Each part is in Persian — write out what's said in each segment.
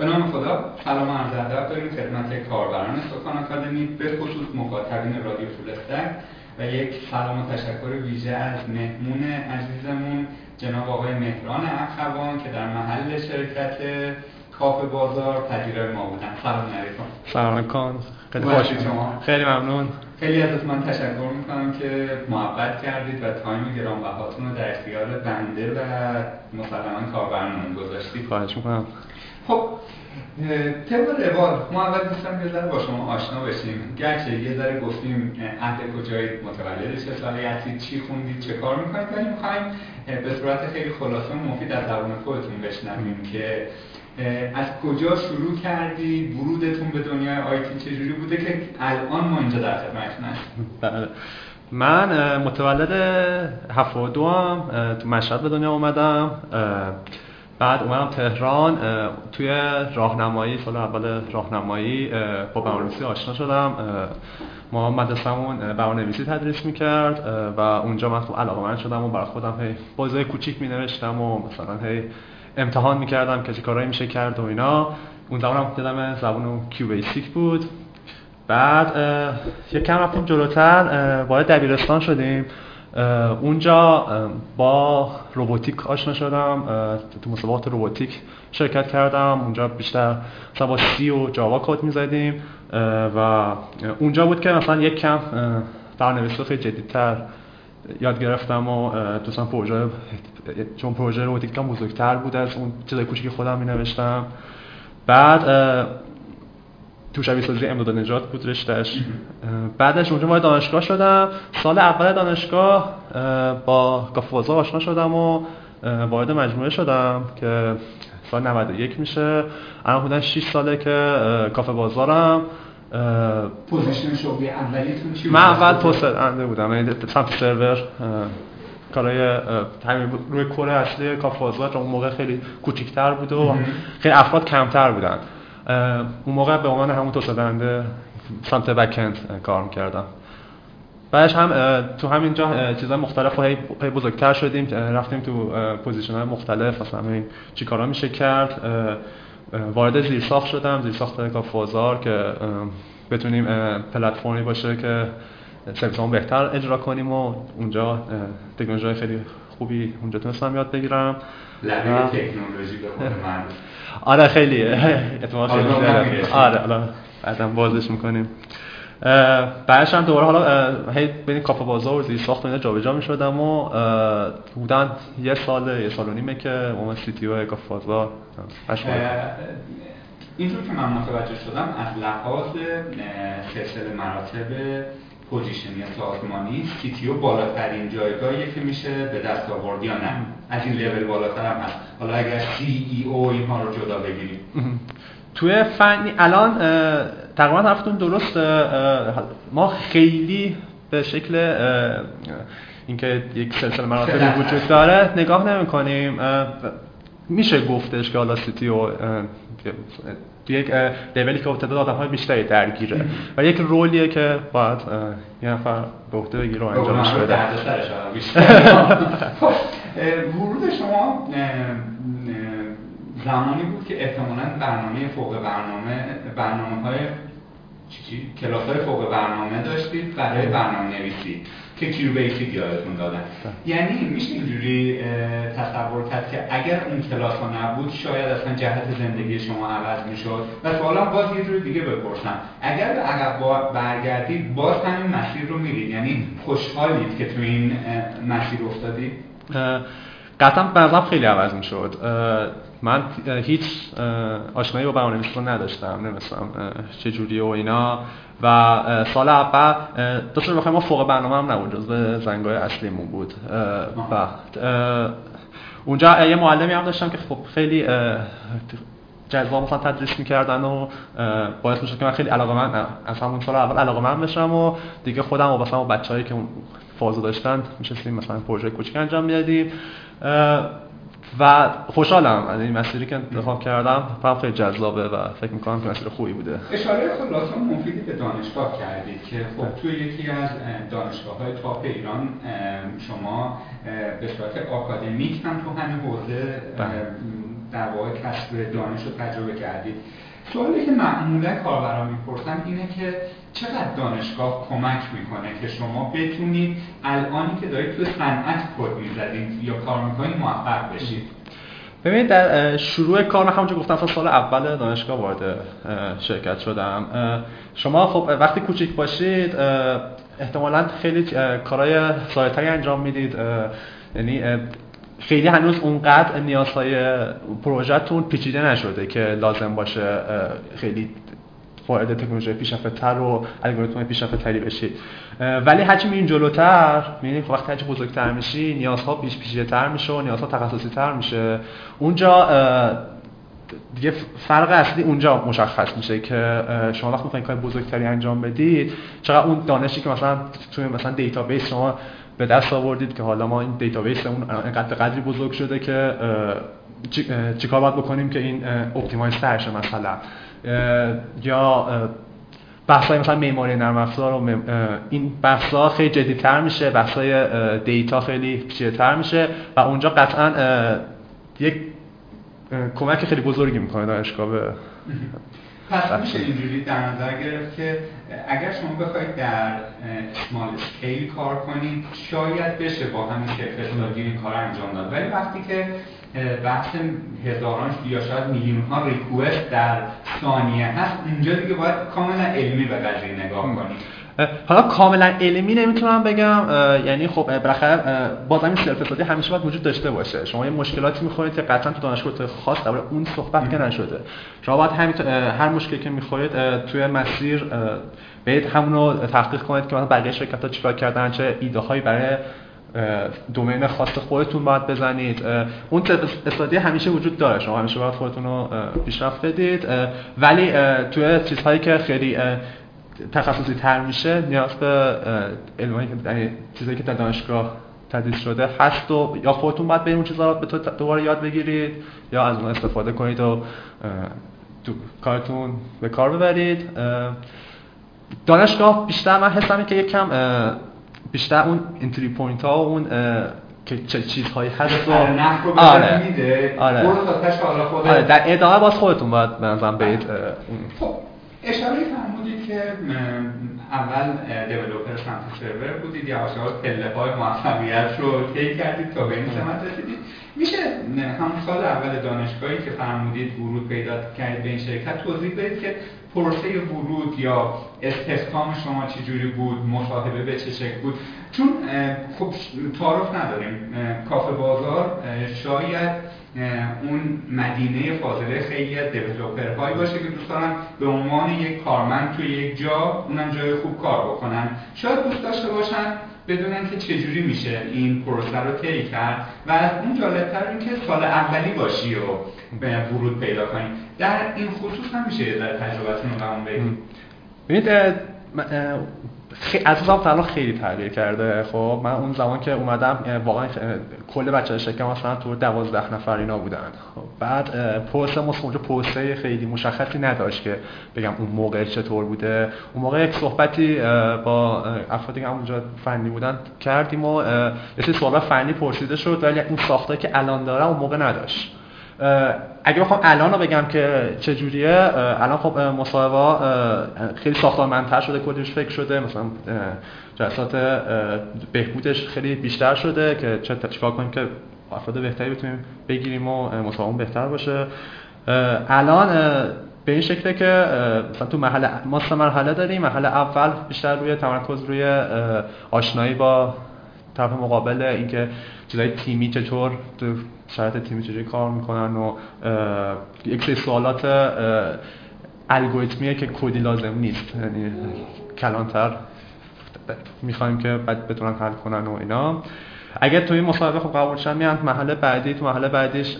به نام خدا سلام عرض ادب داریم خدمت کاربران سکان آکادمی به خصوص مخاطبین رادیو فول‌استک و یک سلام و تشکر ویژه از مهمون عزیزمون جناب آقای مهران اخوان که در محل شرکت کافه بازار پذیرای ما بودن. سلام علیکم. سلام علیکم خیلی شما؟ خیلی ممنون. خیلی از من تشکر می‌کنم که محبت کردید و time گرانبهاتون رو در اختیار بنده و مسلما کاربرانمون گذاشتید. خواهش می‌کنم. خب طبق روال ما اول دوستم یه ذره با شما آشنا بشیم. گرچه یه ذره گفتیم اهل کجایید متولد چه سالی هستید چی خوندید چه کار می‌کنید ولی می‌خوایم به صورت خیلی خلاصه مفید از زبان خودتون بشنویم که از کجا شروع کردی؟ ورودتون به دنیای آیتی چجوری بوده که الان ما اینجا در خدمتتون بله. من متولد 72 هم تو مشهد به دنیا اومدم. بعد اومدم تهران توی راهنمایی سال اول راهنمایی با برنامه‌نویسی آشنا شدم. ما مدرسه‌مون برنامه‌نویسی تدریس می‌کرد و اونجا من خب علاقه شدم و برای خودم هی بازی کوچیک مینوشتم و مثلا هی امتحان می‌کردم که چه کارایی میشه کرد و اینا. اون زمان هم دیدم زبان کیو بیسیک بود. بعد یک کم رفتیم جلوتر وارد دبیرستان شدیم. اونجا با روباتیک آشنا شدم تو مسابقات روباتیک شرکت کردم اونجا بیشتر مثلا با سی و جاوا کد می‌زدیم و اونجا بود که مثلا یک کم برنامه‌نویسی خیلی جدیدتر یاد گرفتم و دوستان پروژه چون پروژه روباتیک کم بزرگتر بود از اون چیزای کوچیکی خودم می نوشتم بعد تو شبیه سازی امداد نجات بود رشتهش. بعدش اونجا وارد دانشگاه شدم. سال اول دانشگاه با کافه آشنا شدم و وارد مجموعه شدم که سال 91 میشه. الان بودن 6 ساله که کافه بازارم. position شغلی اولیتون چی بود؟ من اول پست end بودم یعنی سمت سرور. کارای همین روی core اصلی کافه بازار اون موقع خیلی کوچیک‌تر بود و خیلی افراد کمتر بودن. اون موقع به عنوان همون توسعه دهنده سمت بکند کار می‌کردم. بعدش هم تو همینجا چیزای مختلف و هی بزرگتر شدیم رفتیم تو پوزیشن های مختلف مثلا چی کارا میشه کرد وارد زیرساخت شدم زیرساخت کافوازار که بتونیم پلتفرمی باشه که سرویسمون بهتر اجرا کنیم و اونجا تکنولوژی خیلی خوبی اونجا تونستم یاد بگیرم. لبه تکنولوژی به خود من. آره خیلی اتفاق خیلی زیاده آره حالا بعدا بازش می‌کنیم. بعدش هم دوباره حالا هی بین کافه بازار و زیر ساخت اینا جابجا می‌شدم و بودن یه سال یه سال و نیمه که عنوان سی تی او کافه بازار اینطور که من متوجه شدم از لحاظ سلسله مراتب position یا سازمانی CTO بالاترین جایگاهیه که میشه به دست آورد یا نه. از این لول بالاتر هم هست. حالا اگر CEO اینها رو جدا بگیریم. توی فنی الان تقریبا رفتون درست ما خیلی به شکل اینکه یک سلسله مراتبی وجود داره نگاه نمی کنیم میشه گفتش که حالا CTO و یک لولی که تعداد آدم های بیشتری درگیره. و یک رولیه که باید یه نفر به عهده بگیره و انجامش بده. خب، ورود شما زمانی بود که احتمالا برنامه فوق برنامه برنامه های چی؟ کلاس های فوق برنامه داشتید برای برنامه نویسی که کیو بیسیک یادتون دادن یعنی میشه اینجوری تصور کرد که اگر اون کلاس ها نبود شاید اصلا جهت زندگی شما عوض می‌شد. و سوالا باز یه جور دیگه بپرسم. اگر به عقب برگردید باز همین مسیر رو میرید یعنی خوشحالید که تو این مسیر افتادید؟ قطعا بعضا خیلی عوض می‌شد. من هیچ آشنایی با برنامه‌نویسی رو نداشتم نمیستم چه و اینا. و سال اول داشتم بخوایم ما فوق برنامه هم نبود جزو زنگای اصلیمون بود. و اونجا یه معلمی هم داشتم که خب خیلی جذاب مثلا تدریس می‌کردن و باعث می‌شد که من خیلی علاقه من از همون سال اول علاقه من بشم و دیگه خودم و مثلا بچه‌هایی که فازو داشتن میشستیم مثلا پروژه کوچیک انجام می‌دادیم. و خوشحالم از این مسیری که انتخاب کردم. فهم خیلی جذابه و فکر می‌کنم که مسیر خوبی بوده. اشاره خلاصا مفیدی به دانشگاه کردید که خب توی یکی از دانشگاه های تاپ ایران شما به صورت آکادمیک هم تو همین حوزه در واقع کسب دانش رو تجربه کردید. سوالی که معمولا کاربران می‌پرسن اینه که چقدر دانشگاه کمک می‌کنه که شما بتونید الانی که دارید تو صنعت کد می‌زدید یا کار می‌کنید موفق بشید؟ ببینید در شروع کار من همونجا گفتم سال اول دانشگاه وارد شرکت شدم. شما خب وقتی کوچیک باشید احتمالا خیلی کارهای سایتری انجام می‌دید. یعنی خیلی هنوز اونقدر نیازهای پروژهتون پیچیده نشده که لازم باشه خیلی وارد تکنولوژی پیشرفته تر و الگوریتم پیشرفته تری بشید ولی هرچی میرین جلوتر می‌بینید خب وقتی هرچی بزرگتر میشی نیازها پیش پیچیده تر میشه و نیازها تخصصی تر میشه. اونجا دیگه فرق اصلی اونجا مشخص میشه که شما وقتی می‌خواین کار بزرگتری انجام بدید چقدر اون دانشی که مثلا توی مثلا database شما به دست آوردید که حالا ما این database اون انقدر قدری بزرگ شده که چیکار باید بکنیم که این optimize تر مثلا؟ یا بحث مثلا معماری نرم افزار و این بحث ها خیلی جدیتر میشه بحث های data خیلی پیچیده‌تر میشه و اونجا قطعا یک کمک خیلی بزرگی می‌کنه دانشگاه به پس میشه اینجوری در نظر گرفت که اگر شما بخواید در سمال اسکیل کار کنید شاید بشه با همین کیفیت این کار انجام داد. ولی وقتی که بحث هزاران یا شاید میلیون ها ریکوست در ثانیه هست اونجا دیگه باید کاملا علمی به قضیه نگاه کنید. حالا کاملا علمی نمی‌تونم بگم یعنی خب بالاخره بازم این سلف استادی همیشه باید وجود داشته باشه. شما یه مشکلاتی می‌خورید که قطعا تو دانشگاه خاص در اون صحبت که نشده. شما باید همین هر مشکلی که می‌خورید توی مسیر برید همون رو تحقیق کنید که مثلا بقیه شرکت ها چیکار کردن چه ایده هایی برای دومین خاص خودتون باید بزنید. اون استادی همیشه وجود داره. شما همیشه باید خودتون رو پیشرفت بدید. ولی توی چیزهایی که خیلی تخصصی تر میشه نیاز به علم‌هایی یعنی چیزایی که در دانشگاه تدریس شده هست و یا خودتون باید به اون چیزا به دوباره یاد بگیرید یا از اون استفاده کنید و تو کارتون به کار ببرید دانشگاه بیشتر من حسم که یکم بیشتر اون entry point ها و اون که چه چیزهایی هست و آره میده آره. آره در ادامه باز خودتون باید بنظرم برید خب اشاره فرمودید که اول دیولوپر سمت سرور بودید یا آشار پله های موفقیت رو طی کردید تا به این سمت رسیدید. میشه؟ همون سال اول دانشگاهی که فرمودید ورود پیدا کردید به این شرکت توضیح بدید که پروسه ورود یا استخدام شما چجوری بود مصاحبه به چه شکل بود؟ چون خب تعارف نداریم. کافه بازار شاید اون مدینه فاضله خیلی از هایی باشه که دوست دارن به عنوان یک کارمند توی یک جا اونم جای خوب کار بکنن. شاید دوست داشته باشن بدونن که چجوری میشه این پروسه رو طی کرد. و از اون جالبتر این که سال اولی باشی و به ورود پیدا کنی. در این خصوص هم میشه در تجربتون رو بگید. ببینید اساسا الان خیلی تغییر کرده. خب من اون زمان که اومدم واقعا کل بچه شکم مثلا تو 12 نفر اینا بودن. خب بعد پروسه ما اونجا پروسه خیلی مشخصی نداشت که بگم اون موقع چطور بوده. اون موقع یک صحبتی با افرادی که اونجا فنی بودن کردیم و یه سوال فنی پرسیده شد ولی اون ساخته که الان داره اون موقع نداشت. اگه بخوام الان رو بگم که چجوریه الان خب مصاحبه خیلی ساختارمندتر شده کلیش فکر شده مثلا جلسات بهبودش خیلی بیشتر شده که چه چیکار کنیم که افراد بهتری بتونیم بگیریم و مصاحبه بهتر باشه. الان به این شکله که مثلا تو مرحله ما سه مرحله داریم. مرحله اول بیشتر روی تمرکز روی آشنایی با طرف مقابل اینکه چیزای تیمی چطور شرایط تیمی چجوری کار می‌کنن و یک سری سوالات الگوریتمیه که کدی لازم نیست. یعنی کلانتر می‌خوایم که بعد بتونن حل کنن و اینا. اگر توی مصاحبه خب قبول شدن میان محله بعدی تو محله بعدیش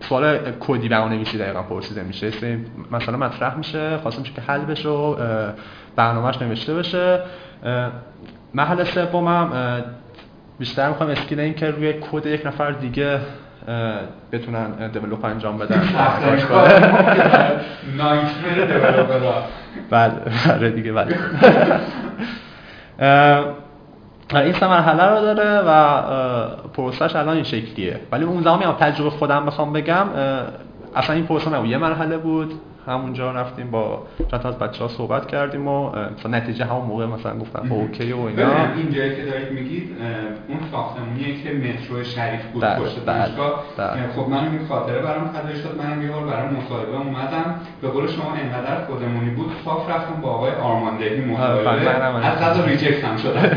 سوال کدی برنامه‌نویسی دقیقا پرسیده میشه. مثلا مطرح میشه خواسته میشه که حل بشه و برنامهش نوشته بشه. محل سومم بیشتر می‌خوام skill این که روی کد یک نفر دیگه بتونن develop انجام بدن. بله آره دیگه بله. این سه مرحله رو داره و پروسه‌ش الان این شکلیه. ولی اون زمان تجربه خودم بخوام بگم اصلا این پروسه نبود. یه مرحله بود. همونجا رفتیم با چند از بچه ها صحبت کردیم و مثلا نتیجه همون موقع مثلا گفتن خب okay و اینا. این جایی که دارید میگید اون ساختمونیه که مترو شریف بود پشت دانشگاه. خب من این خاطره برام فدای شد. منم یه بار برای مصاحبه اومدم. به قول شما انقدر خودمونی بود صاف رفتم با آقای آرماندهی مصاحبه. از قضا ریجکت هم شدم.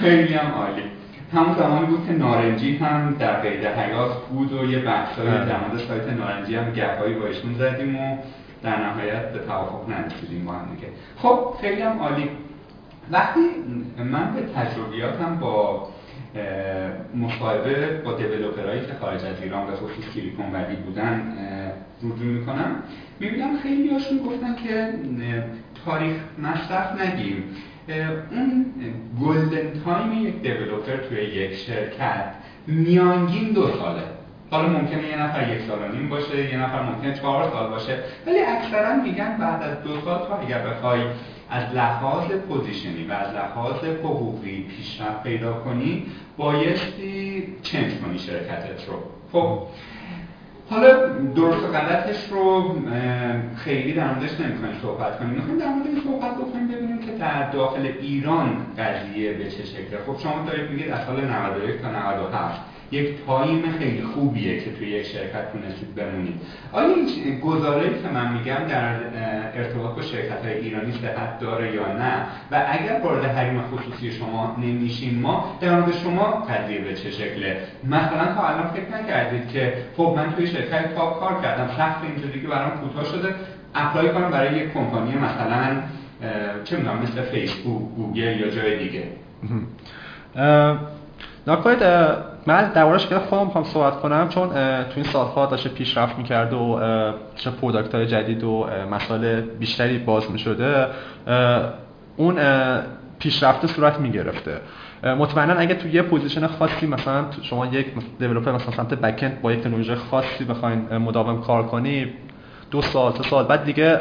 خیلی هم عالی. همون زمانی بود که نارنجی هم در قید حیات بود و یه بحثایی در مورد سایت نارنجی هم گپایی با ایشون زدیم و در نهایت به توافق نرسیدیم با هم دیگه. خب خیلی هم عالی. وقتی من به تجربیاتم با مصاحبه با developer هایی که خارج از ایران به خصوص سیلیکون ولی بودن رجوع می‌کنم می‌بینم خیلی هاشون گفتن که تاریخ مصرف نگیم. اون golden time یک developer توی یک شرکت. میانگین دو ساله. حالا ممکنه یه نفر یک سال نیم باشه یه نفر ممکنه چهار سال باشه. ولی اکثرا میگن بعد از دو سال تو اگر بخوای از لحاظ پوزیشنی و از لحاظ حقوقی پیشرفت پیدا کنی بایستی چنج کنی شرکتت رو. خب حالا درست و غلطش رو خیلی در موردش نمی‌خوایم صحبت کنیم. می‌خوایم در مورد این صحبت بکنیم ببینیم که در داخل ایران قضیه به چه شکله. خب شما دارید میگید از سال 91 تا 97 یک time خیلی خوبیه که توی یک شرکت تونستید بمونید. آیا این گزاره که من میگم در ارتباط با شرکت های ایرانی صحت داره یا نه؟ و اگر وارد حریم خصوصی شما نمیشیم ما در مورد شما قضیه به چه شکله؟ مثلا تا الان فکر نکردید که خب من توی شرکت top کار کردم سقف اینجا دیگه برام کوتاه شده apply کنم برای یک کمپانی مثلا چه می‌دونم مثل فیسبوک گوگل یا جای دیگه. نکنید من دربارش که خودم می‌خوام صحبت کنم چون تو این سالها داشته پیشرفت می‌کرد و چه product های جدید و مسائل بیشتری باز می‌شده اون پیشرفته صورت می‌گرفته. مطمئنا اگه تو یه position خاصی مثلا شما یک developer مثلا سمت back-end با یک تکنولوژی خاصی بخواین مداوم کار کنی دو سال سه سال. بعد دیگه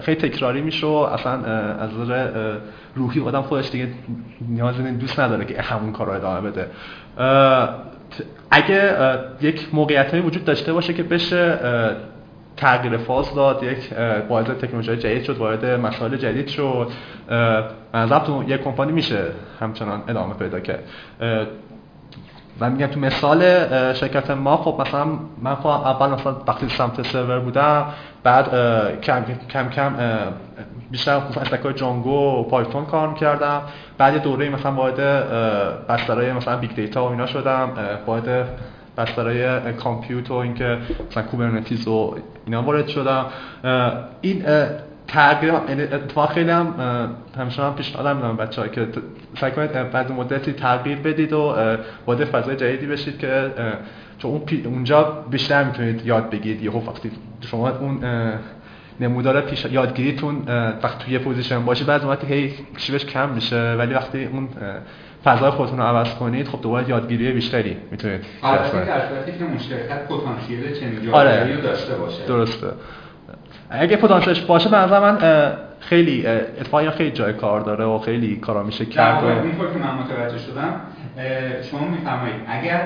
خیلی تکراری میشه و اصلا از نظر روحی آدم خودش دیگه نیاز دوست نداره که همون کار رو ادامه بده. اگه یک موقعیت وجود داشته باشه که بشه تغییر فاز داد یک باعث تکنولوژی جدید شد وارد مسائل جدید شد منظرم تو یک کمپانی میشه همچنان ادامه پیدا کرد. و میگم تو مثال شرکت ما خب مثلا من خب اول مثلا وقتی سمت سرور بودم بعد کم کم کم بیشتر مثلا stack های Django و Python کار کردم بعد یه دوره مثلا وارد بسترهای مثلا big data و اینا شدم وارد بسترهای compute و اینکه مثلا Kubernetes و اینا وارد شدم. این تغییر یعنی اتفاق خیلی هم همیشه هم پیشنهاد میدم بچه‌ها که سعی کنید بعد مدتی تغییر بدید و وارد فضای جدیدی بشید که چون اون اونجا بیشتر می‌تونید یاد بگیرید. یهو وقتی شما اون نمودار پیش یادگیریتون وقتی توی position باشه بعد وقتی هی شیبش کم میشه. ولی وقتی اون فضای خودتون رو عوض کنید خب دوباره یادگیری بیشتری می‌تونید البته که شرکت پتانسیل چنین آره. داشته باشه. درسته. اگه پتانسیلش باشه به من خیلی اتفاقی خیلی جای کار داره و خیلی کارا میشه کرد و اینطور که من متوجه شدم شما میفرمایید اگر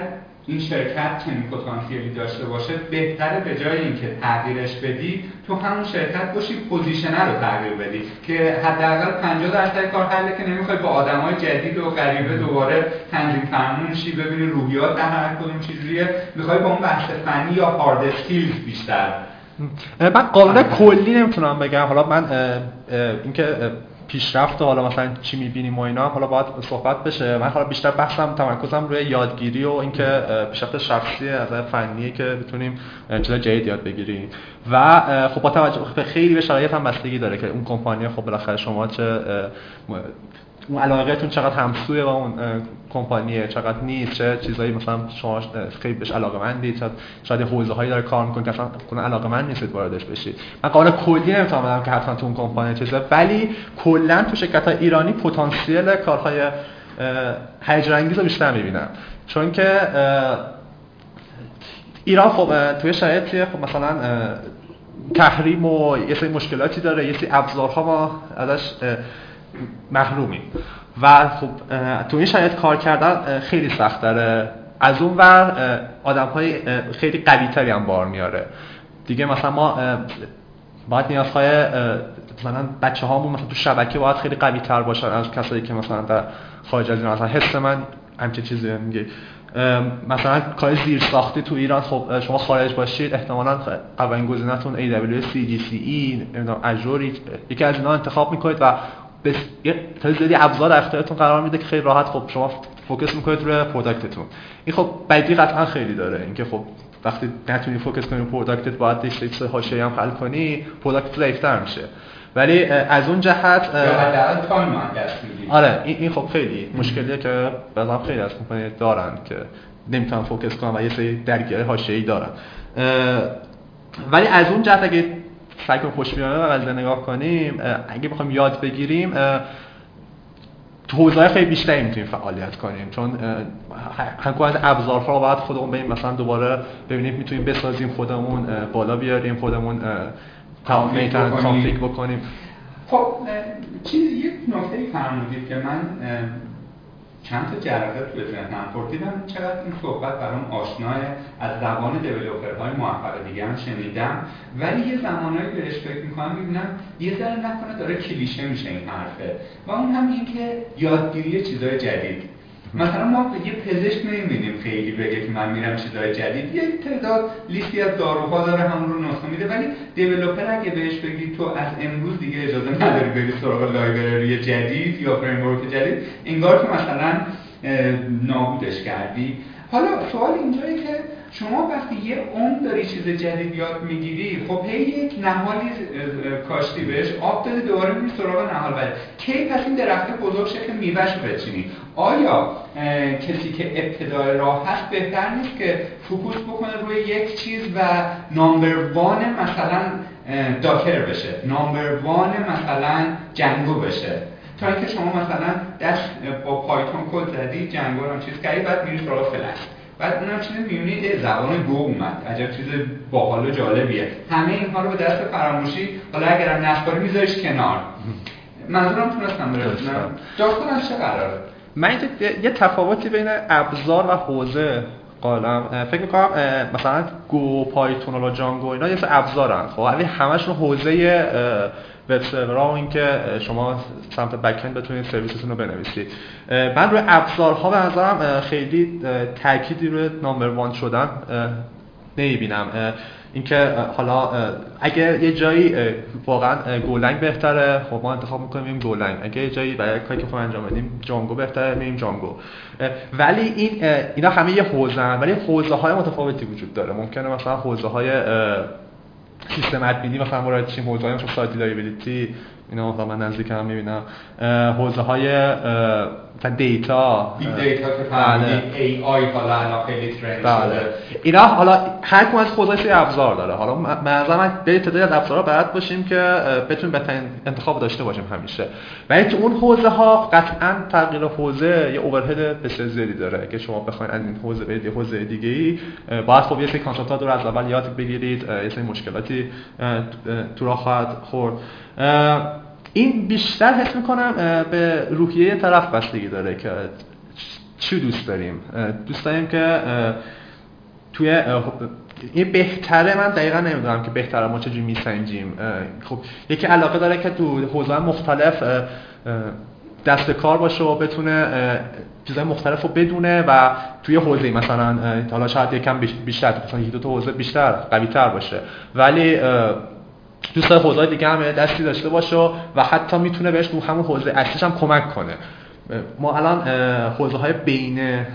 این شرکت چنین پتانسیلی داشته باشه بهتره به جای اینکه تغییرش بدی تو همون شرکت باشی position رو تغییر بدی. که حداقل 50 درصد کار حله که نمی‌خوای با آدمای جدید و غریبه دوباره تنظیم فرمون شی ببینی روحیات در هر کدوم چجوریه. می‌خوای با اون بحث فنی یا هارد بیشتر من قانون کلی نمی‌تونم بگم. حالا من اینکه پیشرفت و حالا مثلا چی می‌بینیم و اینا حالا باید صحبت بشه. من حالا بیشتر بحثم تمرکزم روی یادگیری و اینکه پیشرفت شخصی از فنیه که بتونیم چیزای جدید یاد بگیریم. و خب با توجه به خیلی به شرایط هم بستگی داره که اون کمپانی خب بالاخره شما چه اون علاقهتون چقدر همسوی با اون کمپانیه؟ چقدر نیست؟ چه چیزایی مثلا شما خیلی بهش علاقه مندید شاید شاید حوزه هایی داره کار می‌کنه که اصلا کنه علاقه مند نیستید واردش بشید من قانون کلی نمی‌تونم بدم که حتما تو اون کمپانی چیزه ولی کلا تو شرکت های ایرانی پتانسیل کارهای هیجان رو بیشتر می‌بینم. چون که ایران خب توی شرایطی خب مثلا تحریم و یه سری مشکلاتی داره یه سری ابزارها ما ازش محرومیم و خب تو این شرایط کار کردن خیلی سخت داره از اون ور آدم های خیلی قوی تری هم بار میاره. دیگه مثلا ما باید نیازهای مثلا بچه هامون مثلا تو شبکه باید خیلی قوی تر باشن از کسایی که مثلا در خارج از این مثلا حس من همچه چیزی میگه مثلا کار زیر ساختی تو ایران خب شما خارج باشید احتمالا اولین گزینه‌تون AWS، GCE، Azure یکی از اینا انتخاب می‌کنید و به خیلی زیادی ابزار در اختیارتون قرار میده که خیلی راحت خب شما focus می‌کنید روی product تون. این خب بدی قطعا خیلی داره. اینکه خب وقتی نتونی focus کنی product ت باید یه حاشیه‌ای هم حل کنی product ضعیف‌تر میشه. ولی از اون جهت آره این خب خیلی مشکلیه که بعضا خیلی از کمپانی دارن که نمی‌تونن focus کنن و یه سری درگیری حاشیه‌ای دارن. ولی از اون جهت اگه کنیم خوشبینانه و نگاه کنیم اگه بخوایم یاد بگیریم تو حوزه‌های خیلی بیشتری می‌تونیم فعالیت کنیم. چون هم از ابزارها رو باید خودمون بریم مثلا دوباره ببینیم می‌تونیم بسازیم خودمون بالا بیاریم خودمون کانفیگ بکنیم. خب چیز یک نکته فرمودید که من چند تا جرقه توی ذهنم پرسیدم چقدر این صحبت برام آشناه؟ از زبان های موفق دیگه هم شنیدم. ولی یه زمانهایی بهش فکر می‌کنم می‌بینم یه ذره نکنه داره کلیشه میشه این حرفه. و اون هم این که یادگیری چیزای جدید. مثلا ما یه پزشک نمی‌بینیم خیلی بگه که من میرم چیزای جدید. یه تعداد لیستی از داروها داره همون رو نسخه میده. ولی developer اگه بهش بگی تو از امروز دیگه اجازه نداری بری سراغ library جدید یا framework جدید انگار که مثلا نابودش کردی. حالا سوال اینجایی که شما وقتی یه عمر داری چیز جدید یاد می‌گیری خب هی یک نهالی کاشتی بهش آب دادی دوباره میری سراغ نهال بعد کی پس این درخت بزرگ شه که میوهش بچینی؟ آیا کسی که ابتدای راه هست بهتر نیست که focus بکنه روی یک چیز و number one مثلا Docker بشه؟ number one مثلا Django بشه. تا اینکه شما مثلا دست با Python کد زدی Django هم چیز کردی بعد میری سراغ Flask. بعد اونم چیز می‌بینید زبان Go اومد. عجب چیز باحال و جالبیه. همه اینها رو به دست فراموشی حالا اگرم نخوری میذاریش کنار. منظورم تونستم برسونم داستان چه قراره؟ من یه تفاوتی بین ابزار و حوزه قالم فکر می‌کنم مثلا گو پایتون و جانگو اینا یه ابزارن. خب ولی همشون حوزه وب سرورها و اینکه شما سمت بک اند بتونید سرویستون رو بنویسید. من روی ابزارها به نظرم خیلی تاکیدی روی نامبر وان شدن نمی‌بینم. اینکه حالا اگر یه جایی واقعا گولنگ بهتره خب ما انتخاب می‌کنیم گولنگ. اگه یه جایی برای کاری که خواهیم انجام بدیم جانگو بهتره میریم جانگو. ولی این اینا همه یه حوزه ولی حوزه های متفاوتی وجود داره. ممکنه مثلا حوزه های سیستم ادمینی مثلا چیم حوزه های مثل سایت لایبیلیتی اینا مثلا من نزدیک هم می‌بینم. حوزه های data data که فهمیدی AI حالا الان خیلی trend بله. اینا حالا هر کدوم از حوزه ابزار داره. حالا من به تعدادی از ابزارها بلد باشیم که بتونیم بهترین انتخاب داشته باشیم همیشه. ولی تو اون حوزه ها قطعا تغییر حوزه یه overhead بسیار زیادی داره. که شما بخواید از این حوزه برید یه حوزه دیگه ای باید خب یه سری concept رو از اول یاد بگیرید یه سری مشکلاتی تو راه خواهد خورد. این بیشتر حس می‌کنم به روحیه طرف بستگی داره که چی دوست داریم. دوست داریم که توی این بهتره من دقیقا نمی‌دونم که بهتره ما چجوری میسنجیم. خب یکی علاقه داره که تو حوزه مختلف دست کار باشه و بتونه چیزهای مختلف رو بدونه و توی حوزه مثلا حالا شاید یکم بیشتر مثلا یک دو تا حوزه بیشتر قوی تر باشه. ولی دوست داره حوزه دیگه هم دستی داشته باشه و حتی می‌تونه بهش تو همون حوزه اصلیش هم کمک کنه. ما الان حوزه های بین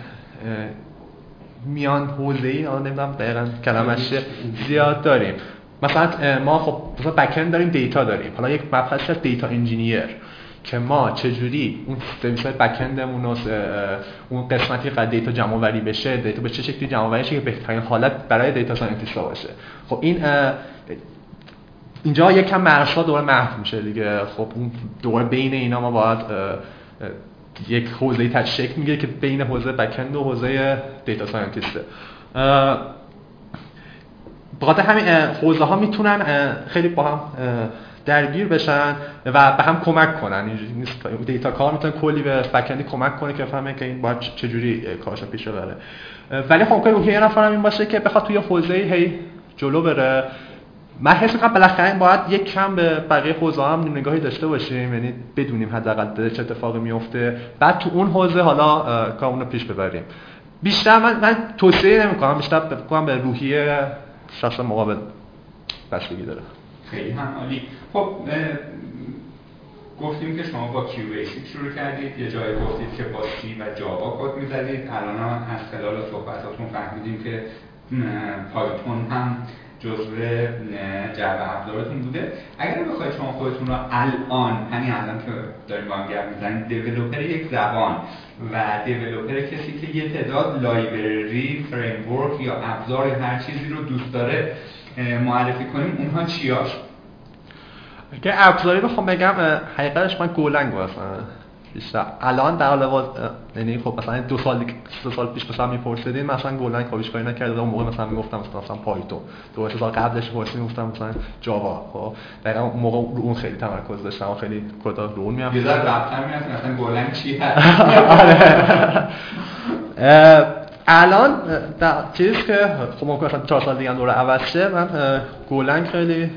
میان حوزه ای نمی‌دونم دقیقا کلمش زیاد داریم. مثلا ما خب مثلا backend داریم data داریم. حالا یک مبحث از data engineer که ما چجوری اون سرویس های backend مون اون قسمتی که data جمع آوری بشه data به چه شکلی جمع آوری شه که بهترین حالت برای data scientist باشه. خب این اینجا یکم مرشا دوباره محو میشه دیگه. خب اون دوباره بین اینا ما باید یک حوزه تش شکل می‌گیره که بین حوزه بکند و حوزه دیتا ساینتیسته. بخاطر همین حوزه ها می‌تونن خیلی با هم درگیر بشن و به هم کمک کنن. نیست. دیتا کار می‌تونه کلی به بکندی کمک کنه که بفهمه که این باید چجوری کارش پیش ببره. ولی خب ممکنه یه نفر این باشه که بخواد توی حوزه هی جلو بره. من حس می‌کنم بالاخره باید یک کم به بقیه حوزه هم نگاهی داشته باشیم یعنی بدونیم حداقل چه اتفاقی میفته بعد تو اون حوزه حالا کارمون رو پیش ببریم. بیشتر من, من توصیه نمی‌کنم بیشتر بکنم به روحیه شخص مقابل بستگی داره. خیلی هم عالی. خب گفتیم که شما با کیو شروع کردید یه جایی گفتید که با سی و جاوا کد می‌زدید. الان هم از خلال صحبتاتون فهمیدیم که Python هم جزو جعبه ابزارتون بوده. اگر بخواید شما خودتون رو الان همین الان که داریم با هم گپ می‌زنیم developer یک زبان و developer کسی که یه تعداد library framework یا ابزار هر چیزی رو دوست داره معرفی کنیم اونها چیان؟ که ابزاری بخوام بگم حقیقتش من گولنگ واسه بیشتر. الان در حال یعنی خب مثلا دو سال دو سال پیش مثلا میپرسیدین مثلا گولنگ کاریش کاری نکرده اون موقع مثلا می‌گفتم مثلا پایتون دو سال قبلش پرسیدین گفتم مثلا جاوا. خب در اون موقع رو اون خیلی تمرکز داشتم. خیلی کدا رو اون میام یه ذره رفتم مثلا گولنگ چی هست؟ آره. الان در چیز که خب ممکن مثلا چهار سال دیگه دوره عوض شه من Golang خیلی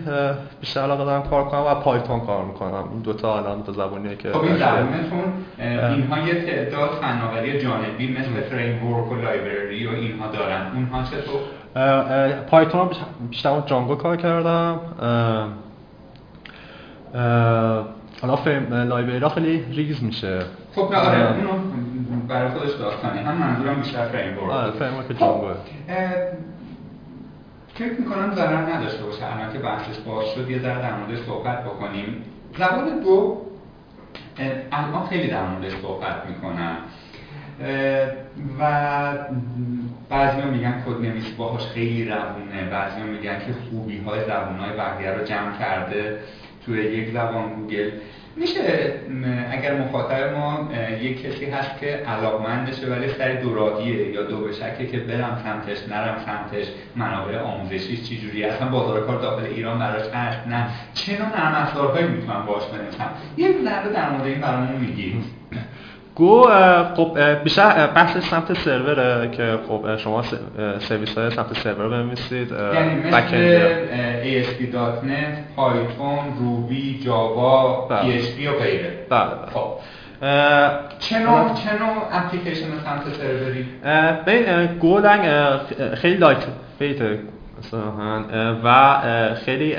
بیشتر علاقه دارم کار کنم و Python کار می‌کنم. این دوتا الان دو زبانیه که خب این زبانتون اینها یه تعداد فناوری جانبی مثل framework و library و اینها دارن. اونها چطور Python بیشتر Django کار کردم. حالا frame library خیلی ریز میشه. خب نه آره برای خودش داستانه هم منظورم بیشتر framework آره framework Django فکر می‌کنم ضرر نداشته باشه الان که بحثش باز شد یه ذره در موردش صحبت بکنیم. زبان دو الان خیلی در موردش صحبت می‌کنم. و بعضی میگن کد نویسی باهاش خیلی روونه بعضی میگن که خوبی های زبون های بقیه رو جمع کرده. توی یک زبان گوگل. میشه اگر مخاطب ما یک کسی هست که علاقمندشه ولی سر دوراهیه یا دو بشکه که برم سمتش نرم سمتش منابع آموزشی چی جوری اصلا بازار کار داخل ایران براش هست؟ نه. نوع نرم افزارهایی می‌تونم باش بنویسم؟ یک ذره در مورد این برامون میگید گو خب بیشتر بحث سمت سروره که خب شما سرویس های سمت سرور بنویسید یعنی مثل ASP.NET، پایتون، روبی، جاوا، PHP و غیره. بله خب. چه نوع اپلیکیشن سمت سروری؟ Golang خیلی lightweight و خیلی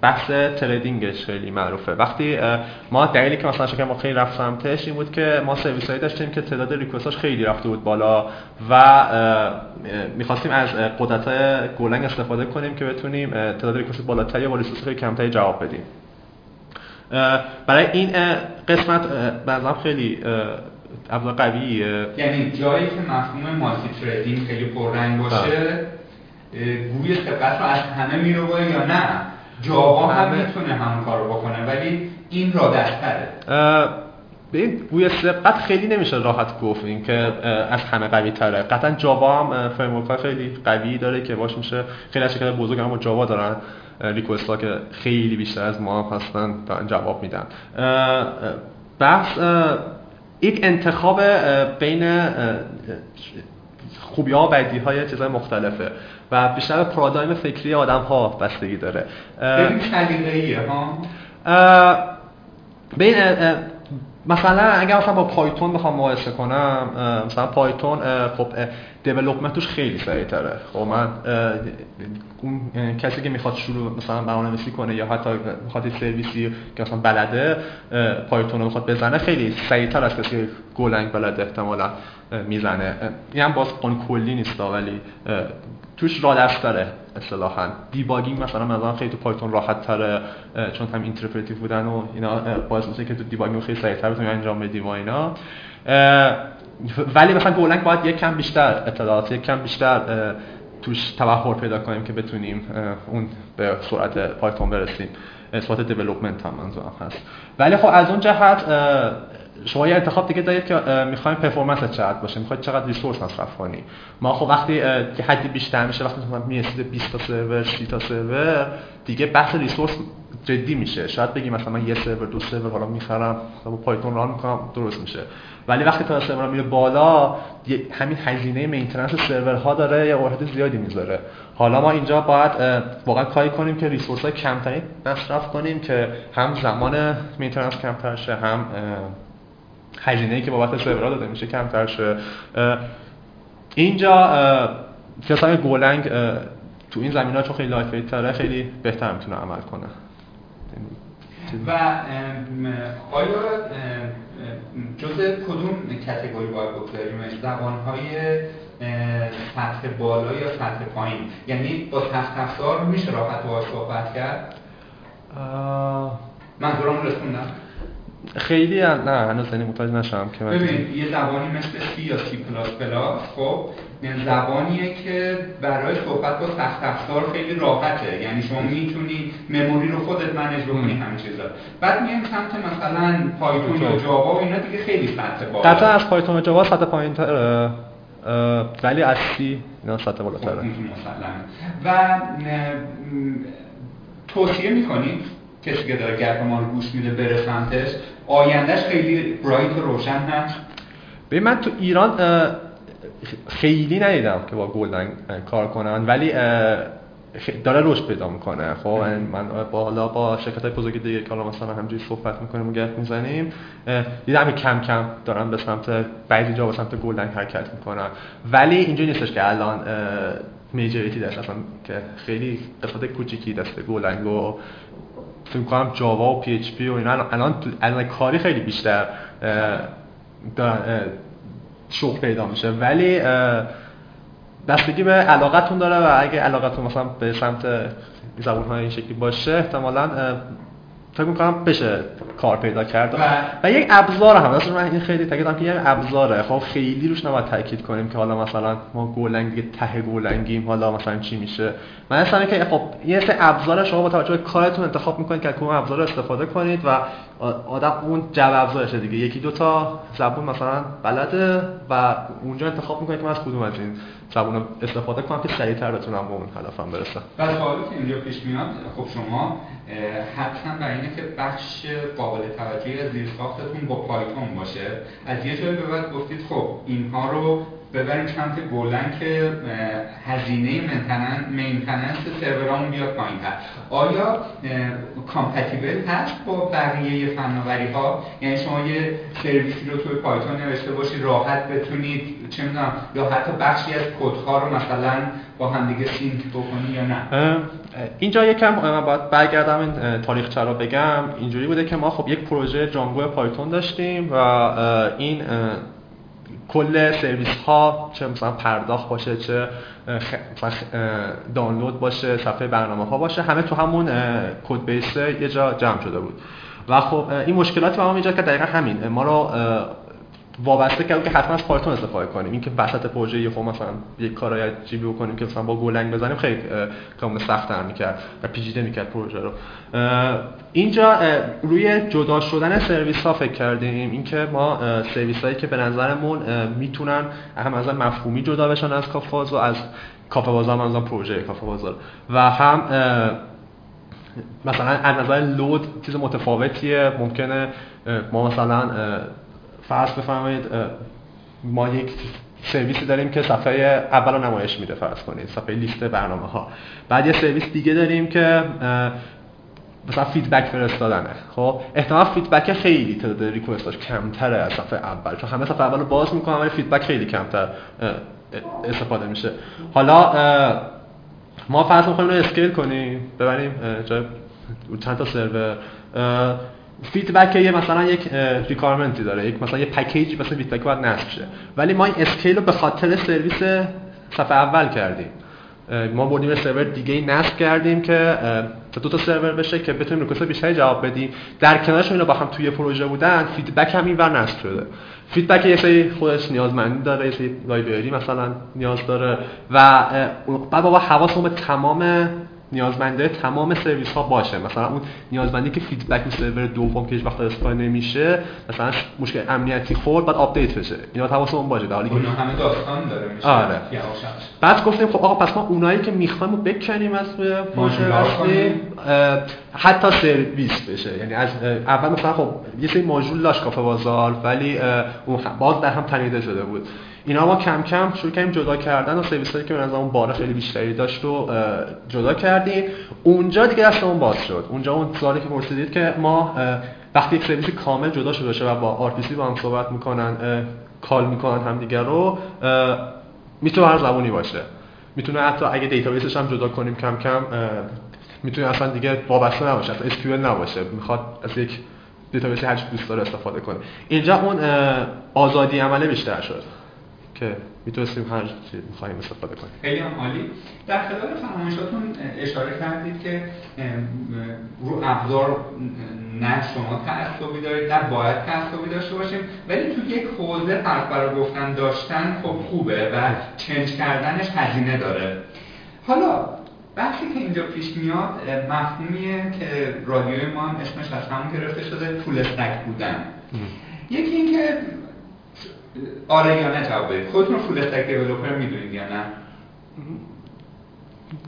بحث threading ش خیلی معروفه. وقتی ما دلیلی که مثلا شرکت ما خیلی رفت سمتش این بود که ما سرویس هایی داشتیم که تعداد request هاش خیلی رفته بود بالا و می‌خواستیم از قدرت Golang استفاده کنیم که بتونیم تعداد request بالاتری با resource خیلی کمتری جواب بدیم. برای این قسمت بعضا خیلی ابزار قویه. یعنی جایی که مفهوم multi-threading خیلی پررنگ باشه گوی سبقت رو از همه می‌ربایه یا نه؟ Java هم می‌تونه همون کار رو بکنه ولی این راه دست‌تره. به این گوی سبقت خیلی نمیشه راحت گفت این که از همه قوی تره. قطعا Java هم framework خیلی قوی داره که باش میشه خیلی از شرکت بزرگ هم Java دارن request ها که خیلی بیشتر از ما هم هستن جواب میدن. بحث یک انتخاب بین خوبی ها و بدی های چیزهای مختلفه. و بیشتر پرادایم فکری آدم ها بستگی داره. ببین ها؟ مثلا اگر مثلا با پایتون بخوام مقایسه کنم مثلا پایتون خب دیولپمنتش خیلی سریعتره. خب من اون کسی که می‌خواد شروع مثلا برنامه‌نویسی کنه یا حتی می‌خواد سرویسی که مثلا بلده Python رو می‌خواد بزنه خیلی سریعتر از کسی Golang بلده احتمالا می‌زنه. این هم باز اون کلی نیست ولی توش راه دست داره اصطلاحا. debugging مثلا مثلا خیلی تو Python راحت تره چون هم interpretive بودن و اینا باعث میشه که تو debugging خیلی سریعتر بتونی انجام بدی و اینا. ولی مثلا Golang باید یک کم بیشتر اطلاعات یک کم بیشتر توش تبحر پیدا کنیم که بتونیم اون به سرعت Python برسیم. سرعت development هم منظورم هست. ولی خب از اون جهت شما یه انتخاب دیگه دارید که می‌خوایم performance چقدر باشه؟ می‌خواید چقدر resource مصرف کنی؟ ما خب وقتی که حدی بیشتر میشه وقتی مثلا می‌رسید 20 تا سرور 30 تا سرور دیگه بحث resource جدی میشه. شاید بگی مثلا من یه سرور دو سرور حالا می‌خرم با Python run می‌کنم درست میشه. ولی وقتی تا سرور میره بالا همین هزینه maintenance سرورها داره یه overhead زیادی می‌ذاره. حالا ما اینجا باید واقعا کاری کنیم که resource های کمتری مصرف کنیم که هم زمان maintenance کمتر شه هم هزینه که بابت سرورها داده میشه کمتر شه. اینجا سیاست Golang تو این زمینه ها چون خیلی light تره خیلی بهتر می‌تونه عمل کنه. و آیا جز کدوم category باید بگذاریم زبان های سطح بالا یا سطح پایین؟ یعنی با سخت افزار میشه راحت باید صحبت کرد؟ منظورم رسوندم خیلی نه هنوز یعنی متوجه نشم که ببین یه زبانی مثل سی یا سی پلاس پلاس خب زبانیه که برای صحبت با سخت افزار خیلی راحته. یعنی شما می‌تونی memory رو خودت manage بکنی همه چیزا. بعد میایم سمت مثلا پایتون یا جاوا و اینا دیگه خیلی سطح بالا. قطعا از پایتون و جاوا سطح پایین ولی از سی اینا سطح بالاتره. خب، و توصیه می‌کنید کسی که داره گپ ما رو گوش میده بره سمتش. آیندهش خیلی برایت و روشن هست به من تو ایران خیلی ندیدم که با گلدن کار کنن ولی داره رشد پیدا می‌کنه. خب من با حالا با شرکت های بزرگ دیگه که مثلا همینجوری صحبت می‌کنیم و گپ می‌زنیم دیدم کم کم دارن به سمت بعضی جا به سمت Golang حرکت می‌کنن. ولی اینجوری نیستش که الان majority دست اصلا که خیلی قسمت کوچیکی دست Golang و فکر کنم Java و PHP و اینا. الان الان کاری خیلی بیشتر شغل پیدا میشه. ولی بستگی به علاقتون داره و اگه علاقتون مثلا به سمت زبون های این شکلی باشه احتمالا فکر می‌کنم بشه کار پیدا کرد و, و یک ابزار هم اصلا من این خیلی تاکیدم که یک ابزاره. خب خیلی روش نباید تاکید کنیم که حالا مثلا ما گولنگ دیگه ته گولنگیم حالا مثلا چی میشه. من اصلا که خب یه سه ابزار شما با توجه به کارتون انتخاب می‌کنید که کدوم ابزار استفاده کنید و آدم اون جو ابزارشه دیگه. یکی دو تا زبون مثلا بلده و اونجا انتخاب می‌کنید که من از کدوم از این زبون استفاده کنم که سریعتر بتونم به اون هدفم برسم. بعد سوالی که اینجا پیش میاد خب شما حتما برای اینه که بخش قابل توجهی از زیرساختتون با Python باشه. از یه جایی به بعد گفتید خب اینها رو ببریم سمت Golang که هزینه maintenance سرورامون بیاد پایین آیا compatible هست با بقیه فناوری ها یعنی شما یه سرویسی رو توی پایتون نوشته باشید راحت بتونید چه می‌دونم یا حتی بخشی از کدها رو مثلا با همدیگه سینک بکنی یا نه؟ اینجا یکم باید برگردم این تاریخ رو بگم. اینجوری بوده که ما خب یک پروژه جانگو پایتون داشتیم و این کل سرویس ها چه مثلا پرداخت باشه چه دانلود باشه صفحه برنامه ها باشه همه تو همون کد بیس یه جا جمع شده بود. و خب این مشکلاتی ما ایجاد که دقیقا همین. ما رو وابسته کرد که حتما از پایتون استفاده کنیم. اینکه وسط پروژه یه خب مثلا یک کارای عجیبی بکنیم که مثلا با گولنگ بزنیم خیلی کامل سخت می‌کرد و پیچیده می‌کرد پروژه رو. اینجا روی جدا شدن سرویس ها فکر کردیم. اینکه ما سرویس هایی که به نظرمون می‌تونن هم از مفهومی جدا بشن از کافاز و از کافه بازار منظورم پروژه کافه بازار و هم مثلا از نظر load چیز متفاوتیه ممکنه ما مثلا فرض بفرمایید ما یک سرویسی داریم که صفحه اول رو نمایش میده فرض کنید صفحه لیست برنامه ها بعد یه سرویس دیگه داریم که مثلا feedback فرستادنه. خب احتمال feedback خیلی تعداد request اش کمتره از صفحه اول چون همه صفحه اول رو باز می‌کنن ولی feedback خیلی کمتر استفاده میشه. حالا ما فرض می‌کنیم رو scale کنیم ببریم جای چند تا سرور feedback یه مثلا یک requirement ی داره یک مثلا یه package ی مثلا feedback باید نصب شه. ولی ما این scale رو به خاطر سرویس صفحه اول کردیم. ما بردیم یه سرور دیگه نصب کردیم که دو تا سرور بشه که بتونیم request بیشتری جواب بدیم. در کنارش اینا با هم توی پروژه بودن feedback هم اینور نصب شده. feedback یه سری خودش نیازمندی داره یه سری library مثلا نیاز داره و بعد باید حواسمون به تمام نیازمنده تمام سرویس ها باشه. مثلا اون نیازمندی که feedback سرور دوم که هیچ وقت استفاده نمیشه مثلا مشکل امنیتی خورد بعد update بشه. اینا حواسمون باشه. در حالی که همه داستان داره میشه آره. بعد گفتیم خب آقا پس ما اونایی که می‌خوایم بکنیم از پروژه اصلی حتی سرویس بشه. یعنی از اول مثلا خب یه سری ماژول داشت کافه بازار ولی اون باز در هم تنیده شده بود. اینا ما کم کم شروع کردیم جدا کردن و سرویس هایی که به اون بار خیلی بیشتری داشت رو جدا کردیم. اونجا دیگه دستمون باز شد. اونجا اون سوالی که پرسیدید که ما وقتی یک سرویس کامل جدا شده باشه و با آر با هم صحبت می‌کنن call می‌کنن هم دیگر رو می‌تونه هر زبونی باشه. می‌تونه حتی اگه database ش هم جدا کنیم کم کم می‌تونه اصلا دیگه وابسته نباشه اصلا SQL نباشه. می‌خواد از یک دیتابیسی هر دوست داره استفاده کنه. اینجا اون آزادی عمله بیشتر شد. که می‌تونستیم هر چی می‌خوایم استفاده کنیم. خیلی عالی. در خلال فرمایشاتون اشاره کردید که رو ابزار نه شما تعصبی دارید نه باید تعصبی داشته باشیم ولی تو یک حوزه حرف برای گفتن داشتن خب خوبه و چنج کردنش هزینه داره. حالا بحثی که اینجا پیش میاد مفهومیه که رادیوی ما هم اسمش از همون گرفته شده فول استک بودن. یکی اینکه آره یا نه جواب بدید خودتون فول استک دیولپر می‌دونید یا نه؟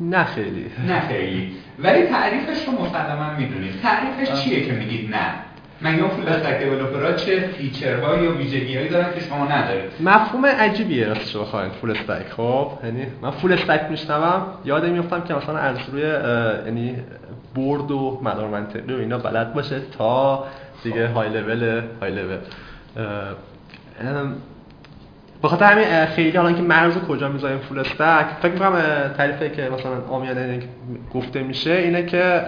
نه خیلی. نه خیلی. ولی تعریفش رو مسلما می‌دونید. تعریفش چیه که میگید نه؟ من اون فول استک دیولپرها چه فیچرها یا ویژگیهایی دارن که شما ندارید؟ مفهوم عجیبیه راستش بخواید full stack خب یعنی من full stack میشنوم یادم میافتم که مثلا از روی یعنی board و مدار منطقی و اینا بلد باشه تا دیگه های لول های لول بخاطر همین خیلی حالا که مرز کجا می‌ذاریم full stack فکر می‌کنم تعریفی که مثلا عامیانه گفته میشه اینه که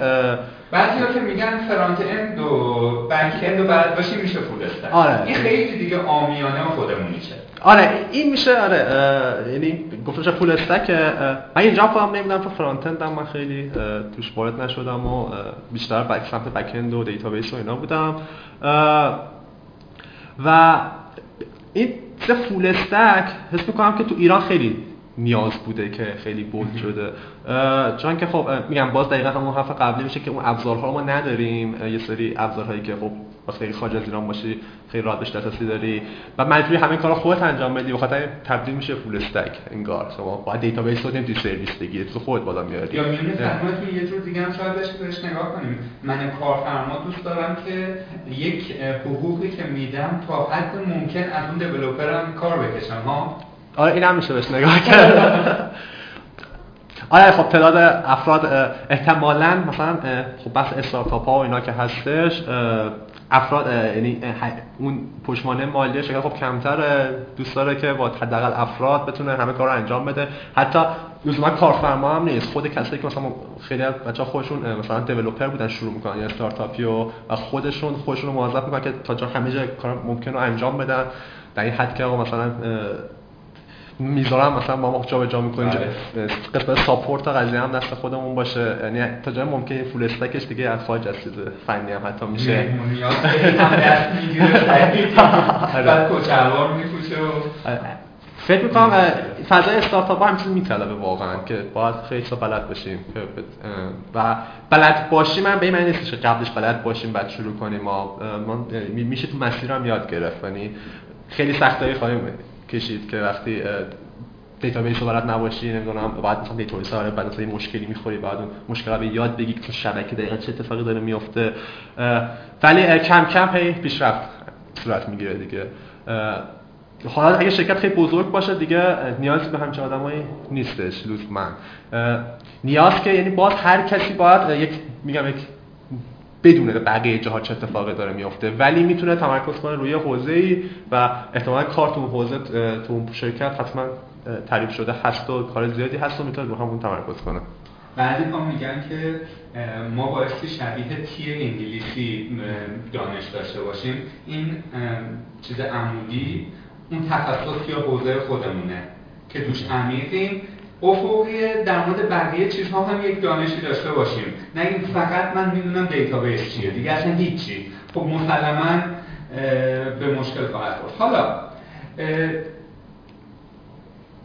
بعضی که میگن front-end و back-end و بعد باشی میشه full stack آره. این خیلی دیگه عامیانه و خودمونیشه آره این میشه آره یعنی گفتم full stack من اینجا خودم نمی‌دونم تو front end من خیلی توش وارد نشدم و بیشتر back سمت back end و database و اینا بودم. و این full stack حس می‌کنم که تو ایران خیلی نیاز بوده که خیلی bold شده. چون که خب میگم باز دقیقا همون حرف قبلی میشه که اون ابزارها رو ما نداریم. یه سری ابزارهایی که خب واسه خیلی خارج از ایران باشی خیلی راحت بهش دسترسی داری. و مجبوری همه کارا خودت انجام بدی. بخاطر تبدیل میشه full stack انگار. شما باید database رو نمی‌تونی سرویس بگیری. تو خودت بالا میاری. یا میونه خدمتتون یه جور دیگه هم شاید بهش بهش نگاه کنیم. من کارفرما دوست دارم که یک حقوقی که میدم تا حد ممکن از اون developer م کار بکشم. ها؟ آره این هم میشه بهش نگاه کرد. آره خب تعداد افراد احتمالا مثلا خب بس استارتاپ ها و اینا که هستش افراد یعنی اون پشمانه مالی شرکت خب کمتر دوست داره که با حداقل افراد بتونه همه کار رو انجام بده. حتی لزوما کارفرما هم نیست. خود کسایی که مثلا خیلی از بچه‌ها خودشون مثلا دیولپر بودن شروع می‌کنن یا استارتاپی و خودشون خودشون رو موظف می‌کنن که تا جا همه جا کار ممکن رو انجام بدن. در این حد که مثلا می‌ذارم مثلا با ما جا جا می‌کنیم. بله. قسمت ساپورت قضیه هم دست خودمون باشه. یعنی تا جای ممکنه فول استکش دیگه از خارج از چیز فنی هم حتی میشه. بعد کوچلوار میپوشه فکر می‌کنم فضای استارتاپ هم چیز میطلبه واقعا که باید خیلی بلد باشیم. و بلد باشیم من به این معنی نیستش قبلش بلد باشیم بعد شروع کنیم. ما میشه تو مسیر هم یاد گرفت. یعنی خیلی سختایی خواهیم کشید که وقتی database رو بلد نباشی نمی‌دونم بعد مثلا database رو بعد مثلا مشکلی می‌خوری بعد اون مشکل رو یاد بگی که شبکه دقیقا چه اتفاقی داره میفته ولی کم کم هی پیشرفت صورت می‌گیره دیگه. حالا اگه شرکت خیلی بزرگ باشه دیگه نیازی به همچین آدمایی نیستش لزوما نیاز که یعنی باز هر کسی باید یک میگم یک بدونه بقیه جاها چه اتفاقی داره میفته. ولی می‌تونه تمرکز کنه روی حوزه ای و احتمالا کار تو حوزه تو اون شرکت حتما تعریف شده هست و کار زیادی هست و می‌تونه رو همون تمرکز کنه. بعضی ها میگن که ما بایستی شبیه T انگلیسی دانش داشته باشیم. این چیز عمودی اون تخصص یا حوزه خودمونه که توش عمیقیم. افقی در مورد بقیه چیزها هم یک دانشی داشته باشیم. نه این فقط من می‌دونم database چیه دیگه اصلا هیچی. خب مسلما به مشکل خواهد خورد. حالا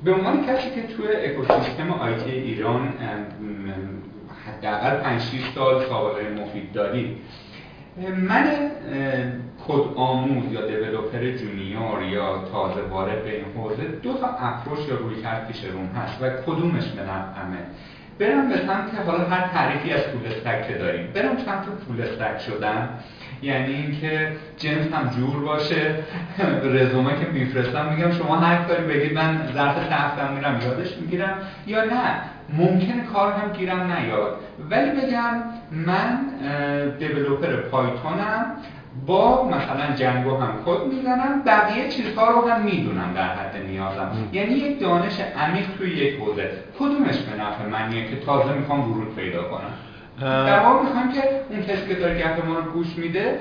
به عنوان کسی که توی اکوسیستم IT ایران حداقل 5 6 سال سابقه مفید داری من کد آموز یا developer junior یا تازه وارد به این حوزه دو تا approach یا رویکرد پیش روم هست و کدومش به نفعمه. برم به سمت حالا هر تعریفی از full stack که داریم. برم سمت full stack شدن. یعنی اینکه جنس هم جور باشه. رزومه که میفرستم میگم شما هر کاری بگید من ظرف هفته میرم یادش می‌گیرم. یا نه ممکن کار هم گیرم نیاد. ولی بگم من دیولوپر پایتونم با مثلا جنگو هم کد می‌زنم بقیه چیزها رو هم می‌دونم در حد نیازم. یعنی یک دانش عمیق توی یک حوزه. کدومش به نفع منیه که تازه می‌خوام ورود پیدا کنم؟ در واقع می‌خوام که اون کسی که داره گپ ما رو گوش میده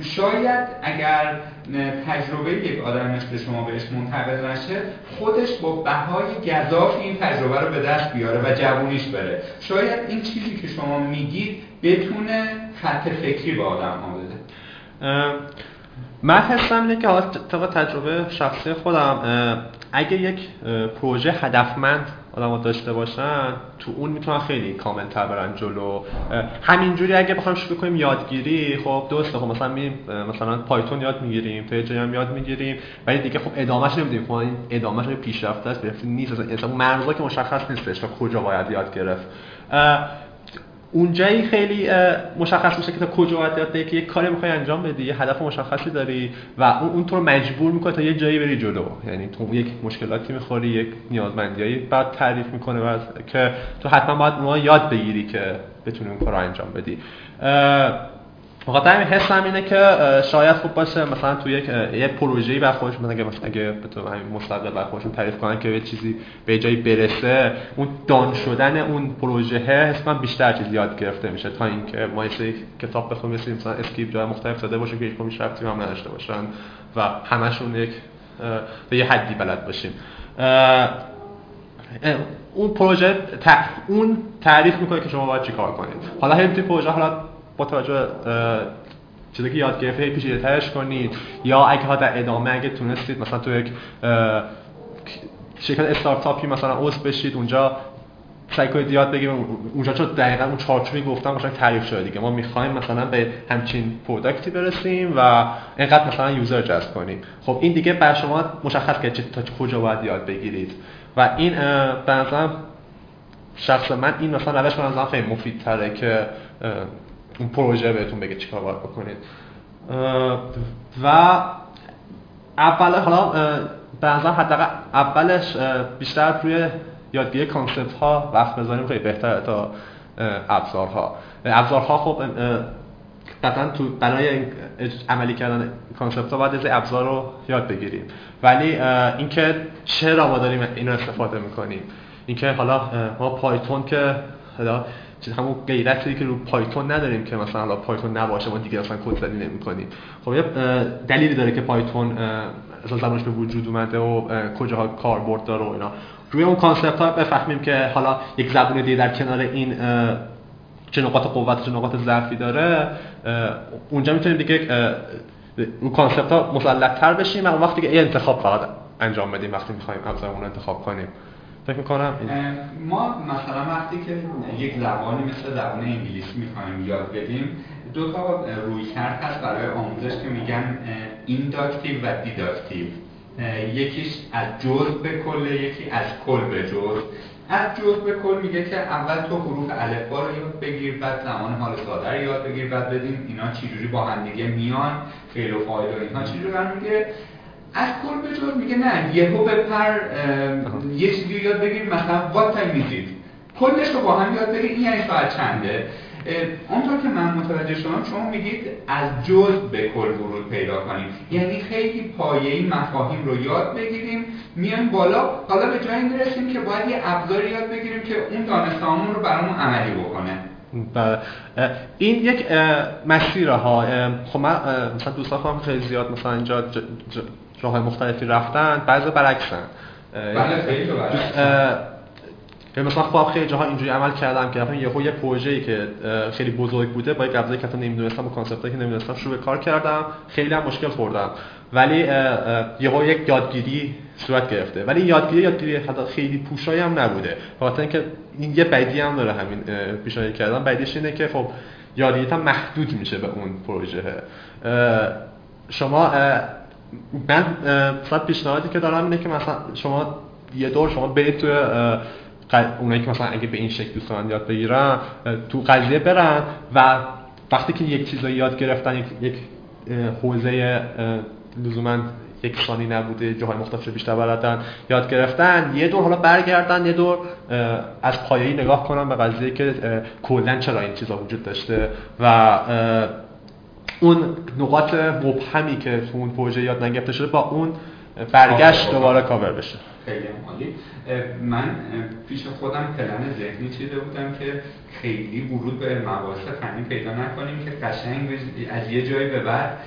شاید اگر تجربه یک آدم مثل شما بهش منتقل نشه خودش با بهای گذاف این تجربه رو به دست بیاره و جوونیش بره. شاید این چیزی که شما میگید بتونه خط فکری به آدم ها بده. من حسم اینه که تجربه شخصی خودم اگه یک پروژه هدفمند آدم داشته باشن تو اون می‌تونن خیلی کامل تر برن جلو. همینجوری اگه بخوایم شروع کنیم یادگیری خب درسته خب مثلا می مثلا پایتون یاد می‌گیریم تو جایی هم یاد می‌گیریم ولی دیگه خب ادامهش نمیدیم. خب این ادامهش پیشرفته است نیست اصلا مرزا که مشخص نیستش تا کجا باید یاد گرفت. اونجایی خیلی مشخص میشه که تا کجا باید که یک کاری می‌خوای انجام بدی یه هدف مشخصی داری و اون اون تو رو مجبور می‌کنه تا یه جایی بری جلو. یعنی تو یک مشکلاتی می‌خوری یک نیازمندیایی بعد تعریف می‌کنه و که تو حتما باید اونها یاد بگیری که بتونی اون کار رو انجام بدی. بخاطر همین حسم اینه که شاید خوب باشه مثلا تو یک یه پروژه‌ای بر اگه مثلا اگه تو همین مستقل بر خودشون تعریف کنن که به چیزی به جایی برسه اون دان شدن اون پروژه حتما بیشتر چیز یاد گرفته میشه. تا اینکه ما یه کتاب بخونیم مثلا اسکیپ جای مختلف داده باشه که هیچ ربطی هم نداشته باشن و همشون یک به یه حدی بلد باشیم. اون پروژه اون تعریف می‌کنه که شما باید چیکار کنید. حالا همین پروژه حالا با توجه چیزی که یاد گرفته پیچیده ترش کنید. یا اگه ها در ادامه اگه تونستید مثلا تو یک شرکت استارتاپی مثلا عضو بشید اونجا سعی کنید یاد بگیرید. اونجا چون دقیقا اون چارچوبی گفتم مثلا تعریف شده دیگه. ما می‌خوایم مثلا به همچین پروداکتی برسیم و اینقدر مثلا یوزر جذب کنیم. خب این دیگه بر شما مشخص که تا کجا باید یاد بگیرید. و این به نظرم شخص من این مثلا روش من خیلی مفید تره که اون پروژه بهتون بگه چیکار باید بکنید. و اول حالا به نظر حداقل اولش بیشتر روی یادگیری concept ها وقت بذاریم. خیلی بهتره تا ابزارها. ابزارها خب قطعا تو برای عملی کردن concept ها باید از ابزار رو یاد بگیریم. ولی اینکه چرا ما داریم اینو استفاده می‌کنیم. اینکه حالا ما پایتون که حالا چیز همون غیرتی که رو پایتون نداریم که مثلا حالا پایتون نباشه ما دیگه اصلا کد زنی نمی‌کنیم. خب یه دلیلی داره که پایتون اصلا زمانش به وجود اومده و کجاها کاربرد داره و اینا. روی اون concept ها بفهمیم که حالا یک زبون دیگه در کنار این چه نقاط قوت چه نقاط ضعفی داره اونجا می‌تونیم دیگه اون concept ها بشیم و اون وقت دیگه انتخاب فقط انجام بدیم وقتی می‌خوایم ابزارمون انتخاب کنیم. فکر می‌کنم ما مثلا وقتی که یک زبانی مثل زبان انگلیسی می‌خوایم یاد بدیم دو تا رویکرد هست برای آموزش که میگن inductive و deductive یکیش از جز به کل یکی از کل به جز از جز به کل میگه که اول تو حروف الفبا رو یاد بگیر بعد زمان حال ساده رو یاد بگیر بعد بدیم اینا چجوری با هم دیگه میان فعل و فاعل و اینها. چجوری می‌گیره از کل میگه نه یهو بپر یه چیزی یاد بگیر مثلا time is it کلش رو با هم یاد بگیر این یعنی ساعت چنده. اونطور که من متوجه شدم شما میگید از جز به کل ورود پیدا کنیم. یعنی خیلی پایه‌ای مفاهیم رو یاد بگیریم میان بالا حالا به جایی می‌رسیم که باید یه ابزاری یاد بگیریم که اون دانستهامون رو برامون عملی بکنه. این یک مسیره ها خب من مثلا دوستان خیلی زیاد مثلا اینجا راه مختلفی رفتن بعضی برعکسن. بله خیلی مثلا خب خیلی جاها اینجوری عمل کردم که یهو یه پروژه‌ای که خیلی بزرگ بوده با یک ابزاری که حتی نمی‌دونستم و کانسپتی که نمی‌دونستم شروع کار کردم. خیلی هم مشکل خوردم. ولی یهو یک یادگیری صورت گرفته. ولی یادگیری یادگیری خیلی پوشایی هم نبوده. خاطر اینکه این یه بدی هم داره همین پیشنهاد کردن. بدیش اینه که خب یادگیریت هم محدود میشه به اون پروژه. شما من فقط پیشنهادی که دارم اینه که مثلا شما یه دور شما برید تو اونایی که مثلا اگه به این شکل دوستان یاد بگیرن تو قضیه برن و وقتی که یک چیزایی یاد گرفتن یک, یک حوزه لزوما یک ثانی نبوده جاهای مختلف بیشتر بلدن یاد گرفتن یه دور حالا برگردن یه دور از پایه‌ای نگاه کنن به قضیه که کلا چرا این چیزا وجود داشته و اون نقاط مبهمی که تو اون پروژه یاد نگرفته شده با اون برگشت دوباره کاور بشه. خیلی عالی. من پیش خودم پلن ذهنی چیده بودم که خیلی ورود به مباحث فنی پیدا نکنیم که قشنگ از یه جایی به بعد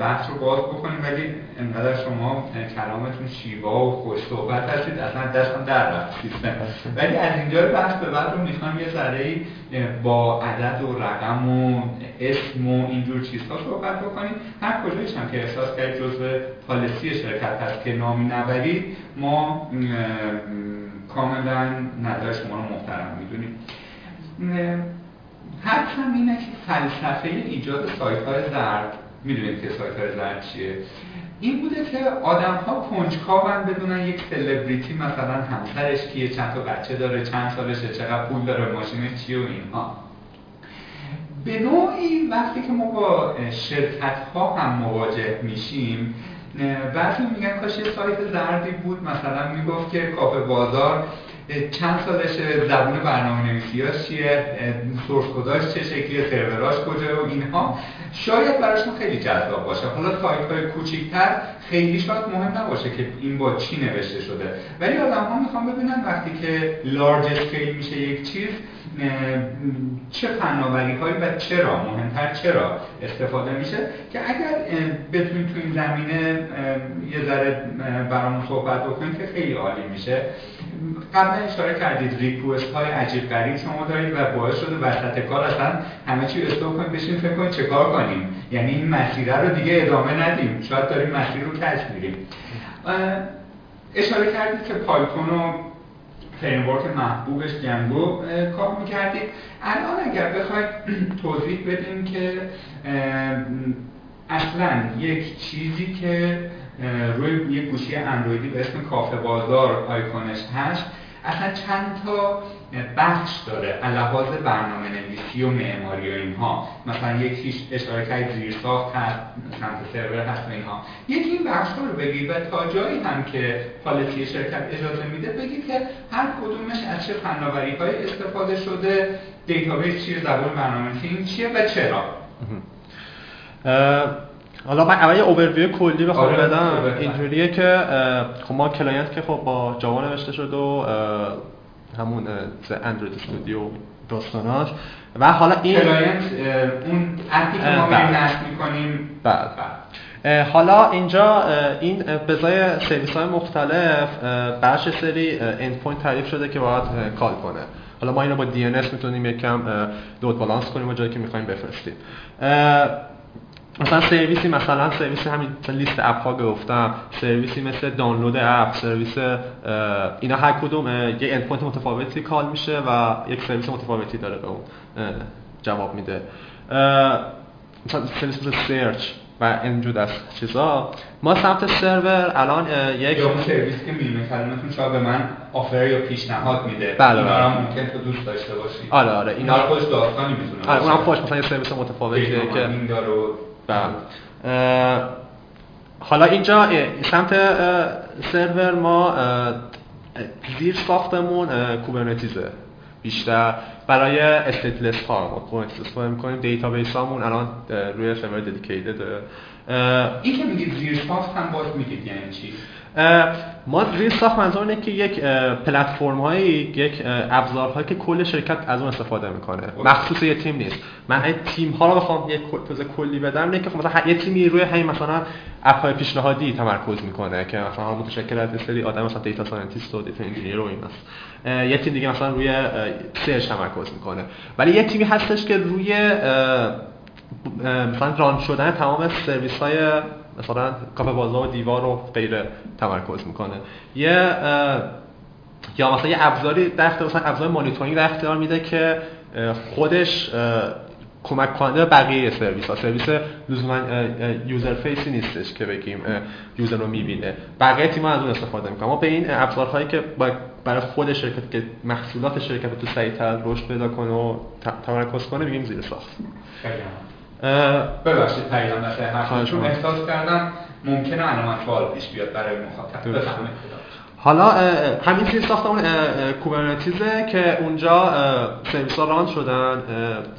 بحث رو باز بکنیم ولی انقدر شما کلامتون شیوا و خوش صحبت هستید اصلا دستم در رفت سیستم. ولی از اینجا بحث به بعد رو می‌خوام یه ذره با عدد و رقم و اسم و اینجور چیزها صحبت بکنیم. هر کجایش هم که احساس کرد جزء پالیسی شرکت هست که نامی نبرید ما کاملا نظر شما رو محترم می‌دونیم. حرفم اینه که فلسفه ایجاد سایت های زرد می‌دونید که سایت زرد چیه. این بوده که آدم ها کنجکاون بدونن یک سلبریتی مثلا همسرش کیه چند تا بچه داره چند سالشه چقدر پول داره ماشینش چیه و اینها. به نوعی وقتی که ما با شرکت ها هم مواجه میشیم بعضی میگن کاش یه سایت زردی بود. مثلا می‌گفت که کافه بازار چند سالشه زبون برنامه نویسی چیه سورس کداش چه شکلیه سروراش کجا و اینها. شاید براشون خیلی جذاب باشه. حالا سایت های کوچیکتر خیلی شاید مهم نباشه که این با چی نوشته شده. ولی آدم ها می‌خوام ببینن وقتی که لارج اسکیل میشه یک چیز چه فناوری هایی و چرا مهمتر چرا استفاده میشه که اگر بتونیم تو این زمینه یه ذره برامون صحبت بکنیم که خیلی عالی میشه. قبلا اشاره کردید ریکوست های عجیب غریب شما دارید و باعث شده وسط کار اصلا همه چی استوب کنیم بشین فکر کنیم چه کار کنیم. یعنی این مسیر رو دیگه ادامه ندیم. شاید داریم مسیر رو کش میریم. اشاره کردید که پایتون و framework محبوبش Django کار می‌کردید الان اگر بخواید توضیح بدیم که اصلا یک چیزی که روی یک گوشی اندرویدی به اسم کافه بازار آیکونش هست اصلا چند تا بخش داره لحاظ برنامه نویسی و معماری و اینها. مثلا یکیش اشاره کرد زیر ساخت هست سمت سرور هست و اینها. یکی این بخش رو بگید و تا جایی هم که policy شرکت اجازه میده بگید که هر کدومش از چه فناوری های استفاده شده database چیه زبان برنامه نویسی چیه و چرا؟ حالا من اول یه اوورویو کلی بخوام آره، بدم. اینجوریه که خب ما client که خب با جاوا نوشته شد و همون Android Studio داستاناش. و حالا این کلاینت اون app ی که ما بله. نصب می‌کنیم. بعد بله. حالا اینجا این به جای سرویس های مختلف بخش سری end point تعریف شده که باید call کنه. حالا ما اینو با اس می‌تونیم یکم load balance کنیم و جایی که می‌خوایم بفرستیم. مثلا سرویسی مثلا سرویس همین لیست app ها گفتم سرویسی مثل دانلود app سرویس اینا هر کدوم یه endpoint متفاوتی call میشه و یک سرویس متفاوتی داره به اون جواب میده. مثلا سرویس مثل سرچ و اینجور از چیزا. ما سمت سرور الان یک یا سرویس که میونه کلمتون شاید به من آفر یا پیشنهاد میده. بله اینا بله. ممکن تو دوست داشته باشی. آره آره اینا رو خودش داستانی می‌تونه آره اونم خوش مثلا یه سرویس متفاوتی که بله حالا اینجا سمت سرور ما زیر ساختمون کوبرنتیزه. بیشتر برای stateless ها ما Kubernetes استفاده می‌کنیم. database هامون الان روی سرور dedicated. این که میگید زیر ساخت هم باز میگید یعنی چی؟ ما زیر ساخت منظور اینه که یک پلتفرم هایی یک ابزارهایی که کل شرکت از اون استفاده می‌کنه. مخصوص یه تیم نیست. من این تیم ها رو بخوام یک توضیح کلی بدم. نه که خب مثلا یه تیمی روی همین مثلا app های پیشنهادی تمرکز می‌کنه که مثلا متشکل از سری آدم مثلا data scientist و data engineer و ایناست. یه تیم دیگه مثلا روی سرچ تمرکز می‌کنه. ولی یه تیمی هستش که روی مثلا run شدن تمام سرویس های مثلا کافه بازار و دیوار رو غیره تمرکز می‌کنه. یه یا مثلا یه ابزاری در اختیار مثلا ابزار مانیتورینگ در اختیار میده که خودش کمک کننده بقیه سرویس ها. سرویس لزوما user facing نیستش که بگیم user رو می‌بینه. بقیه تیم از اون استفاده می‌کنن. ما به این ابزارهایی که برای خود شرکت که محصولات شرکت تو سریعتر رشد پیدا کنه و تمرکز کنه میگیم زیر ساخت. ببخشید پیام چون احساس کردم ممکنه علامت سوال پیش بیاد برای مخاطب. بفهمید حالا همین چیز ساختمون کوبرنتیزه که اونجا سرویس ها ران شدن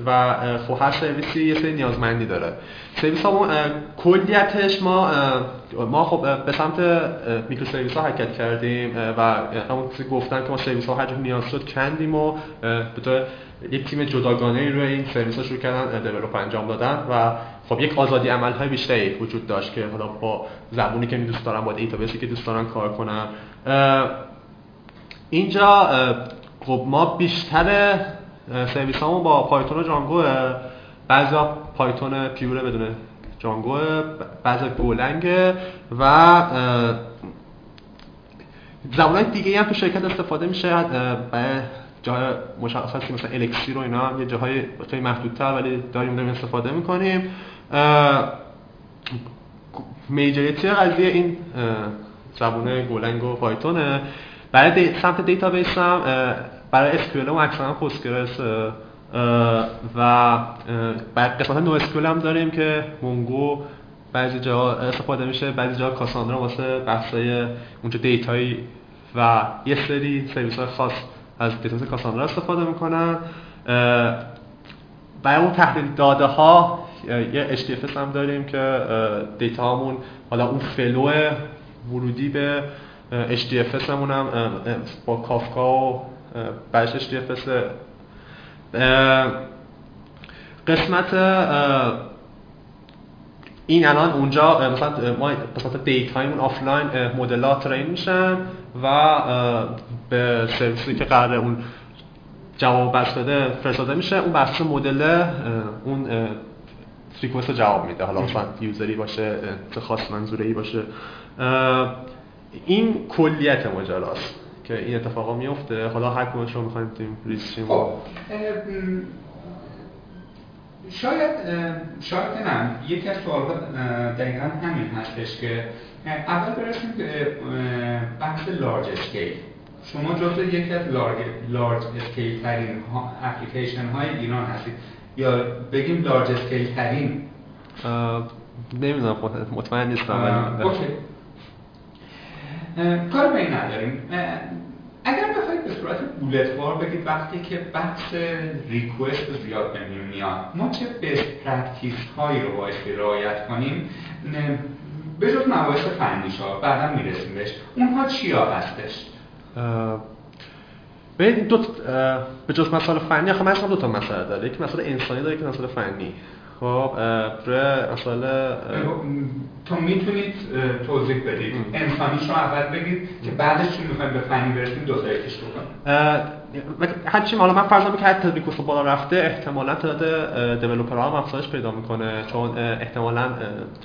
و خب هر سرویسی یه سری نیازمندی داره. سرویس همون کلیتش ما ما خب به سمت microservice ها حرکت کردیم و همون چیزی گفتن که ما سرویس ها هر نیاز شد کندیم و به طور یک تیم جداگانه روی این سرویس ها شروع کردن develop انجام دادن و خب یک آزادی عمل های بیشتری وجود داشت که حالا با زبونی که می دوست دارم با database ی که دوست دارم کار کنم. اینجا خب ما بیشتر سرویس همون با پایتون و جانگو بعضی پایتون پیوره بدون جانگو بعضی گولنگه و زبانهای دیگه هم تو شرکت استفاده میشه. جای مشخصی مثلا الکسی رو اینا هم یه جاهای خیلی محدودتر ولی داریم داریم استفاده می‌کنیم. میجریتی قضیه این زبونه گولنگ و پایتونه؟ برای سمت database هم برای SQL و اکثرا Postgres و بعد قسمت NoSQL هم داریم که Mongo بعضی جا استفاده میشه بعضی جا Cassandra واسه بحثای اونجا data یی و یه سری سرویس های خاص از database Cassandra استفاده می‌کنن. برای اون تحلیل داده ها یه HDFS هم داریم که data همون حالا اون flow ورودی به HDFS همون هم با Kafka و بعدش HDFS قسمت این الان اونجا مثلا ما قسمت data یمون offline model ات train میشن و به سرویسی که قرار اون جواب پس بده فرستاده میشه. اون بحث مدل اون ریکوست جواب میده. حالا مثلا یوزری باشه چه خاص منظوره ای باشه این کلیت ماجراست که این اتفاقا میفته. حالا هر کدومش رو می‌خوایم تیم ریسیم خب شاید شاید نه. یکی از سوالات دقیقا همین هستش که اول برسیم به بحث لارج اسکیل شما جزو یکی از large scale ترین اپلیکیشن های ایران هستید. یا بگیم large scale ترین؟ نمی‌دونم مطمئن نیستم ولی okay. کار به این نداریم. اگر بخواید به صورت bullet وار بگید وقتی که بحث request زیاد بهمون میاد ما چه best practice هایی رو بایستی رعایت کنیم؟ به جز مباحث فنیش ها بعدا می‌رسیم بهش. اونها چیا هستش؟ ببین دو به جز مسائل فنی خب مثلا دو تا مسئله داره. یک مسئله انسانی داره که مسئله فنی. خب روی مسئله تو می‌تونید توضیح بدید. انسانیش رو اول بگید که بعدش چون می‌خوایم به فنی برسیم دو تا یکیش بکنیم هرچی حالا من فرض که هر تدریکوس بالا رفته احتمالا تعداد دیولپرها هم افزایش پیدا می‌کنه چون احتمالا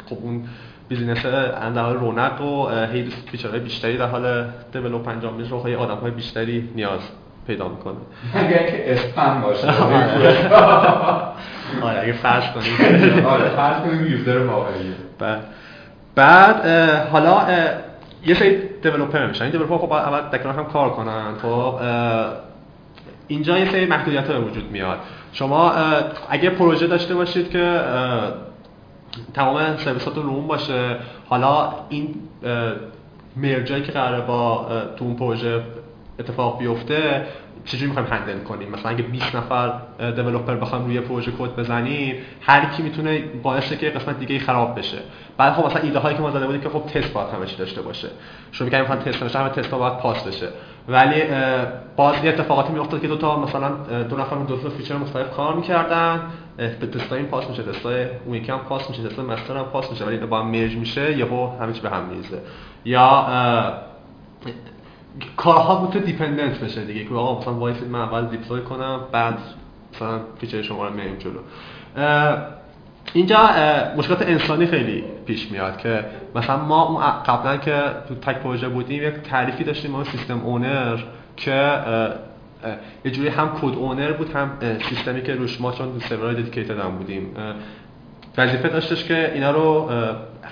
خب اون business در حال رونق و هی feature های بیشتری در حال develop انجام میشه و آدم های بیشتری نیاز پیدا می‌کنه. اگر که اسپم باشه. آره. اگه فرض کنیم. آره فرض کنیم user واقعیه. بعد حالا یه سری developer میشن. این developer خب اول در کنار هم کار کنن. خب اینجا یه سری محدودیت ها وجود میاد. شما اگه پروژه داشته باشید که تمام سرویساتون رو اون باشه. حالا این مرجایی که قراره با تو اون پروژه اتفاق بیفته چجوری می‌خوایم هندل کنیم؟ مثلا اگه 20 نفر دیولپر بخوام روی پروژه کد بزنیم هر کی می‌تونه باعث که قسمت دیگه خراب بشه. بعد خب مثلا ایده هایی که ما زده بودیم که خب تست باید همه چی داشته باشه. شما میگیم مثلا تست نشه همه تست ها باید پاس بشه. ولی باز یه اتفاقاتی میافتاد که دو تا مثلا دو نفر دو تا feature مختلف کار می‌کردن. به تست این pass میشه تست اون یکی هم pass میشه test master هم pass میشه. ولی با هم merge میشه یهو همه چی به هم میریزه. یا کارها می‌تونه dependent بشه دیگه. که آقا مثلا وایسید من اول deploy کنم بعد مثلا feature شما رو میاریم جلو. اینجا مشکلات انسانی خیلی پیش میاد که مثلا ما قبلا که تو تک پروژه بودیم یک تعریفی داشتیم ما system owner که یه جوری هم code owner بود هم سیستمی که روش ما چون server های dedicated هم بودیم. وظیفه داشتش که اینا رو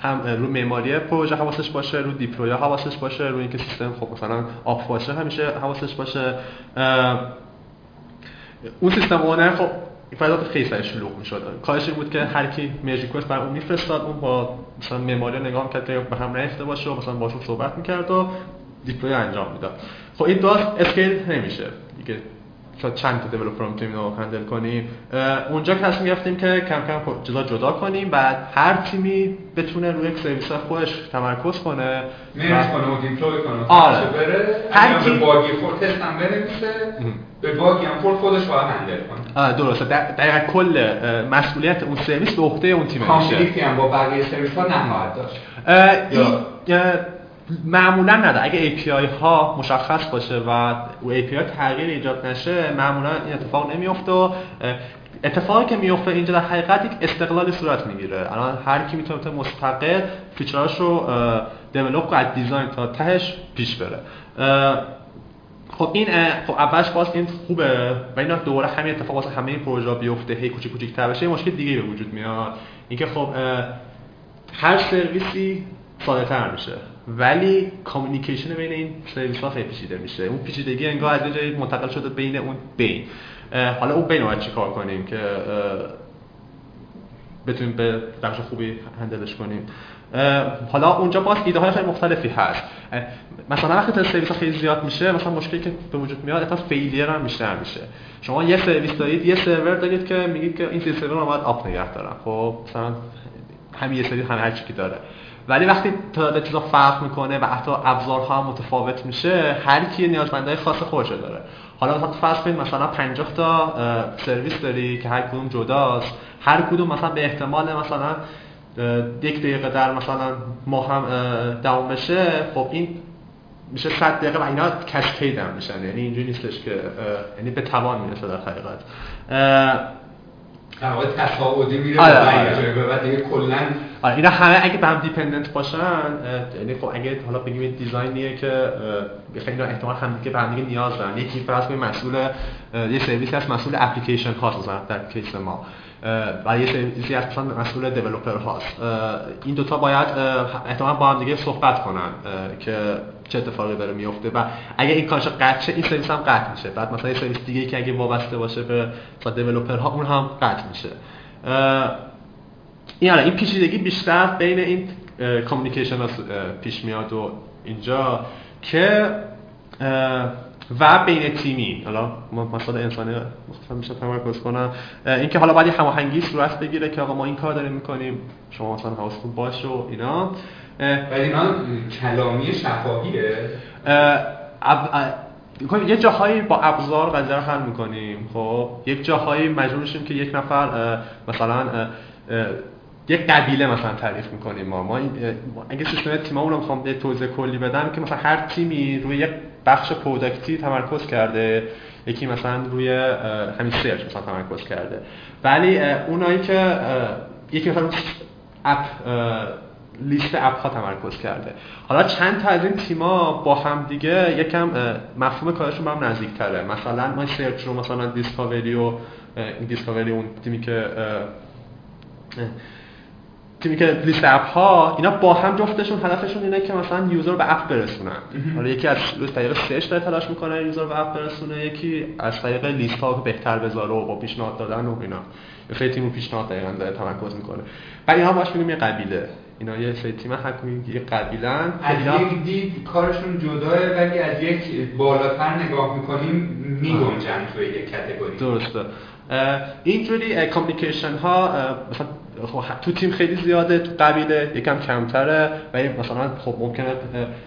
هم رو معماری پروژه حواسش باشه رو deploy ا حواسش باشه رو اینکه سیستم خب مثلا up باشه همیشه حواسش باشه. اون system owner خب فضا خیلی سر شلوغ می‌شد. کارش این بود که هر کی merge request بر اون میفرستاد اون با مثلا معماری نگاه می‌کرد که به هم نیفته باشه و مثلا باشون صحبت می‌کرد و deploy انجام می‌داد. خب این داستان scale نمیشه. دیگه شاید چند تا developer می‌تونیم رو handle کنیم. اونجا تصمیم گرفتیم که کم کم جدا جدا کنیم بعد هر تیمی بتونه روی یک سرویس خودش تمرکز کنه merge کنه و deploy کنه آره. بره هر کی bug ی خورد تست هم بنویسه به bug ی هم خورد خودش باید هندل کنه. آره درسته. دقیقا کل مسئولیت اون سرویس به عهده اون تیم میشه. conflict ی هم با بقیه سرویس ها نخواهد داشت. معمولا نداره اگه API ها مشخص باشه و API تغییر ایجاد نشه معمولا این اتفاق نمیفته اتفاقی که میفته اینجا در حقیقت یک استقلال صورت می‌گیره. الان هر کی می‌تونه مستقل فیچراش رو دیولپ از دیزاین تا تهش پیش بره. خب این خب اولش باز این خوبه و اینا دوباره همین اتفاق واسه همه این پروژه بیفته هی کوچیک کوچیک‌تر بشه. مشکل دیگه به وجود میاد. اینکه خب هر سرویسی ساده تر میشه. ولی communication بین این سرویس ها خیلی پیچیده میشه. اون پیچیدگی انگار از جایی منتقل شده بین اون بین. حالا اون بین باید چیکار کنیم که بتونیم به بخش خوبی handle ش کنیم. حالا اونجا باز ایده های خیلی مختلفی هست. مثلا وقتی تا سرویس خیلی زیاد میشه مثلا مشکلی که به وجود میاد اصلا failure هم بیشتر میشه. شما یه سرویس دارید یه سرور دارید که میگید که این سرور رو باید آپ نگه دارم. خب مثلا همین یه سری همه هر چیزی داره. ولی وقتی تعداد چیزا فرق می‌کنه و حتی ابزارها هم متفاوت میشه هر کی نیازمندهای خاص خودش داره. حالا مثلا فرض کنید مثلا 50 تا سرویس داری که هر کدوم جداست. هر کدوم مثلا به احتمال مثلا یک دقیقه در مثلا ما هم دوام بشه خب این میشه 100 دقیقه و اینا cascade هم میشن. یعنی اینجوری نیستش که یعنی به توان می‌رسه در حقیقت. در واقع تصاعدی میره آره آره. بعد دیگه کلا آره اینا همه اگه به هم dependent باشن یعنی خب اگه حالا بگیم design یه که خیلی احتمال هم دیگه به هم دیگه نیاز دارن یکی فرض کنیم مسئول یه سرویسی هست مسئول اپلیکیشن هاست مثلا در case ما یه سرویسی هست مثلا مسئول developer هاست این دوتا باید احتمال با هم دیگه صحبت کنن که چه اتفاقی داره میفته. و اگه این کارش قطع شه این سرویس هم قطع میشه. بعد مثلا یه سرویس دیگه که اگه وابسته باشه به دیولپر ها اون هم قطع میشه. این این پیچیدگی بیشتر بین این کامیکیشن پیش میاد و اینجا که و بین تیمی. حالا مسائل انسانی مختلف میشه تمرکز کنم. اینکه حالا باید هماهنگی صورت بگیره که آقا ما این کار داریم می‌کنیم شما مثلا حواستون باشه و اینا. ولی اینا کلامی شفاهیه. یه جاهایی با ابزار قضیه رو حل می‌کنیم. خب یک جاهایی مجبور میشیم که یک نفر مثلا یک قبیله مثلا تعریف می‌کنیم ما. ما اگه سیستم تیممون رو می‌خوام یه توضیح کلی بدم که مثلا هر تیمی روی یک بخش پروداکتی تمرکز کرده یکی مثلا روی همین search مثلا تمرکز کرده. ولی اونایی که یکی مثلا app لیست app ها تمرکز کرده. حالا چند تا از این تیما با هم دیگه یکم مفهوم کارشون با هم نزدیک تره مثلا ما search رو مثلا discovery و discovery اون تیمی که تیمی که لیست app ها اینا با هم جفتشون هدفشون اینه که مثلا user به app برسونن. حالا یکی از طریق search داره تلاش می‌کنه user به app برسونه یکی از طریق لیست ها بهتر بذاره و با پیشنهاد دادن و اینا. خیلی تیم پیشنهاد دقیقاً داره تمرکز می‌کنه. بعد اینا باش میگیم یه قبیله. اینا یه سری تیم هر یه قبیلن از یک دید کارشون جداه ولی از یک بالاتر نگاه می‌کنیم میگنجن توی یک category. درسته. اینجوری communication ها مثلا خب تو تیم خیلی زیاده تو قبیله یکم کمتره ولی مثلا خب ممکنه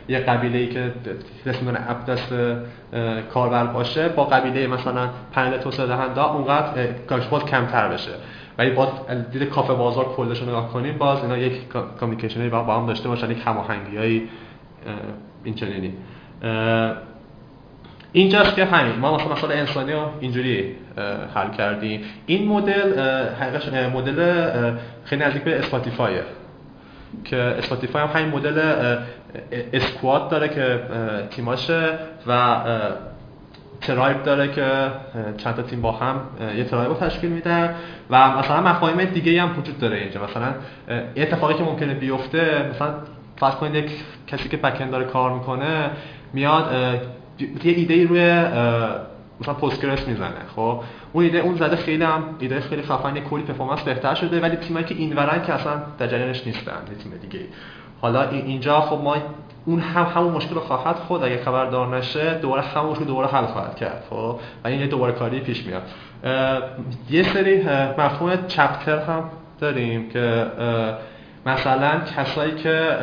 یه قبیله ای که رسمیدن اپ دست کاربر باشه با قبیله مثلا پنل توسعه دهنده اونقدر کارش کمتر بشه. ولی باز دید کافه بازار کلش رو نگاه کنیم باز اینا یک کامیکیشنی با هم داشته باشن یک هماهنگیایی این چنینی اینجاست که همین ما مثلا مسئله انسانی رو اینجوری حل کردیم. این مدل مدل خیلی نزدیک به اسپاتیفایه. که Spotify هم همین مدل squad داره که تیماشه و tribe داره که چند تا تیم با هم یه tribe رو تشکیل میدن و مثلا مفاهیم دیگه هم وجود داره اینجا. مثلا اتفاقی که ممکنه بیفته مثلا فرض کنید یک کسی که back داره کار می‌کنه میاد یه ایده روی مثلا Postgres می‌زنه. خب؟ اون ایده اون زده خیلی هم ایده خیلی خفنی کلی performance بهتر شده ولی تیمایی که اینورن که اصلا در جریانش نیستن تیم دیگه حالا اینجا خب ما اون هم همون مشکل رو خواهد خورد اگه خبردار نشه دوباره همون رو دوباره حل خواهد کرد. خب؟ و این یه دوباره کاری پیش میاد. یه سری مفهوم chapter هم داریم که مثلا کسایی که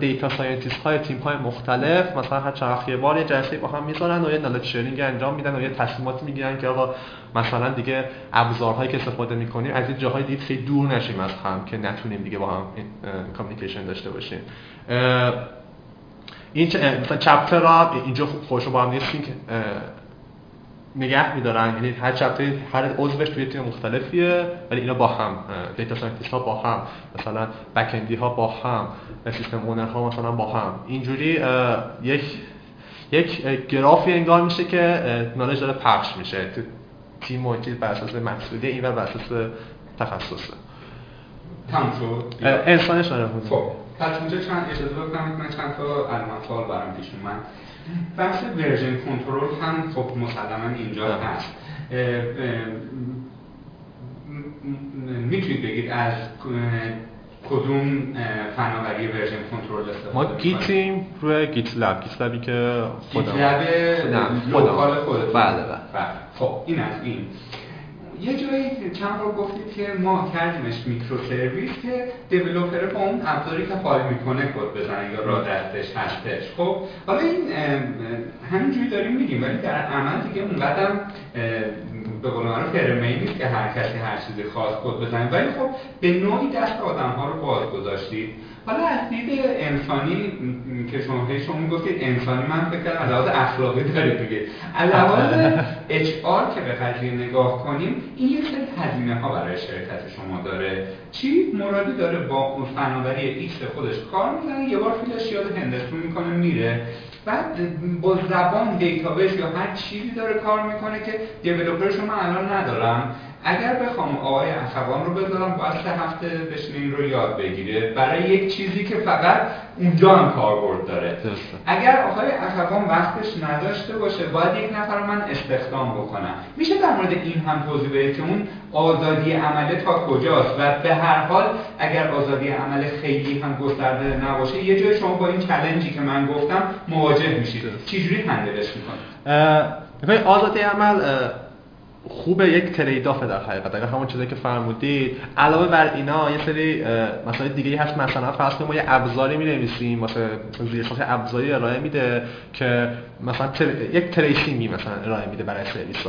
data scientist های تیم های مختلف مثلا هر چند یه بار یه جلسه با هم می‌ذارن و یه knowledge sharing انجام میدن و یه تصمیماتی می‌گیرن که آقا مثلا دیگه ابزارهایی که استفاده می‌کنیم از این جاهای دیگه خیلی دور نشیم از هم که نتونیم دیگه با هم communication داشته باشیم. این chapter را اینجا خوش با هم نگه میدارن. یعنی هر chapter هر عضوش توی تیم مختلفیه ولی اینا با هم data scientist ها با هم مثلا backend ی ها با هم system owner ها مثلا با هم. اینجوری یک یک گرافی انگار میشه که knowledge داره پخش میشه. تو تیم و چیز بر اساس محصولی این و بر اساس تخصصه تمام شد؟ انسانش خب پس اونجا چند اجازه بکنم من چند تا علامت سوال برام پیش اومد. بحث version control هم خب مسلما اینجا هست. می‌تونید بگید از کدوم فناوری version control استفاده ما Git یم روی GitLab GitLab ی که خودم GitLab local خودتون. بله. بله. خب این از این. یه جایی چند بار گفتید که ما کردیمش microservice که developer با اون ابزاری که حال می‌کنه کد بزنه یا را دستش هستش. خب حالا این همینجوری داریم میگیم ولی در عمل دیگه اونقدر به قول معروف نیست که هر کسی هر چیزی خاص کد بزنه. ولی خب به نوعی دست آدم ها رو باز گذاشتید. حالا از دید انسانی که شما شما می‌گفتید انسانی من فکر از لحاظ اخلاقی دارید دیگه. از لحاظ HR که به قضیه نگاه کنیم این یک سری هزینه ها برای شرکت شما داره. چی؟ مرادی داره با فناوری X خودش کد می‌زنه یه بار فیلش یاد هندستون می‌کنه میره. بعد با زبان database یا هر چیزی داره کار می‌کنه که developer شما الان ندارم. اگر بخوام آقای اخوان رو بذارم باید سه هفته بشینه رو یاد بگیره. برای یک چیزی که فقط اونجا هم کاربرد داره. اگر آقای اخوان وقتش نداشته باشه باید یک نفر من استخدام بکنم. میشه در مورد این هم توضیح بدید که اون آزادی عمله تا کجاست؟ و به هر حال اگر آزادی عمله خیلی هم گسترده نباشه یه جای شما با این چلنجی که من گفتم مواجه میشید. چجوری هندلش می‌کنید؟ آزادی عمل خوبه یک ترید آف در حقیقت. اگر همون چیزی که فرمودید علاوه بر اینا یه سری مسائل دیگه هست. مثلا فرض ما یه ابزاری می نویسیم مثلا زیرساخت ابزاری ارائه میده که مثلا تر... یک tracing ی مثلا ارائه میده برای سرویس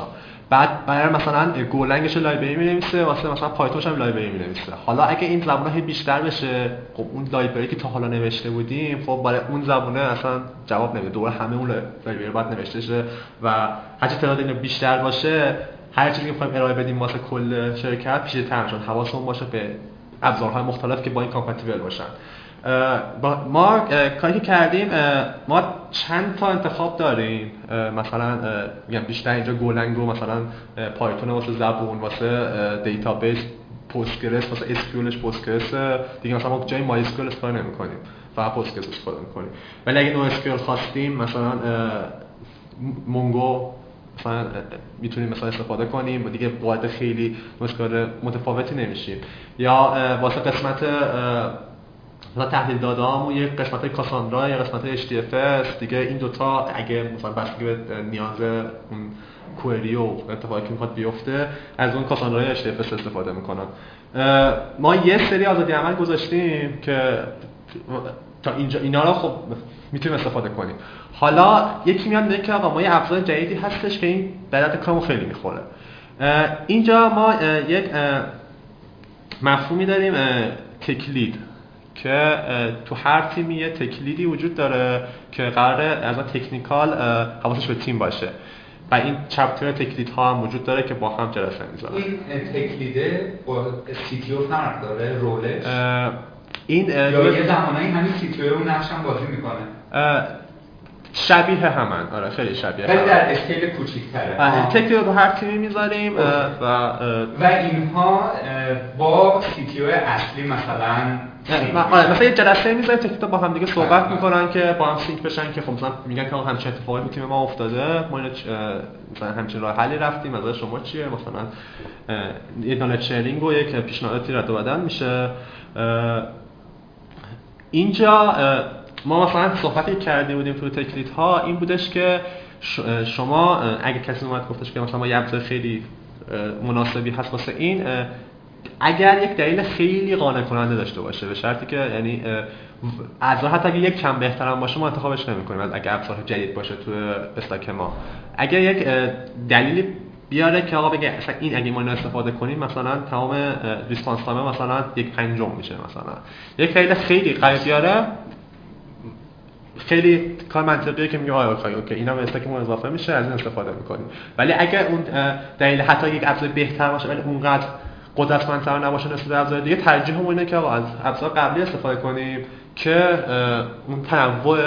بعد برای مثلا Golang ش library می نویسه واسه مثلا Python ش هم library می نویسه حالا اگه این زبان بیشتر بشه خب اون library که تا حالا نوشته بودیم خب برای اون زبونه اصلا جواب نمیده. دوباره همه اون library باید نوشته شه و هرچی تعداد اینو بیشتر باشه هر چیزی که ارائه بدیم واسه کل شرکت پیش تر شد. حواسمون باشه به ابزارهای مختلف که با این compatible باشن. ما کاری که کردیم ما چند تا انتخاب داریم. مثلا میگم بیشتر اینجا Golang رو مثلا Python واسه زبون واسه database Postgres واسه SQL ش Postgres دیگه مثلا ما جای MySQL استفاده نمی‌کنیم. فقط Postgres استفاده می‌کنیم. ولی اگه NoSQL خواستیم مثلا Mongo مثلا می‌تونیم مثلا استفاده کنیم و دیگه باید خیلی مشکل متفاوتی نمیشیم. یا واسه قسمت مثلا تحلیل داده همون یه قسمت کاساندرا یا قسمت HDFS دیگه این دوتا اگه مثلا بستگی به نیاز اون کوئری و اتفاقی که می‌خواد بیفته از اون کاساندرا HDFS استفاده می‌کنن. ما یه سری آزادی عمل گذاشتیم که تا اینجا اینا رو خب می‌تونیم استفاده کنیم. حالا یکی میاد میگه که آقا ما یه ابزار جدیدی هستش که این بدت کارمون خیلی می‌خوره. اینجا ما یک مفهومی داریم تکلید که تو هر تیمی یه تکلیدی وجود داره که قراره از تکنیکال حواسش به تیم باشه. و این چپتر تکلید ها هم وجود داره که با هم جلسه می‌ذارن. این تکلیده با سی فرق داره؟ رولش؟ این یا یه زمانایی همین سی تی اون نقش هم بازی می‌کنه. شبیه همن آره خیلی شبیه ولی در scale کوچیک‌تره. تکلیف رو هر تیمی می‌ذاریم و و اینها با سی اصلی مثلا آره مثلا یه جلسه می‌ذاریم tech lead با هم دیگه صحبت می‌کنن که با هم sync بشن که خب مثلا میگن که همچین اتفاقی تو تیم ما افتاده ما مثلا همچین راه حلی رفتیم از شما چیه؟ مثلا یه knowledge sharing و یک پیشنهاداتی رد و بدل میشه. اینجا ما مثلا صحبتی کرده بودیم تو tech lead ها این بودش که شما اگه کسی اومد گفتش که مثلا ما یه خیلی مناسبی هست واسه این اگر یک دلیل خیلی قانع کننده داشته باشه به شرطی که یعنی ابزار حتی اگه یک کم بهترم باشه ما انتخابش نمی‌کنیم. اگه ابزار جدید باشه تو stack ما. اگر یک دلیلی بیاره که آقا بگه اصلا این اگه ما اینو استفاده کنیم مثلا تمام response time مثلا یک پنجم میشه مثلا. یک خیلی خیلی قوی بیاره خیلی کار منطقیه که میگه آیا okay okay اینا به stack مون اضافه میشه از این استفاده می‌کنیم. ولی اگر اون دلیل حتی یک ابزار بهتر باشه ولی اونقدر قدرتمندتر نباشه نسبت به ابزار دیگه ترجیح اینه که از ابزار قبلی استفاده کنیم که اون تنوع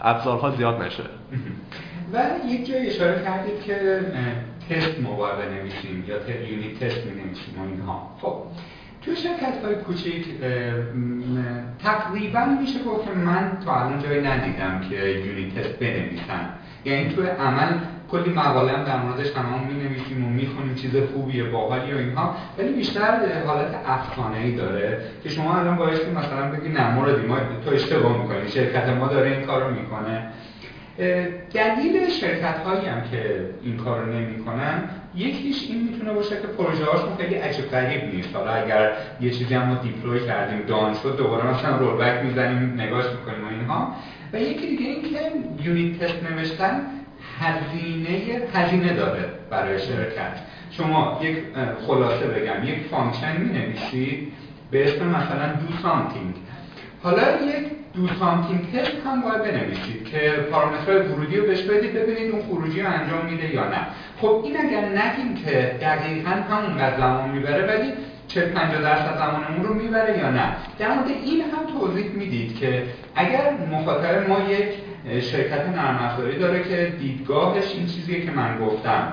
ابزارها زیاد نشه. و یک جای اشاره کردید که تست ما باید بنویسیم یا یونیت تست می نویسیم اینها. خب. تو شرکت های کوچیک تقریبا میشه گفت که من تا الان جایی ندیدم که یونیت تست بنویسن. یعنی تو عمل کلی مقاله هم در موردش تمام می نویسیم و می‌خونیم چیز خوبیه باحالی و اینها. ولی بیشتر حالت افسانه ای داره که شما الان بایستی مثلا بگی نه موردی ما تو اشتباه می‌کنی شرکت ما داره این کارو می‌کنه. دلیل شرکت هایی هم که این کار رو نمی کنن یکیش این می‌تونه باشه که پروژه هاشون خیلی عجیب غریب نیست. حالا اگر یه چیزی هم deploy کردیم down شد دوباره مثلا roll back می‌زنیم نگاش می‌کنیم و اینها. و یکی دیگه این که unit test نوشتن هزینه هزینه داره برای شرکت. شما یک خلاصه بگم یک function می نویسید به اسم مثلا do something حالا یک دو سامتینگ تست هم باید بنویسید که پارامترهای ورودی رو بهش بدید ببینید اون خروجی رو انجام میده یا نه. خب این اگر نگیم که دقیقا همونقدر زمان می‌بره ولی 40 50 درصد زمانمون رو می‌بره یا نه. در مورد این هم توضیح می‌دید که اگر مخاطب ما یک شرکت نرم افزاری داره که دیدگاهش این چیزیه که من گفتم.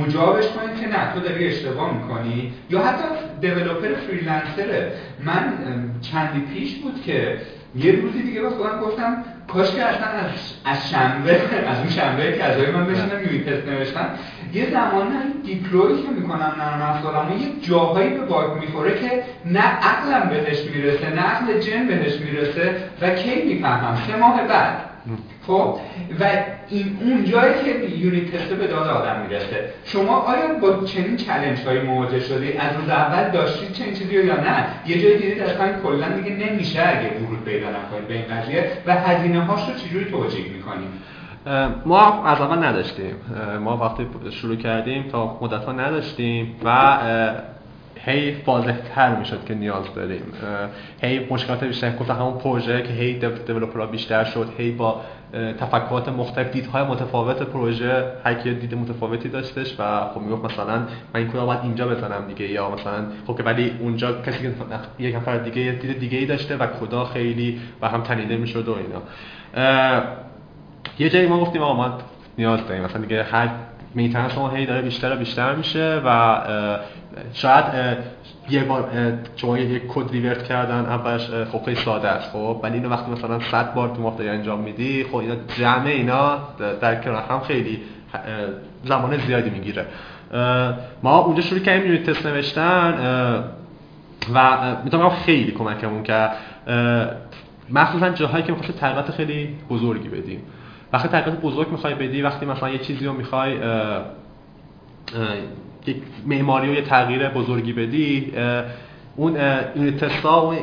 مجابش کنید که نه تو داری اشتباه می‌کنی. یا حتی developer freelancer ه. من چندی پیش بود که یه روزی دیگه با خودم گفتم کاش که اصلا از, شنبه از اون شنبه که از من بشینم unit test نوشتم. یه زمان deploy که می‌کنم نرم افزارمو یه جاهایی به bug می‌خوره که نه عقلم بهش می‌رسه نه عقل جن بهش می‌رسه و کی می‌فهمم؟ سه ماه بعد. خب و این اون جایی که unit test به داد آدم می‌رسه. شما آیا با چنین challenge هایی مواجه شدید از روز اول داشتید چنین چیزی یا نه؟ یه جایی دیدید اصلا کلا دیگه نمیشه اگه ورود پیدا نکنید به این قضیه. و هزینه هاش رو چجوری توجیه می‌کنید ما از اول نداشتیم. ما وقتی شروع کردیم تا مدت ها نداشتیم. و هی واضح تر می‌شد که نیاز داریم. هی مشکلات بیشتر گفت همون پروژه که هی دیولپرها بیشتر شد هی با تفکرات مختلف دیدهای متفاوت پروژه هر دید متفاوتی داشتش و خب می‌گفت مثلا من این کدوم باید اینجا بزنم دیگه یا مثلا خب که ولی اونجا کسی یک نفر دیگه یه دید دیگه ای داشته و کدا خیلی و هم تنیده می‌شد و اینا. یه جایی ما گفتیم آقا ما نیاز داریم. مثلا دیگه هر میتنس شما هی داره بیشتر و بیشتر میشه و شاید یه بار شما یک کد ریورت کردن اولش خب خیلی ساده است خب؟ ولی اینو وقتی مثلا 100 بار تو ماه انجام میدی خب اینا جمع اینا در کنار هم خیلی زمان زیادی می‌گیره. ما اونجا شروع کردیم یونیت تست نوشتن و می‌تونم خیلی کمکمون کرد. مخصوصا جاهایی که می‌خواست تغییرات خیلی بزرگی بدیم. وقتی تغییرات بزرگ می‌خوای بدی وقتی مثلا یه چیزی رو می‌خوای یک معماری و یه تغییر بزرگی بدی اون unit test ا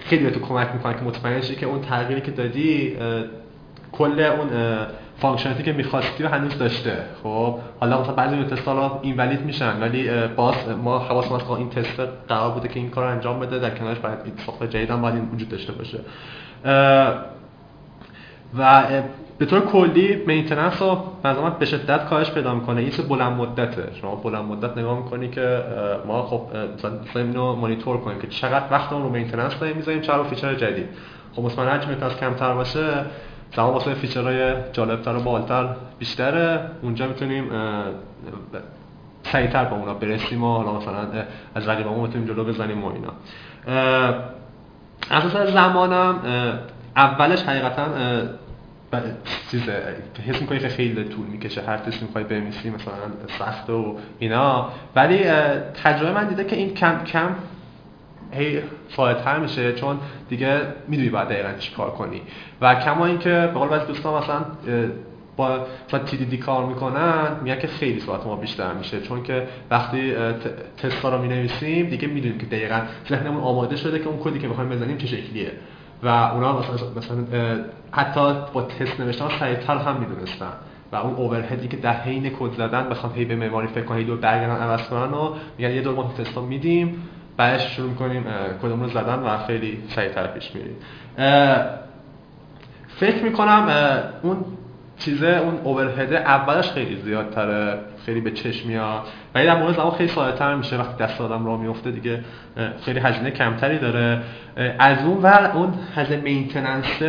خیلی به تو کمک می‌کنه که مطمئن شی که اون تغییری که دادی کل اون functionality که می‌خواستی و هنوز داشته. خب حالا مثلا بعضی تست ها invalid میشن ولی باز ما حواس ما این تست قرار بوده که این کار انجام بده در کنارش باید این ساخت جدید هم باید وجود داشته باشه. و به طور کلی maintenance رو مثلا به شدت کاهش پیدا می‌کنه. این بلند مدته؟ شما بلند مدت نگاه می‌کنی که ما خب مثلا اینو مانیتور کنیم که چقدر وقت رو maintenance داریم می‌ذاریم چرا feature جدید. خب مطمئنا هرچی maintenance کمتر باشه زمان واسه feature های جالبتر و بالتر بیشتره. اونجا می‌تونیم سریعتر با اونا برسیم و حالا مثلا از رقیبامون می‌تونیم جلو بزنیم و اینا. اساسا زمانم اولش حقیقتا چیز حس می‌کنی که خیلی طول می‌کشه هر تست می‌خوای بمیسی مثلا سخت و اینا. ولی تجربه من دیده که این کم کم هی فایدتر میشه چون دیگه می‌دونی باید دقیقا چی کار کنی. و کما اینکه به قول بعضی دوستان مثلا با مثلا تی دی دی کار می‌کنن میگن که خیلی ساعت ما بیشتر میشه. چون که وقتی تستا رو می‌نویسیم دیگه می‌دونیم که دقیقا ذهنمون آماده شده که اون کدی که می‌خوایم بزنیم چه شکلیه. و اونا مثلا, حتی با تست نوشتن سریعتر هم می‌دونستن. و اون اوورهدی که در حین کد زدن بخوام هی به معماری فکر کنن دور برگردن عوض کنن و میگن یه دور ما تستا میدیم بعدش شروع کنیم کدوم رو زدن و خیلی سریعتر پیش میریم. فکر می‌کنم اون چیزه اون overhead اولش خیلی زیادتره خیلی به چشم میاد. ولی در مورد زمان خیلی ساده تر میشه وقتی دست آدم راه میفته دیگه خیلی هزینه کمتری داره. از اون ور اون هزینه maintenance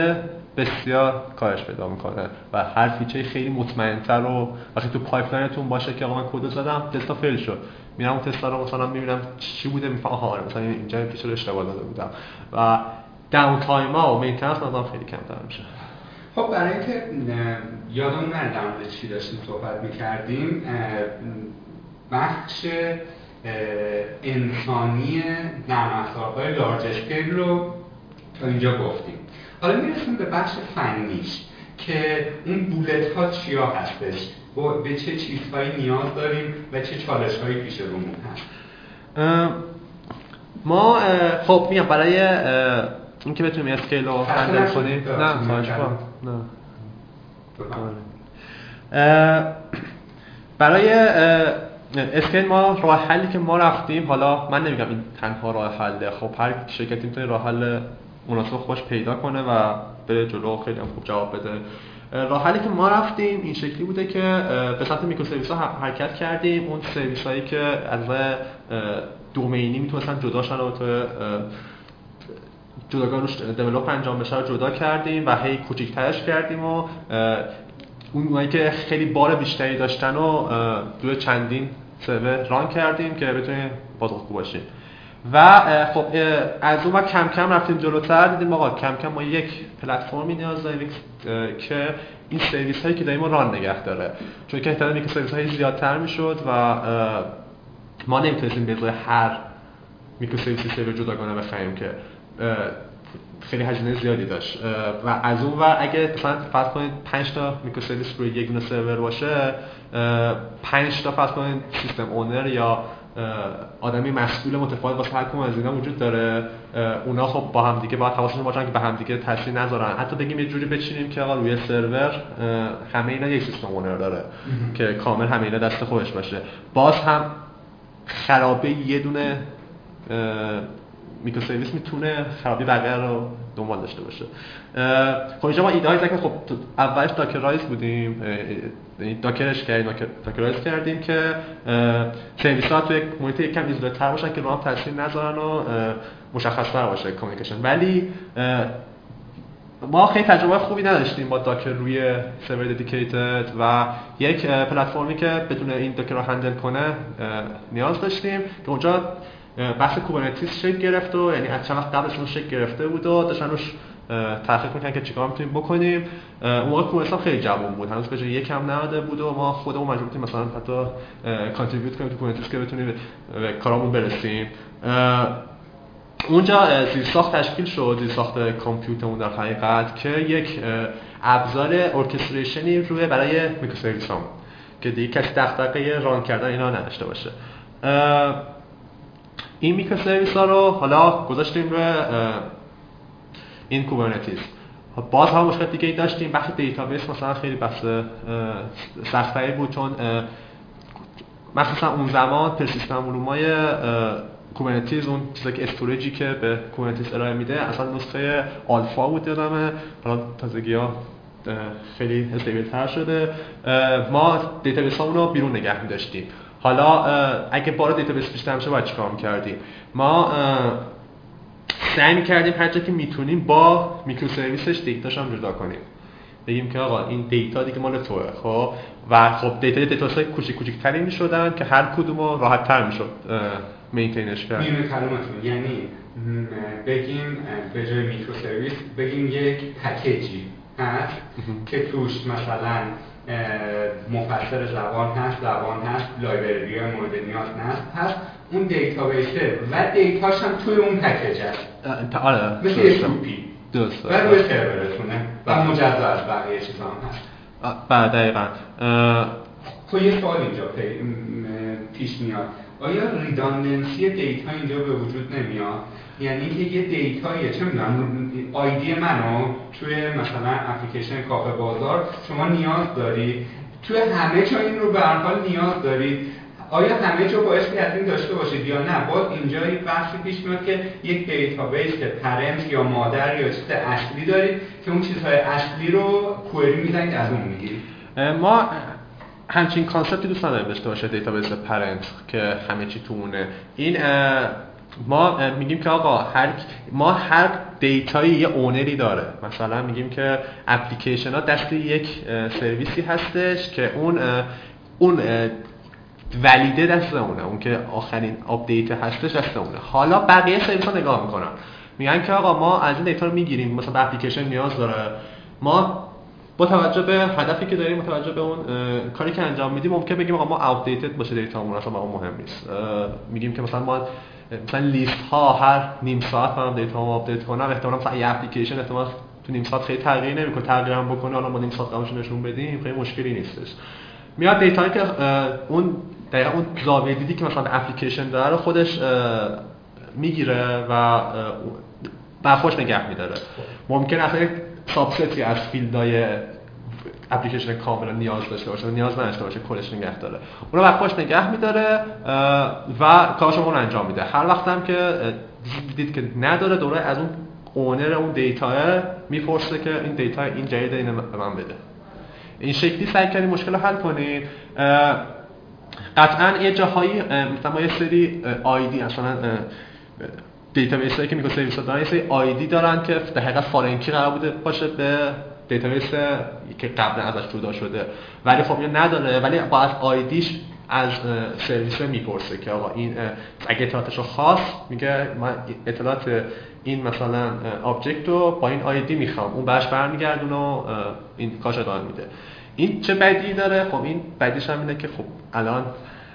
بسیار کاهش پیدا می‌کنه و هر فیچه خیلی مطمئنتر و وقتی تو pipeline تون باشه که آقا من کد زدم تستا fail شد. میرم اون تستا رو مثلا می‌بینم چی بوده می‌فهمم آها آره، مثلا اینجا feature اشتباه داده بودم. و downtime ها و maintenance مثلا خیلی کمتر میشه. خب برای اینکه یادم نره در مورد چی داشتیم صحبت می‌کردیم بخش انسانی نرم افزارهای large scale رو تا اینجا گفتیم. حالا می‌رسیم به بخش فنیش که اون bullet ها چیا هستش؟ به چه چیزهایی نیاز داریم و چه چالش هایی پیش رومون هست؟ ما خب میگم برای اینکه بتونیم اسکیل رو هندل کنیم. نه خواهش نه. برای اسکیل ما راه حلی که ما رفتیم حالا من نمیگم این تنها راه حله. خب هر شرکتی می‌تونه راه حل مناسب خوش پیدا کنه و بره جلو خیلی هم خوب جواب بده. راه حلی که ما رفتیم این شکلی بوده که به سمت میکرو سرویس ها حرکت کردیم. اون سرویس هایی که از دومینی می‌تونستن جدا شن و تو جداگاه روش دیولپ انجام بشه رو جدا کردیم و هی کوچیک‌ترش کردیم و اون که خیلی بار بیشتری داشتن و روی چندین سرور ران کردیم که بتونیم بازخ باشیم. و خب از اون کم کم رفتیم جلوتر دیدیم آقا کم کم ما یک پلتفرمی نیاز داریم که این سرویس هایی که داریم ران نگه داره. چون که احتمال که سرویس هایی زیادتر می‌شد و ما نمی‌تونستیم به هر میکرو سرویسی سرور جداگانه بخریم که خیلی هزینه زیادی داشت. و از اون ور اگه مثلا فرض کنید 5 تا میکرو سرویس روی یک دونه سرور باشه 5 تا فرض کنید سیستم اونر یا آدمی مسئول متفاوت واسه هر کدوم از اینا وجود داره اونا خب با هم دیگه باید حواسشون باشن که به هم دیگه تاثیر نذارن. حتی بگیم یه جوری بچینیم که آقا روی سرور همه اینا یک system owner داره که کامل همه اینا دست خودش باشه. باز هم خرابی یه دونه microservice می‌تونه خرابی بقیه رو دنبال داشته باشه. خب اینجا ما ایده که خب اولش dockerize بودیم یعنی Docker ش کردیم dockerize کردیم که سرویس ها تو یک محیط یکم ایزوله تر باشن که رو هم تاثیر نذارن و مشخص تر باشه کامیکیشن ولی ما خیلی تجربه خوبی نداشتیم با داکر روی سرور ددیکیتد و یک پلتفرمی که بدون این داکر رو هندل کنه نیاز داشتیم. که اونجا بحث کوبرنتیس شکل گرفت و یعنی از چند وقت قبلش شکل گرفته بود و داشتن روش تحقیق می‌کنن که چیکار می‌تونیم بکنیم. اون موقع کوبرنتیس خیلی جوان بود. هنوز به جای یکم نماده بود و ما خودمون مجبور بودیم مثلا حتی contribute کنیم تو Kubernetes که بتونیم کارامون برسیم. اونجا زیر ساخت تشکیل شد زیر ساخت کامپیوترمون در حقیقت که یک ابزار orchestration ی روی برای microservice که دیگه کسی دغدغه run کردن اینا نداشته باشه. این microservice ها رو حالا گذاشتیم روی این Kubernetes. باز هم مشکل دیگه ای داشتیم بحث database مثلا خیلی بحث سختایی بود چون مخصوصا اون زمان پر سیستم علومای کوبرنتیز اون چیزی که استوریجی که به کوبرنتیز ارائه میده اصلا نسخه آلفا بود یادمه حالا تازگی ها خیلی استیبل تر شده. ما دیتابیس رو بیرون نگه میداشتیم. حالا اگه بار دیتابیس بیشتر میشه باید چیکار می‌کردیم؟ ما سعی می‌کردیم هر جا که می‌تونیم با میکرو سرویسش دیتاش هم جدا کنیم. بگیم که آقا این data دیگه مال توه خب؟ و خب data data های کوچیک کوچیک‌تری می‌شدن که هر کدوم راحت تر می‌شد maintain ش کرد. میونه کلمتون یعنی بگیم به جای microservice بگیم یک package ی هست که توش مثلا مفسر زبان هست زبان هست library های مورد نیاز هست. هست اون database ه و data ش هم توی اون package هست. آره. مثل اسوپی درست و روی سرورتونه و مجزا از بقیه چیزا هم هست. بله دقیقا. خب یه سوال اینجا پیش میاد. آیا ریداندنسی دیتا اینجا به وجود نمیاد؟ یعنی که یه دیتاییه چه می‌دونم آیدی منو توی مثلا اپلیکیشن کافه بازار شما نیاز دارید توی همه جا این رو به حال نیاز دارید آیا همه جا باعث از این داشته باشید یا نه؟ باز اینجا یک بحثی پیش میاد که یک دیتابیس parent یا مادر یا چیز اصلی دارید که اون چیزهای اصلی رو query می‌زنید از اون می‌گیرید. ما همچین concept ی دوست نداریم داشته باشه database parent که همه چی تو اونه. این ما میگیم که آقا هر ما هر data یی یه owner ی داره. مثلا میگیم که اپلیکیشن ها دست یک سرویسی هستش که اون اون valid ه دست اونه. اون که آخرین update هستش دست اونه. حالا بقیه سرویس ها نگاه می‌کنن. میگن که آقا ما از این دیتا رو می‌گیریم. مثلا اپلیکیشن نیاز داره. ما با توجه به هدفی که داریم با توجه به اون کاری که انجام میدیم ممکن بگیم آقا ما updated باشه دیتامون اصلا ما مهم نیست. میگیم که مثلا ما مثلا لیست ها هر نیم ساعت هم دیتا ما آپدیت کنم احتمالاً مثلا یه اپلیکیشن احتمال تو نیم ساعت خیلی تغییر نمی‌کنه. تغییر هم بکنه حالا ما نیم ساعت قبلش نشون بدیم خیلی مشکلی نیستش. میاد دیتا که اون دقیقا اون زاویه دیدی که مثلا اپلیکیشن داره خودش می‌گیره و برا خودش نگه میداره. ممکن اصلا subset ی از field های اپلیکیشن کاملا نیاز داشته باشه نیاز نداشته باشه کلش نگه داره. اون رو خودش نگه میداره و کارش اون انجام میده. هر وقت هم که دیدید که نداره دوباره از اون owner اون دیتا می‌پرسه که این دیتا این جدید اینو به من بده. این شکلی سعی کردیم مشکل رو حل کنیم قطعا یه جاهایی مثلا یه سری ID اصلا database هایی که میگه سرویس دارن یه سری ID دارن که در حقیقت foreign key قرار بوده باشه به database که قبلا ازش جدا شده. ولی خب نداره ولی با از ID ش از سرویس می‌پرسه که آقا این اگه اطلاعاتش رو خواست میگه من اطلاعات این مثلا object رو با این ID می‌خوام. اون برش برمیگردونه و این کاش ادامه میده. این چه بدی داره؟ خب این بدیش هم اینه که خب الان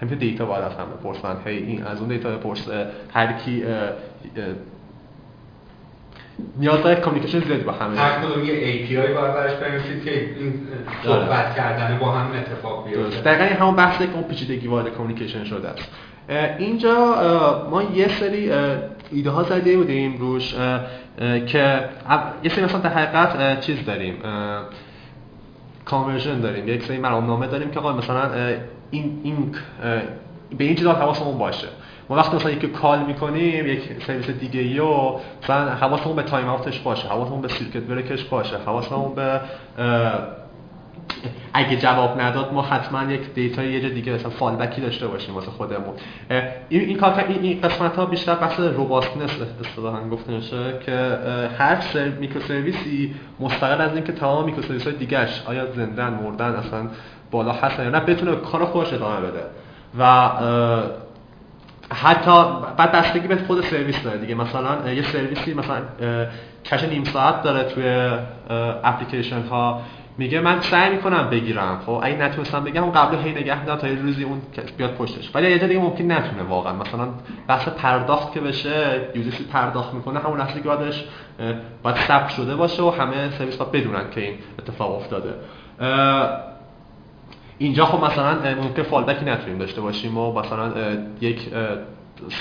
همین دیتا باید از هم بپرسن هی این از اون دیتا بپرسه هر کی نیاز داره کامیکیشن زیادی با همه. هر کدوم یه API باید براش بنویسید که این صحبت. کردن با هم اتفاق بیفته. دقیقاً همون بحثی که اون پیچیدگی وارد کامیکیشن شده است. اینجا ما یه سری ایده ها زده بودیم روش که یه سری مثلا در حقیقت چیز داریم convention داریم. یک سری مرامنامه داریم که آقا مثلا این این به این چیزا حواسمون باشه. ما وقتی مثلا یکی call می‌کنیم یک سرویس دیگه ای و مثلا حواسمون به timeout ش باشه حواسمون به circuit breaker ش باشه حواسمون به اگه جواب نداد ما حتما یک دیتا یه جا دیگه مثلا fallback ی داشته باشیم واسه خودمون. این این کار این قسمت ها بیشتر بحث روباستنس اصطلاحا گفته میشه که هر سر میکرو سرویسی مستقل از اینکه تمام میکرو سرویس های دیگهش آیا زندن مردن اصلا بالا هستن یا نه بتونه کار خودش ادامه بده. و حتی بعد بستگی به خود سرویس داره دیگه. مثلا یه سرویسی مثلا کش نیم ساعت داره توی اپلیکیشن ها میگه من سعی می‌کنم بگیرم. خب اگه نتونستم بگم قبل هی نگه میدم تا یه روزی اون بیاد پشتش. ولی یه دیگه ممکن نتونه واقعا. مثلا بحث پرداخت که بشه user ی پرداخت می‌کنه همون لحظه که بعدش باید شده باشه و همه سرویس ها بدونن که این اتفاق افتاده. اینجا خب مثلا ممکن fallback ی نتونیم داشته باشیم و مثلا یک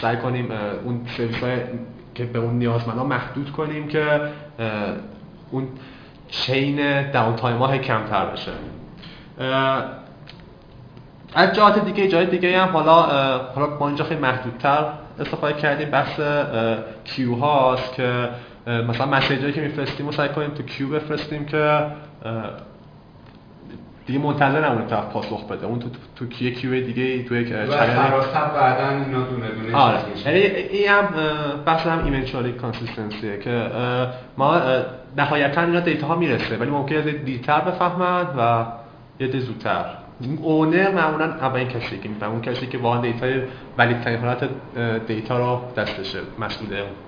سعی کنیم اون سرویس های که به اون نیازمندن محدود کنیم که اون chain downtime ها کمتر بشه. از جهات دیگه جای دیگه هم حالا حالا ما اینجا خیلی محدودتر استفاده کردیم. بحث queue هاست که مثلا message ایی که میفرستیم و سعی کنیم تو queue بفرستیم که دیگه منتظر نمونه طرف پاسخ بده. اون تو تو queue queue دیگه تو یک channel؟ بعدا اینا دونه دونه آره. یعنی این هم بحث هم eventually consistency ه که ما نهایتا اینا دیتا ها می‌رسه ولی ممکنه دیرتر بفهمن و یه زودتر. اونر معمولا اولین کسی که می‌فهمه اون کسی که واقعا دیتای ولی ترین حالت دیتا رو دستشه مسئول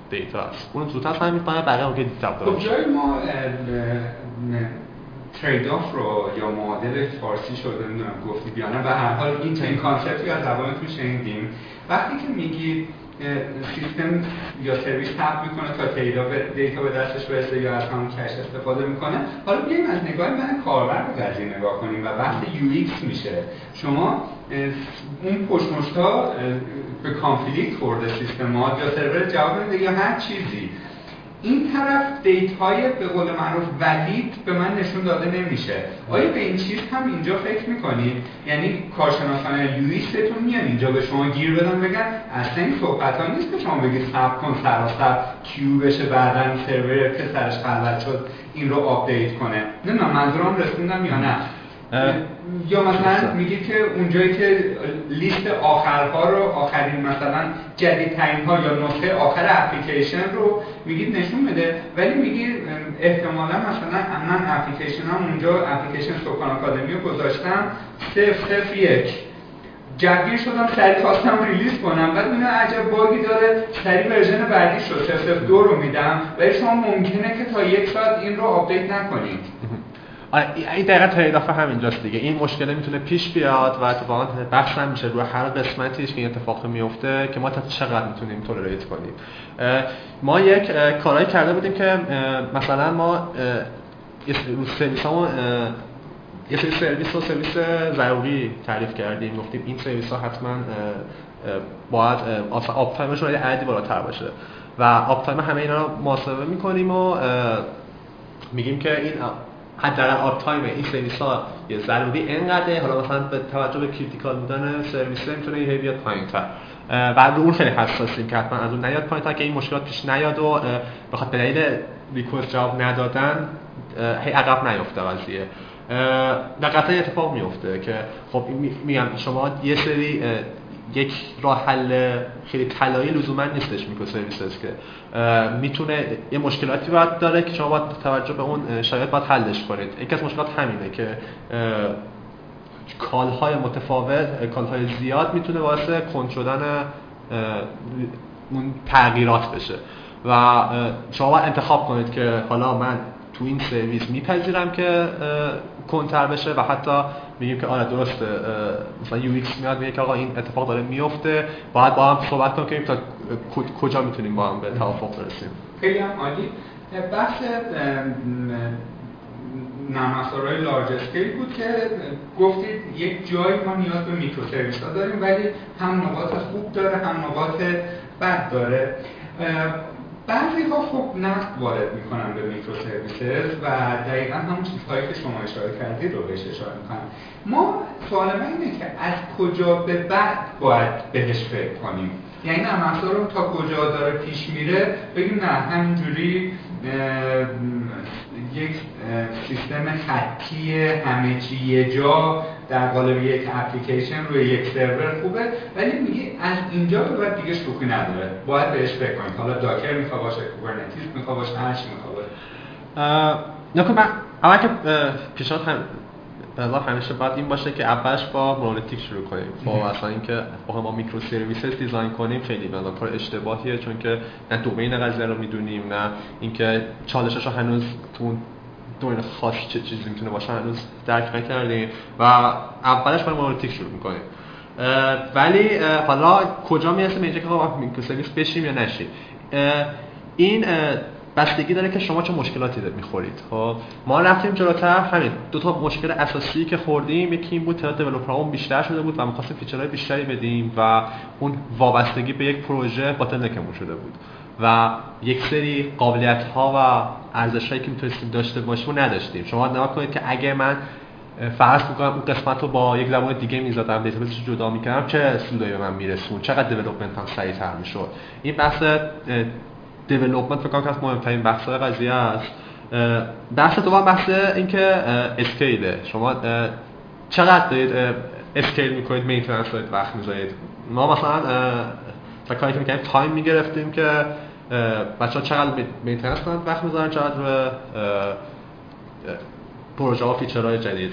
دیتا است. اون زودتر فهم می‌فهمه بقیه ممکن دیتا خب جای ما ترید آف رو یا معادل فارسی شده نمی‌دونم گفتید یا نه. به هر حال این این کانسپتی از زبانتون شنیدیم. وقتی که میگید سیستم یا سرویس تپ می‌کنه تا تیدا به دیتا به دستش برسه یا از همون کش استفاده می‌کنه حالا بیایم از نگاه من کاربر به قضیه نگاه کنیم و بحث یو میشه. شما اون پشمشتا به کانفلیکت خورده سیستم یا سرور جواب یا هر چیزی. این طرف دیت های به قول معروف ولید به من نشون داده نمیشه. آیا به این چیز هم اینجا فکر می‌کنید یعنی کارشناسان یویستتون میان اینجا به شما گیر بدن بگن اصلا این صحبت ها نیست که شما بگید سب کن سراسر queue بشه بعدا سرور که سرش خلوت شد این رو آپدیت کنه. نه نه منظورم رسوندم یا نه. یا مثلا میگید که اونجایی که لیست آخرها رو آخرین مثلا جدیدترین ها یا نسخه آخر اپلیکیشن رو میگید نشون میده. ولی میگید احتمالا مثلا من اپلیکیشن هم اونجا اپلیکیشن سکان آکادمی رو گذاشتم صفر صفر یک. جوگیر شدم سریع خواستم release کنم. بعد اینا عجب باگی داره. سریع version بعدی شد. صفر دو رو میدم. ولی شما ممکنه که تا یک ساعت این رو آپدیت نکنید. این دقیقا آف همینجاست دیگه. این مشکل می‌تونه پیش بیاد و اتفاقا بحث هم میشه. روی هر قسمتیش که این اتفاق میفته که ما تا چقدر می‌تونیم tolerate کنیم. ما یک کارهایی کرده بودیم که مثلا ما رو سرویس همون یه سری سرویس و سرویس ضروری تعریف کردیم. گفتیم این سرویس ها حتما باید uptime شون یه عددی بالاتر باشه. و uptime همه اینا رو محاسبه می‌کنیم و میگیم که این حداقل uptime این سرویس ها یه ضروری. اینقدره. حالا مثلا به توجه به critical بودن سرویس می‌تونه یه بیاد پایینتر. و رو اون خیلی حساسیم که حتما از اون نیاد پایینتر که این مشکلات پیش نیاد و بخاطر به دلیل request جواب ندادن هی عقب نیفته قضیه. قطعا اتفاق میفته که خب میگم شما یه سری یک راه حل خیلی طلایی لزوما نیستش microservices که می‌تونه یه مشکلاتی باید داره که شما باید توجه به اون شرایط باید حلش کنید. یکی از مشکلات همینه که call های متفاوت call های زیاد می‌تونه باعث کند شدن اون تغییرات بشه. و شما باید انتخاب کنید که حالا من تو این سرویس میپذیرم که کندتر بشه و حتی میگیم که آره درسته مثلا UX میاد میگه که آقا این اتفاق داره میفته باید با هم صحبت کنیم تا کجا می‌تونیم با هم به توافق برسیم. خیلی هم عالی. بحث نرم افزارهای لارج اسکیل بود که گفتید یک جایی ما نیاز به میکرو سرویس داریم ولی هم نقاط خوب داره هم نقاط بد داره. بعضی ها خب نقد وارد می‌کنن به میکرو سرویسز و دقیقا همون چیزهایی که شما اشاره کردید رو بهش اشاره می‌کنن. ما سوال من اینه که از کجا به بعد باید بهش فکر کنیم؟ یعنی نرم رو تا کجا داره پیش میره؟ بگیم نه همینجوری یک سیستم خطی همه چی یه جا در قالب یک اپلیکیشن روی یک سرور خوبه ولی میگه از اینجا به بعد دیگه شوخی نداره. باید بهش فکر کنید حالا داکر می‌خواد باشه کوبرنتیس می‌خواد باشه هر چی می‌خواد باشه. من اول که پیشنهاد هم نظر همیشه باید این باشه که اولش با monolithic شروع کنیم. خب اصلا اینکه با ما microservice design کنیم خیلی به کار اشتباهیه چون که نه domain قضیه رو می‌دونیم نه اینکه چالشش هنوز تو domain خاص چه چیزی می‌تونه باشه هنوز درک نکردیم و اولش با monolithic شروع می‌کنیم. ولی حالا کجا می‌رسیم اینجا که خب microservice بشیم یا نشیم؟ این بستگی داره که شما چه مشکلاتی می‌خورید. خب ما رفتیم جلوتر همین دو تا مشکل اساسی که خوردیم یکی این بود تعداد developer امون بیشتر شده بود و می‌خواستیم feature های بیشتری بدیم و اون وابستگی به یک پروژه bottleneck مون شده بود. و یک سری قابلیت ها و ارزش هایی که می‌تونستیم داشته باشیم نداشتیم. شما نگاه کنید که اگه من فرض می‌کنم اون قسمت رو با یک زبان دیگه می‌زدم database ش جدا می‌کردم چه سودایی به من میرسون چقدر development هم سریعتر می‌شد؟ این بحث development فکر کنم که مهمترین بحث قضیه است. بحث دوم بحث اینکه scale ه شما چقدر دارید scale می‌کنید maintenance دارید وقت می‌ذارید؟ ما مثلا تا کاری که می‌کنیم time می‌گرفتیم که بچه ها چقدر maintenance کنند وقت می‌ذارن چقدر به پروژه ها feature های جدید.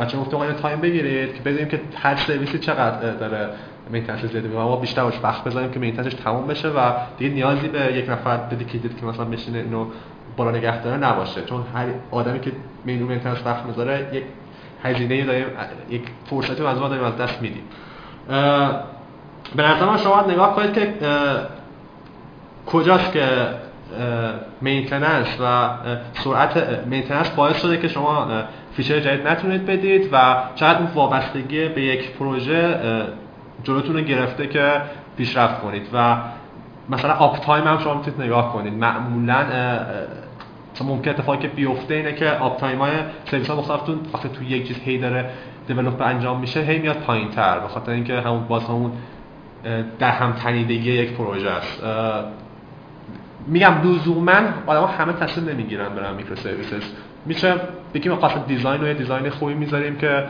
بچه گفتیم آقا time بگیرید که بدونیم که هر سرویسی چقدر داره maintenance زیادی ما بیشتر باش وقت بذاریم که maintenance ش تموم بشه و دیگه نیازی به یک نفر dedicated که مثلا بشینه اینو بالا نگه داره نباشه. چون هر آدمی که مینو maintenance وقت می‌ذاره یک هزینه داریم یک فرصتی از ما داریم از دست میدیم. به نظر شما نگاه کنید که کجاست که maintenance و سرعت maintenance باعث شده که شما feature جدید نتونید بدید و چقدر اون وابستگی به یک پروژه جلوتون رو گرفته که پیشرفت کنید و مثلا uptime هم شما می‌تونید نگاه کنید. معمولا ممکن اتفاقی که بیفته اینه که uptime های سرویس ها مختلفتون وقتی تو یک چیز هی داره develop انجام میشه هی میاد پایین تر به خاطر اینکه همون باز همون در هم تنیدگی یک پروژه است. میگم لزوما آدم همه تصمیم نمی‌گیرن برن microservices. میشه بگیم خاص design و یه design خوبی می‌ذاریم که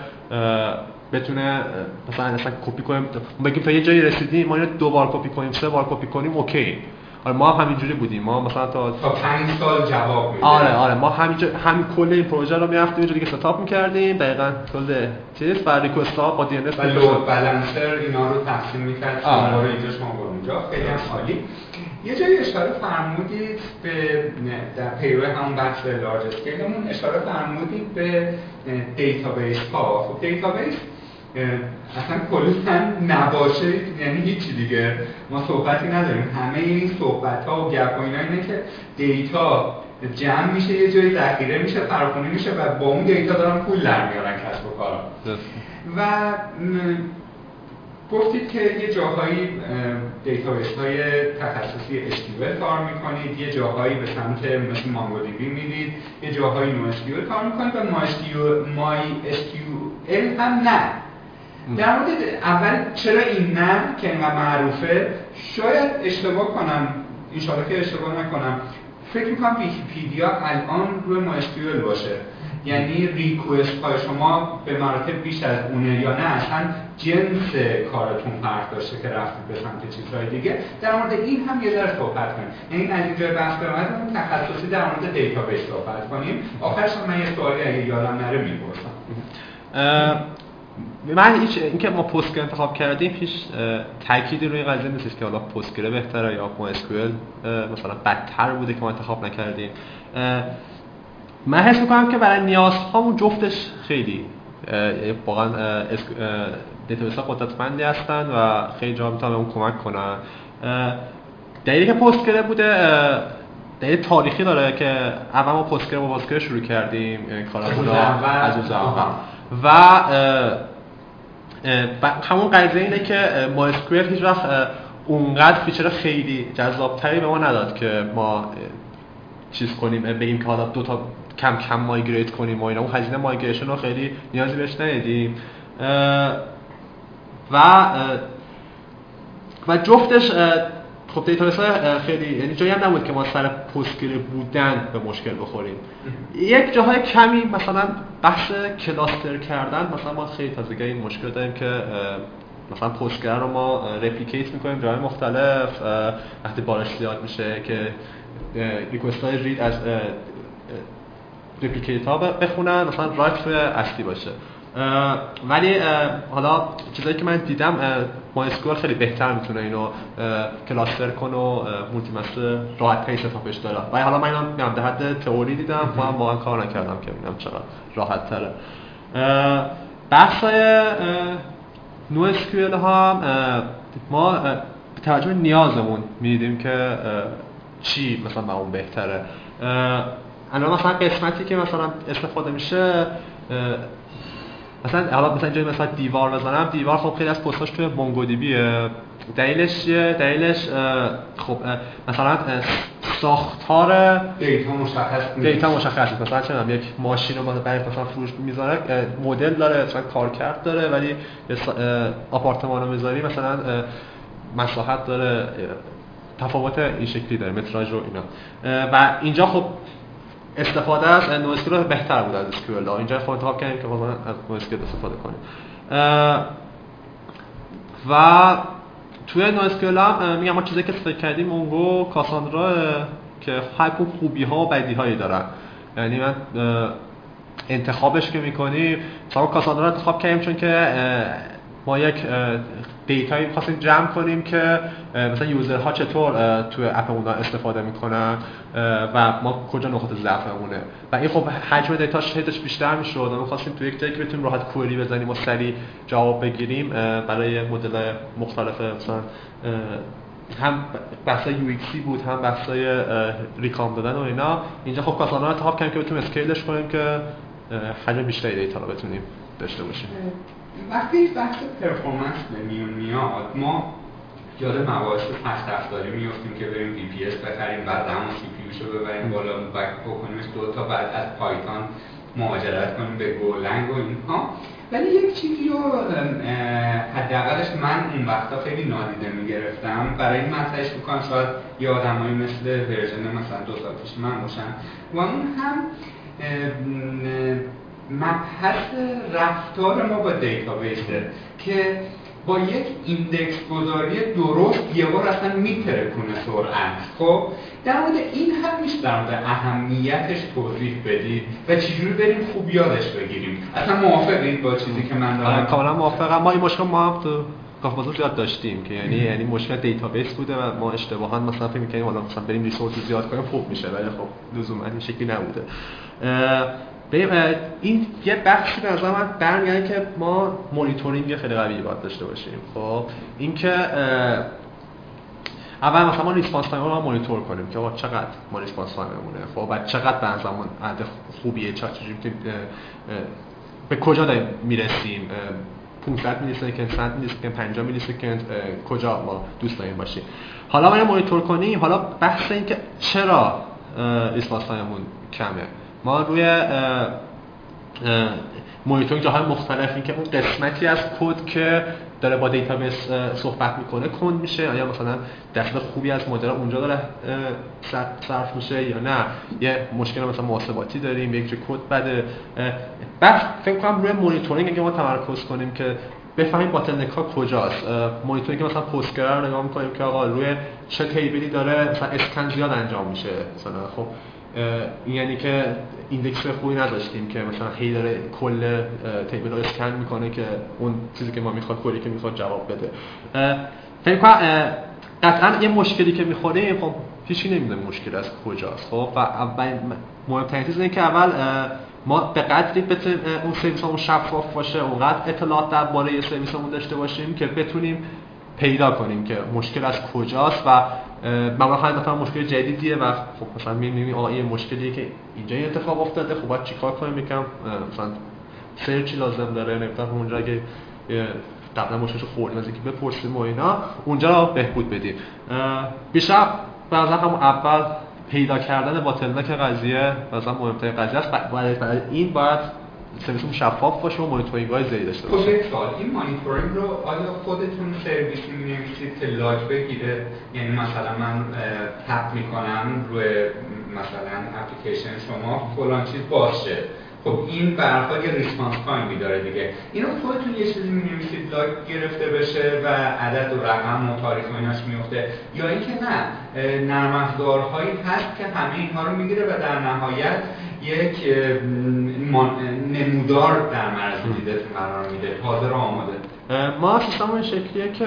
بتونه مثلا اصلا کپی کنیم بگیم تا یه جایی رسیدیم ما اینو دو بار کپی کنیم سه بار کپی کنیم okay. آره ما هم همینجوری بودیم. ما مثلا تا تا 5 سال جواب میده آره آره. ما همینجا همین کل این پروژه رو می‌رفتیم اینجا دیگه setup می‌کردیم. دقیقاً کل چیز. و request ها با DNS و load balancer اینا رو تقسیم می‌کرد. آره. رو اینجا شما اونجا خیلی هم عالی. یه جایی اشاره فرمودید به در پیرو همون بحث large scale مون اشاره فرمودید به database ها. خب database اصلا کلا نباشه یعنی هیچی دیگه. ما صحبتی نداریم. همه این صحبت ها و گپ و اینا اینه که data جمع میشه یه جایی ذخیره میشه فراخونی میشه و با اون data دارن پول در میارن کسب و کارا. و گفتید که یه جاهایی database های تخصصی SQL کار می‌کنید یه جاهایی به سمت مثل MongoDB می‌رید یه جاهایی NoSQL کار می‌کنید و MySQL هم نه. در مورد اول چرا این نه که اینقدر معروفه؟ شاید اشتباه کنم انشاءالله که اشتباه نکنم. فکر می‌کنم ویکیپیدیا الان روی MySQL باشه. یعنی request های شما به مراتب بیش از اونه یا نه اصلا جنس کارتون فرق داشته که رفتید به سمت چیزهای دیگه. در مورد این هم یه ذره صحبت کنیم. یعنی از اینجا بحث اون تخصصی در مورد database صحبت کنیم. آخرش من یه سوالی اگه یادم نره می‌پرسم. من هیچ اینکه ما Postgres انتخاب کردیم هیچ تأکیدی روی قضیه نیست که حالا Postgres بهتره یا MySQL مثلا بدتر بوده که ما انتخاب نکردیم. من حس می‌کنم که برای نیازهامون جفتش خیلی واقعا دیتابیس ها قدرتمندی هستن و خیلی جا می‌تونن اون کمک کنن. دلیلی که Postgres بوده دلیل تاریخی داره که اول ما Postgres با Postgres شروع کردیم کارمون از روز اول و همون قضیه اینه که MySQL هیچ وقت اونقدر feature خیلی جذابتری به ما نداد که ما چیز کنیم بگیم که حالا دو تا کم کم migrate کنیم و اینا. اون هزینه migration رو خیلی نیازی بهش ندیدیم. و و جفتش خب های خیلی یعنی جایی هم نبود که ما سر Postgres بودن به مشکل بخوریم. یک جاهای کمی مثلا بحث cluster کردن. مثلا ما خیلی تازگی این مشکل داریم که مثلا Postgres رو ما replicate می‌کنیم جای مختلف. وقتی بارش زیاد میشه که request های read از replicate ها بخونن مثلا write اصلی باشه. ولی حالا چیزایی که من دیدم MySQL خیلی بهتر می‌تونه اینو cluster کنه و مولتی مستر راحت تری ستاپش داره. ولی حالا من اینو در حد تئوری دیدم و هم واقعا کار نکردم که ببینم چقدر راحت تره. بحث نو اسکیول ها ما به توجه نیازمون می‌دیدیم که چی مثلا به اون بهتره الان مثلا قسمتی که مثلا استفاده میشه مثلا حالا مثلا اینجا مثلا دیوار بزنم دیوار خب خیلی از پستاش توی مونگودیبیه دلیلش چیه؟ دلیلش خب مثلا ساختار دیتا مشخص دیتا مشخص مثلا چه یک ماشین رو برای مثلا فروش می‌ذاره مدل داره مثلا کارکرد داره ولی آپارتمان رو می‌ذاری مثلا مساحت داره تفاوت این شکلی داره متراژ رو اینا. و اینجا خب استفاده از رو بهتر بود از اسکیول اینجا خب انتخاب کردیم که مثلا از نوسکیل استفاده کنیم. و توی نوسکیول هم میگم ما چیزی که استفاده کردیم مونگو کاساندرا که هر خوبی ها و بدی هایی دارن. یعنی من انتخابش که می‌کنیم مثلا کاساندرا انتخاب کردیم چون که ما یک دیتایی می‌خواستیم جمع کنیم که مثلا یوزرها چطور توی اپ اونا استفاده می‌کنن و ما کجا نقطه ضعفمونه. و این خب حجم دیتاش هیتش بیشتر می‌شد و می‌خواستیم توی یک جایی که بتونیم راحت کوئری بزنیم و سریع جواب بگیریم برای مدل مختلف مثلا هم بحثای یو بود هم بحثای ریکام دادن و اینا. اینجا خب کاسانا رو انتخاب کردیم که بتونیم اسکیلش کنیم که حجم بیشتری دیتا رو بتونیم داشته باشیم. وقتی بحث پرفورمنس میون میاد ما یاد مباحث پس رفتاری میفتیم که بریم پی پی اس بخریم بعد همون سی پی رو ببریم بالا بک بکنیمش دو تا بعد از پایتان مهاجرت کنیم به Golang و اینها. ولی یک چیزی رو حداقلش من اون وقتا خیلی نادیده می‌گرفتم. برای این مطرحش می‌کنم شاید یه آدمایی مثل version مثلا دو سال پیش من باشن. و اون هم مبحث رفتار ما با database ه که با یک index گذاری درست یه بار اصلا میترکونه سرعت. خب در مورد این هم میشه در مورد اهمیتش توضیح بدید و چجوری بریم خوب یادش بگیریم. اصلا موافقید با چیزی که من دارم؟ کاملا موافقم. ما این مشکل ما هم تو کافه زیاد داشتیم که یعنی یعنی مشکل database بوده و ما اشتباها مثلا فکر می‌کردیم حالا مثلا بریم resource زیاد کنیم خوب میشه ولی خب لزوما این شکلی نبوده. این یه بخشی به نظر من برمیگرده که ما مونیتورینگ خیلی قوی باید داشته باشیم. خب اینکه اول مثلا ما response time رو مانیتور کنیم که آقا چقدر ما response time مونه خب بعد چقدر به نظرمون عدد خوبیه چه چجوری به کجا داریم می‌رسیم؟ 500 millisecond 100 millisecond 50 millisecond کجا ما دوست داریم باشیم؟ حالا ما مانیتور کنیم. حالا بحث این که چرا response time مون کمه. ما روی مونیتورینگ جاهای مختلفی که اون قسمتی از کد که داره با database صحبت می‌کنه کند میشه. یا مثلا دست خوبی از مدل اونجا داره صرف میشه یا نه؟ یه مشکل مثلا محاسباتی داریم یک کد بده. بعد فکر کنم روی مونیتورینگ اگه ما تمرکز کنیم که بفهمیم bottleneck ها کجاست. مونیتورینگ که مثلا Postgres رو نگاه می‌کنیم که آقا روی چه table ی داره مثلا اسکن زیاد انجام میشه. مثلا خب این یعنی که ایندکس خوبی نداشتیم که مثلا هی داره کل تیبل رو اسکن می‌کنه که اون چیزی که ما می‌خواد کلی که می‌خواد جواب بده. فکر کنم قطعا یه مشکلی که می‌خوریم خب هیچی نمی‌دونه مشکل از کجاست. خب و اول مهمترین چیز اینه که اول ما به قدری بتونیم اون سرویسمون شفاف باشه اونقدر اطلاعات درباره سرویسمون داشته باشیم که بتونیم پیدا کنیم که مشکل از کجاست و معمولا مثلا مشکل جدیدیه و خب مثلا می‌بینیم آقا این مشکلیه که اینجا این اتفاق افتاده خب باید چیکار کنیم؟ یکم مثلا سرچی لازم داره نمی‌تونم اونجا اگه قبلا مشکلش خوردیم از اینکه بپرسیم و اینا اونجا بهبود بدیم. بیشتر بعضا هم اول پیدا کردن باتلنک قضیه مثلا مهمترین قضیه است برای این باید سرویسمون شفاف باشه و مانیتورینگ های زیادی داشته باشه. خب سوال. این مانیتورینگ رو آیا خودتون سرویسی می‌نویسید که لاگ بگیره؟ یعنی مثلا من tap می‌کنم روی مثلا اپلیکیشن شما فلان چیز باشه. خب این برخواه یه response time ی داره دیگه. اینو خودتون یه چیزی می نویسید log گرفته بشه و عدد و رقم و تاریخ و ایناش میفته. یا اینکه نه نرم افزارهایی هست که همه اینها رو می‌گیره و در نهایت یک نمودار در معرض دیدتون قرار میده. حاضر آماده. ما سیستم این شکلیه که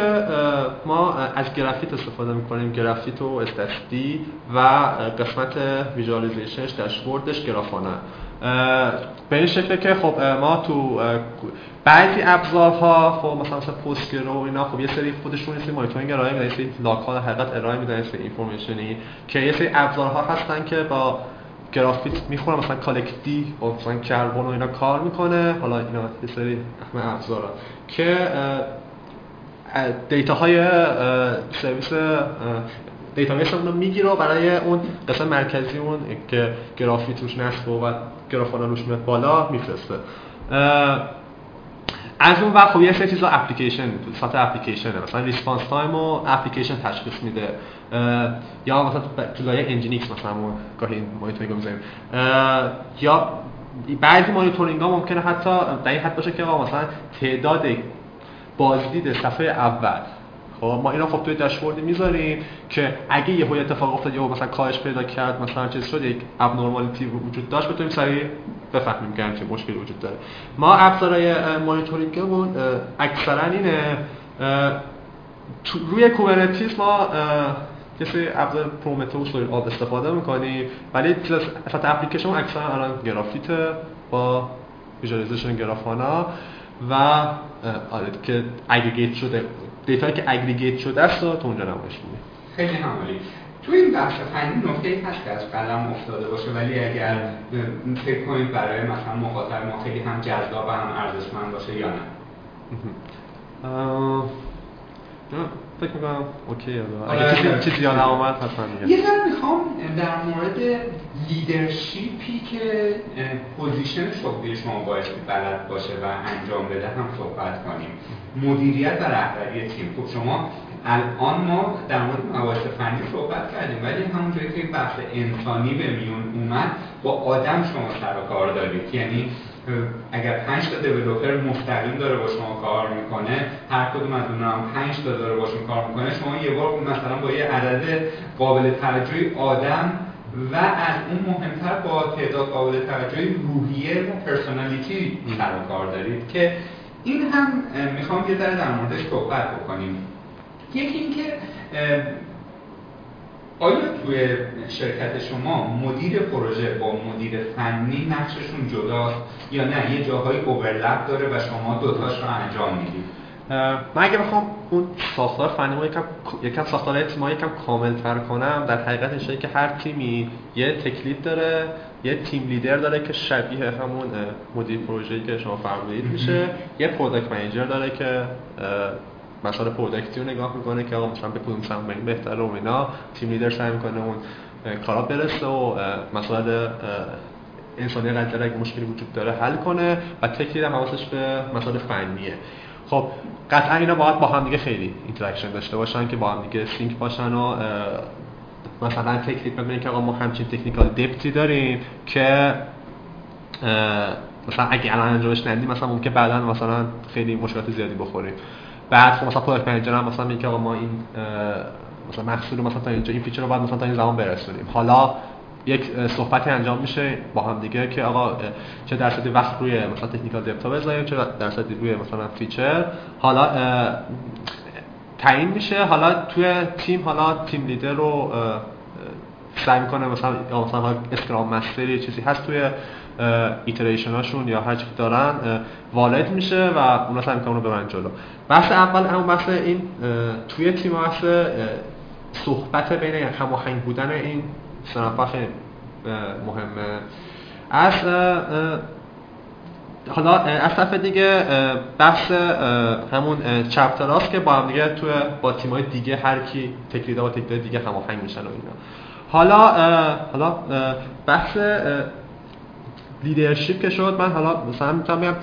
ما از Graphite استفاده می‌کنیم. Graphite و StatsD و قسمت visualization ش dashboard ش Grafana نه. به این شکله که خب ما تو بعضی ابزارها خب مثلا مثلا Postgres و و اینا خب یه سری خودشون سری مانیتورینگ ارائه میدن یه سری log ها حقیقت ارائه میدن یه سری information ی که یه سری ابزارها هستن که با Graphite می‌خورن مثلا collectd با مثلا Carbon و اینا کار می‌کنه. حالا اینا یه سری ابزارها که data های سرویس database رو می‌گیره برای اون قسمت مرکزی اون که Graphite توش نصب و Grafana روش میاد بالا میفرسته. از اون وقت خب یه سری چیزا اپلیکیشن سطح اپلیکیشن مثلا response time و اپلیکیشن تشخیص میده. یا مثلا تو لایه Nginx مثلا ما گاهی مانیتورینگ می‌ذاریم. یا بعضی مانیتورینگ ها ممکنه حتی این حد باشه که مثلا تعداد بازدید صفحه اول. خب ما اینا خب توی داشبورد می‌ذاریم که اگه یه اتفاق افتاد یا مثلا کاهش پیدا کرد مثلا چیز شد یک ابنورمالیتی وجود داشت بتونیم سریع بفهمیم که چه مشکلی وجود داره. ما ابزارهای مانیتورینگمون اکثرا اینه روی کوبرنتیس ما کسی ابزار پرومتوس رو استفاده می‌کنیم ولی سطح اپلیکیشن اکثرا الان Graphite با visualization Grafana و آره که aggregate شده. data یی که aggregate شده است رو تو اونجا نمایش میده. خیلی همالی تو این بخش فنی نکته هست که از قلم افتاده باشه ولی اگر فکر کنید برای مثلا مخاطب ما خیلی هم جذاب و هم ارزشمند باشه یا نه. فکر می‌کنم okay اگه چیزی چیزی یادم آمد حتما میگم. یه ذره می‌خوام در مورد leadership ی که position شغلی شما باید بلد باشه و انجام بده هم صحبت کنیم. مدیریت و رهبری تیم. خب شما الان ما در مورد مباحث فنی صحبت کردیم ولی همونجایی که بحث انسانی به میون اومد با آدم شما سر و کار دارید. یعنی اگر 5 تا developer مستقیم داره با شما کار می‌کنه هر کدوم از اونها هم 5 تا داره باشون کار می‌کنه شما یه بار مثلا با یه عدد قابل توجهی آدم و از اون مهمتر با تعداد قابل توجهی روحیه و پرسونالیتی سر کار دارید که این هم می‌خوام یه ذره در موردش صحبت بکنیم. یکی اینکه آیا توی شرکت شما مدیر پروژه با مدیر فنی نقششون جداست؟ یا نه یه جاهای اوورلپ داره و شما دوتاش رو انجام می‌دید من اگه بخوام اون ساختار فنی ما یکم یکم ساختار تیم یکم کامل تر کنم در حقیقت اینه که هر تیمی یه tech lead داره یه team leader داره که شبیه همون مدیر پروژه‌ای که شما فرمودید میشه یه product manager داره که مسائل product ی رو نگاه می‌کنه که آقا مثلا به کدوم سمت بهتره و اینا. team leader سعی می‌کنه اون کارا برسه و مسائل انسانی قدر اگه مشکلی وجود داره حل کنه و tech lead هم حواسش به مسائل فنیه. خب قطعا اینا باید با هم دیگه خیلی interaction داشته باشن که با هم دیگه sync باشن و مثلا tech lead ببینید که آقا ما همچین technical debt ی داریم که مثلا اگه الان انجامش ندیم مثلا ممکن بعدا مثلا خیلی مشکلات زیادی بخوریم. بعد خب مثلا product manager هم مثلا میگه آقا ما این مثلا محصول مثلا تا اینجا این feature رو بعد مثلا تا این زمان برسونیم. حالا یک صحبتی انجام میشه با هم دیگه که آقا چه درصدی وقت روی مثلا technical debt ها بذاریم چه درصدی روی مثلا feature حالا تعیین میشه. حالا توی تیم حالا team leader رو سعی می‌کنه مثلا مثلا scrum master چیزی هست توی iteration هاشون یا هر دارن والد میشه و اونا سعی می‌کنن رو ببرن جلو. بحث اول همون بحث این توی تیم بحث صحبت بین هماهنگ بودن این سه مهمه. از حالا از طرف دیگه بحث همون چپتراست که با هم دیگه توی با تیمای دیگه هر کی تکلیده با تکلیده دیگه هماهنگ میشن و اینا. حالا حالا بحث لیدرشپ که شد من حالا مثلا می‌تونم بگم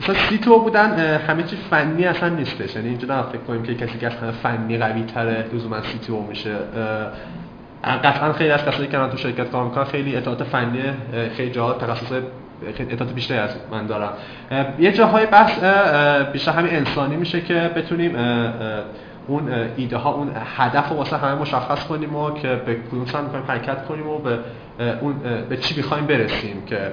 مثلا سی تو بودن همه چی فنی اصلا نیستش. یعنی اینجا فکر کنیم که کسی که فنی قوی تره لزوما سی تو میشه. قطعا خیلی از کسایی که من تو شرکت کار می‌کنن خیلی اطلاعات فنی خیلی جاها تخصص اطلاعات بیشتری از من دارم یه جاهای بحث بیشتر همین انسانی میشه که بتونیم اون ایده ها اون هدف رو واسه همه مشخص کنیم و که به کدوم سمت حرکت کنیم و به اون به چی می‌خوایم برسیم که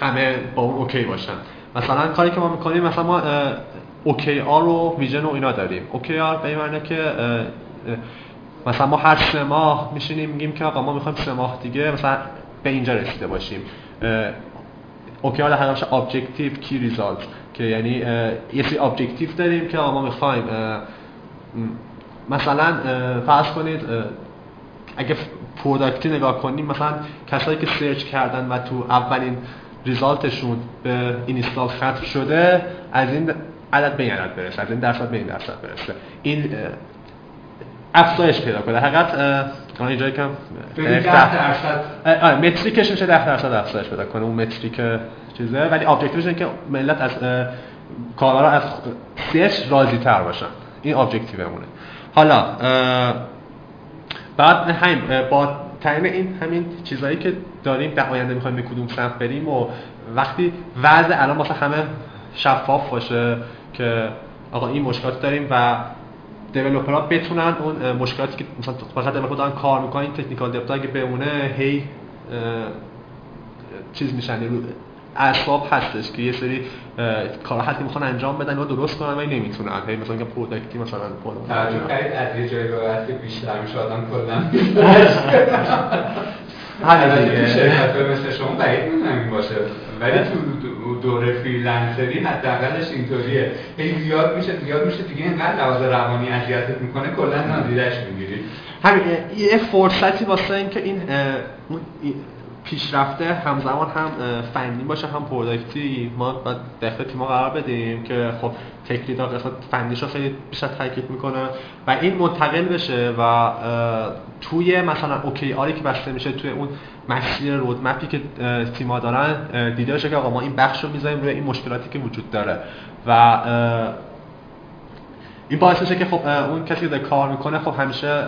همه با اون اوکی باشن؟ مثلا کاری که ما می‌کنیم مثلا ما OKR و vision و اینا داریم. OKR به معنی که مثلا ما هر سه ماه میشینیم میگیم که آقا ما می‌خوایم سه ماه دیگه مثلا به اینجا رسیده باشیم. OKR در objective key result که یعنی یه سری objective داریم که ما می‌خوایم مثلا فرض کنید اگه product ی نگاه کنیم مثلا کسایی که search کردن و تو اولین result شون به install ختم شده از این عدد به این عدد برسه از این درصد به این درصد برسه. این افزایش پیدا کنه. حقیقت الان اینجا یکم 10 درصد. آره metric ش میشه 10 درصد افزایش پیدا کنه اون metric چیزه. ولی objective ش اینه که ملت از کاربرا از search راضی تر باشن. این objective مونه حالا بعد همین با تعیین این همین چیزهایی که داریم در آینده می‌خوایم به کدوم سمت بریم و وقتی وضع الان واسه همه شفاف باشه که آقا این مشکلات داریم و دیولپرها بتونن اون مشکلاتی که مثلا فقط دیولپر دارن کار می‌کنن تکنیکال دیپتا اگه بمونه هی چیز میشن اسباب هستش که یه سری کارا هستی می‌خوان انجام بدن و درست کنن ولی نمی‌تونن. هی مثلا که پروداکتی مثلا توجه کردید از یه جایی به بیشتر میشه آدم کلا. همین دیگه. شرکت مثل شما بعید می‌دونم باشه. ولی تو دوره freelancer ی حداقلش اینطوریه. هی زیاد میشه زیاد میشه دیگه اینقدر لحاظ روانی اذیتت می‌کنه کلا نادیدش می‌گیری. همین یه فرصتی واسه اینکه این پیشرفته همزمان هم فنی باشه هم product ی ما باید داخل تیما قرار بدیم که خب تکلیدا قسمت فنیش رو خیلی بیشتر تاکید می‌کنه و این منتقل بشه و توی مثلا اوکی آری که بسته میشه توی اون مسیر رودمپی که تیما دارن دیده که آقا ما این بخش رو می‌ذاریم روی این مشکلاتی که وجود داره و این باعث میشه که خب اون کسی که کار می‌کنه خب همیشه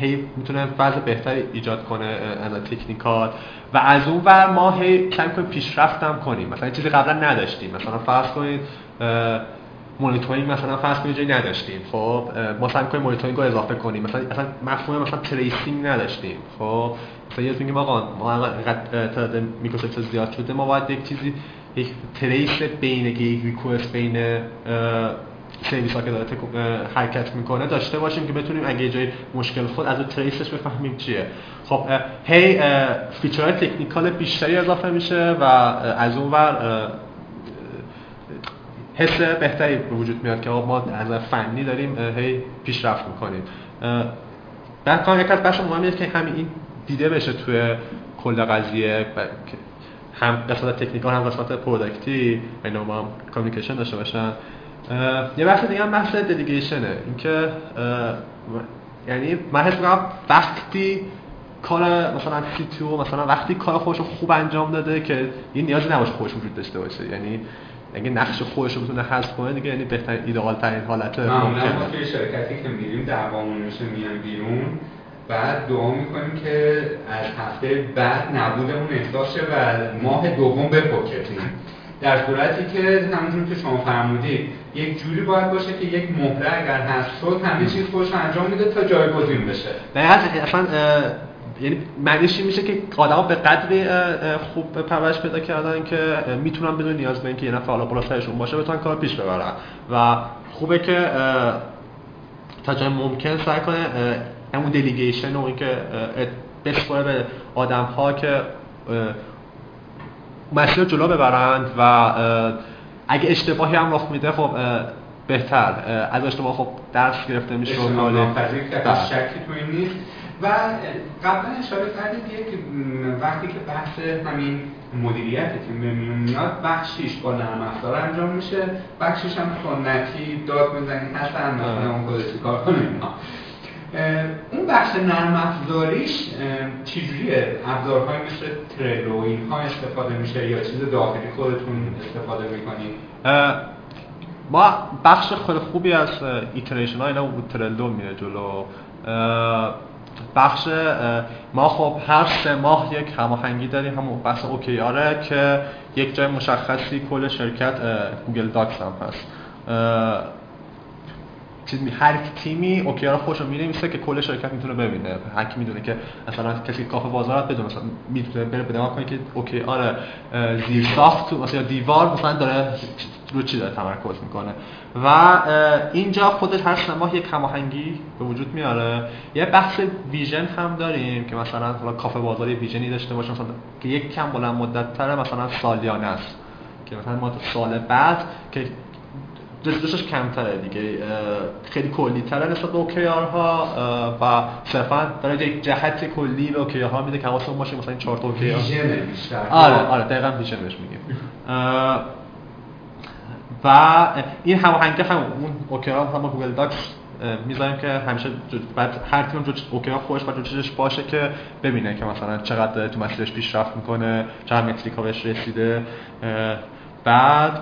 هی می‌تونه وضع بهتری ایجاد کنه از تکنیکال و از اون ور ما هی کم کنیم پیشرفت هم کنیم. مثلا چیزی قبلا نداشتیم. مثلا فرض کنید مونیتورینگ مثلا فرض کنید جایی نداشتیم. خب ما سعی کنیم مونیتورینگ رو اضافه کنیم. مثلا اصلا مفهوم مثلا tracing نداشتیم. خب مثلا یه میگیم آقا ما تعداد microservice زیاد شده ما باید یک چیزی یک trace بین یک request بین سرویس ها که داره حرکت می‌کنه داشته باشیم که بتونیم اگه جای مشکل خورد از اون trace ش بفهمیم چیه. خب هی feature های technical بیشتری اضافه میشه و از اون ور حس بهتری به وجود میاد که ما از فنی داریم هی پیشرفت می‌کنیم. بعد کار یک از بخش مهمیه که همین این دیده بشه توی کل قضیه هم قسمت تکنیکال هم قسمت پروداکتی اینا ما هم کامیکیشن داشته باشن. یه بحث دیگه هم بحث دلیگیشنه اینکه یعنی من حس می‌کنم وقتی کار مثلا سی مثلا وقتی کار خودش خوب انجام داده که این نیازی نباشه خودش وجود داشته باشه. یعنی اگه نقش خودش رو بتونه حذف کنه دیگه یعنی بهترین ایدئال ترین حالت ممکنه ما توی شرکتی که میریم دعوامون میشه میان بیرون. بعد دعا می‌کنیم که از هفته بعد نبودمون احساس شه و ماه دوم بپکتیم در صورتی که همونجور که شما فرمودید یک جوری باید باشه که یک مهره اگر هست شد همه چیز خوش انجام میده تا جایگزین بشه. اصلا یعنی معنیش میشه که آدما به قدری خوب پرورش پیدا کردن که می‌تونن بدون نیاز به اینکه یه نفر حالا بالاترشون باشه بتونن کار پیش ببرن. و خوبه که تا جای ممکن سعی کنه همون دلیگیشن و اینکه بسپاره به آدم ها که مسیر جلو ببرند و اگه اشتباهی هم رخ میده خب بهتر. از اشتباه خب درس گرفته میشه و بله. شکی تو این نیست. و قبلا اشاره کردید یک وقتی که بحث همین مدیریت تیم به میون میاد بخشیش با نرم افزار انجام میشه. بخشیش هم سنتی داد می‌زنید حسن مثلا اون خودش کار کنه. اون بخش نرم افزاریش چجوریه؟ ابزارهای مثل ترلو اینها استفاده میشه یا چیز داخلی خودتون استفاده می‌کنید؟ ما بخش خیلی خوبی از ایتریشن های اینا ترلو میره جلو. بخش ما خب هر سه ماه یک هماهنگی داریم همون بحث اوکی آره که یک جای مشخصی کل شرکت گوگل داکس هم هست. چیز هر تیمی اوکیار خوشو می‌نویسه که کل شرکت می‌تونه ببینه. هر کی می‌دونه که مثلا کسی کافه بازار بدون مثلا می‌تونه بره به کنه که اوکی آره زیر ساخت مثلا دیوار مثلا داره رو چی داره تمرکز می‌کنه. و اینجا خودش هر سه ماه یک هماهنگی به وجود میاره. یه بحث ویژن هم داریم که مثلا حالا کافه بازاری ویژنی داشته باشه مثلا که یک کم بلند مدت تره مثلا سالیانه است. که مثلا ما سال بعد که رسیدشش کمتره دیگه خیلی کلی تره نسبت به اوکیار ها و صرفا داره یک جهت کلی به اوکیار ها میده که حواسمون باشه مثلا این چهار تا اوکیار آره آره دقیقاً vision بهش میگیم. و این هماهنگی هم اون OKR هم Google Docs می‌ذاریم که همیشه بعد هر تیم جو OKR خودش و چیزش باشه که ببینه که مثلا چقدر تو مسیرش پیشرفت می‌کنه چقدر metric ا بهش رسیده. بعد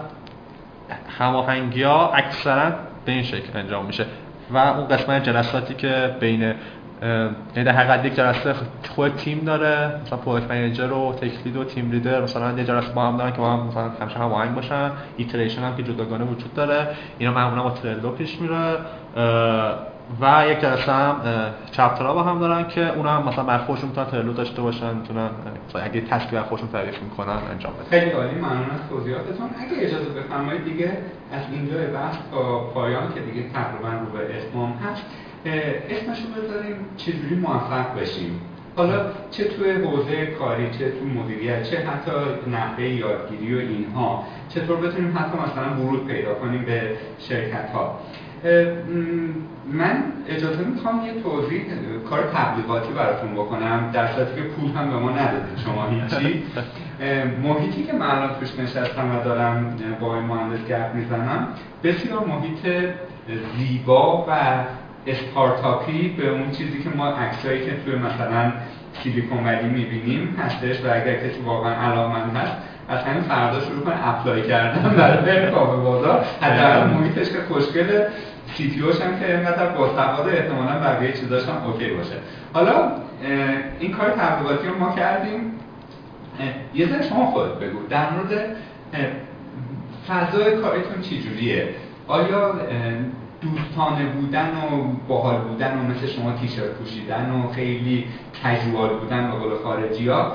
هماهنگی ها اکثرا به این شکل انجام میشه. و اون قسمت جلساتی که بین یعنی در حقیقت یک جلسه خود تیم داره مثلا پروژه منیجر و تک و تیم لیدر مثلا یه جلسه با هم دارن که با هم مثلا همیشه هماهنگ باشن. ایتریشن هم که جداگانه وجود داره. اینا معمولا با ترلو پیش میره. و یک جلسه هم چپترها با هم دارن که اونا هم مثلا بر خودشون می‌تونن ترلو داشته باشن می‌تونن اگه تسکی بر خودشون تعریف می‌کنن انجام بدن. خیلی عالی ممنون از توضیحاتتون. اگه اجازه بفرمایید دیگه از اینجا بحث تا پایان که دیگه تقریبا رو به اتمام هست اسمشو بذاریم چجوری موفق بشیم. حالا چه توی حوزه کاری چه تو مدیریت چه حتی نحوه یادگیری و اینها چطور بتونیم حتی مثلا ورود پیدا کنیم به شرکت ها من اجازه می‌خوام یه توضیح کار تبلیغاتی براتون بکنم در صورتی که پول هم به ما ندادید شما هیچی. محیطی که من الان توش نشستم و دارم با این مهندس گپ می‌زنم بسیار محیط زیبا و استارتاپی به اون چیزی که ما عکسایی که توی مثلا Silicon Valley می‌بینیم هستش و اگر کسی واقعا علاقمند هست از همین فردا شروع کنه apply کردن برای کافه بازار. حداقل محیطش که خوشگل CTO هم که اینقدر باحال احتمالا بقیه چیزاش هم OK باشه. حالا این کار تبلیغاتی رو ما کردیم. یه ذره شما خودت بگو. در مورد فضای کارتون چی جوریه آیا دوستانه بودن و باحال بودن و مثل شما تیشرت پوشیدن و خیلی کژوال بودن به قول خارجی ها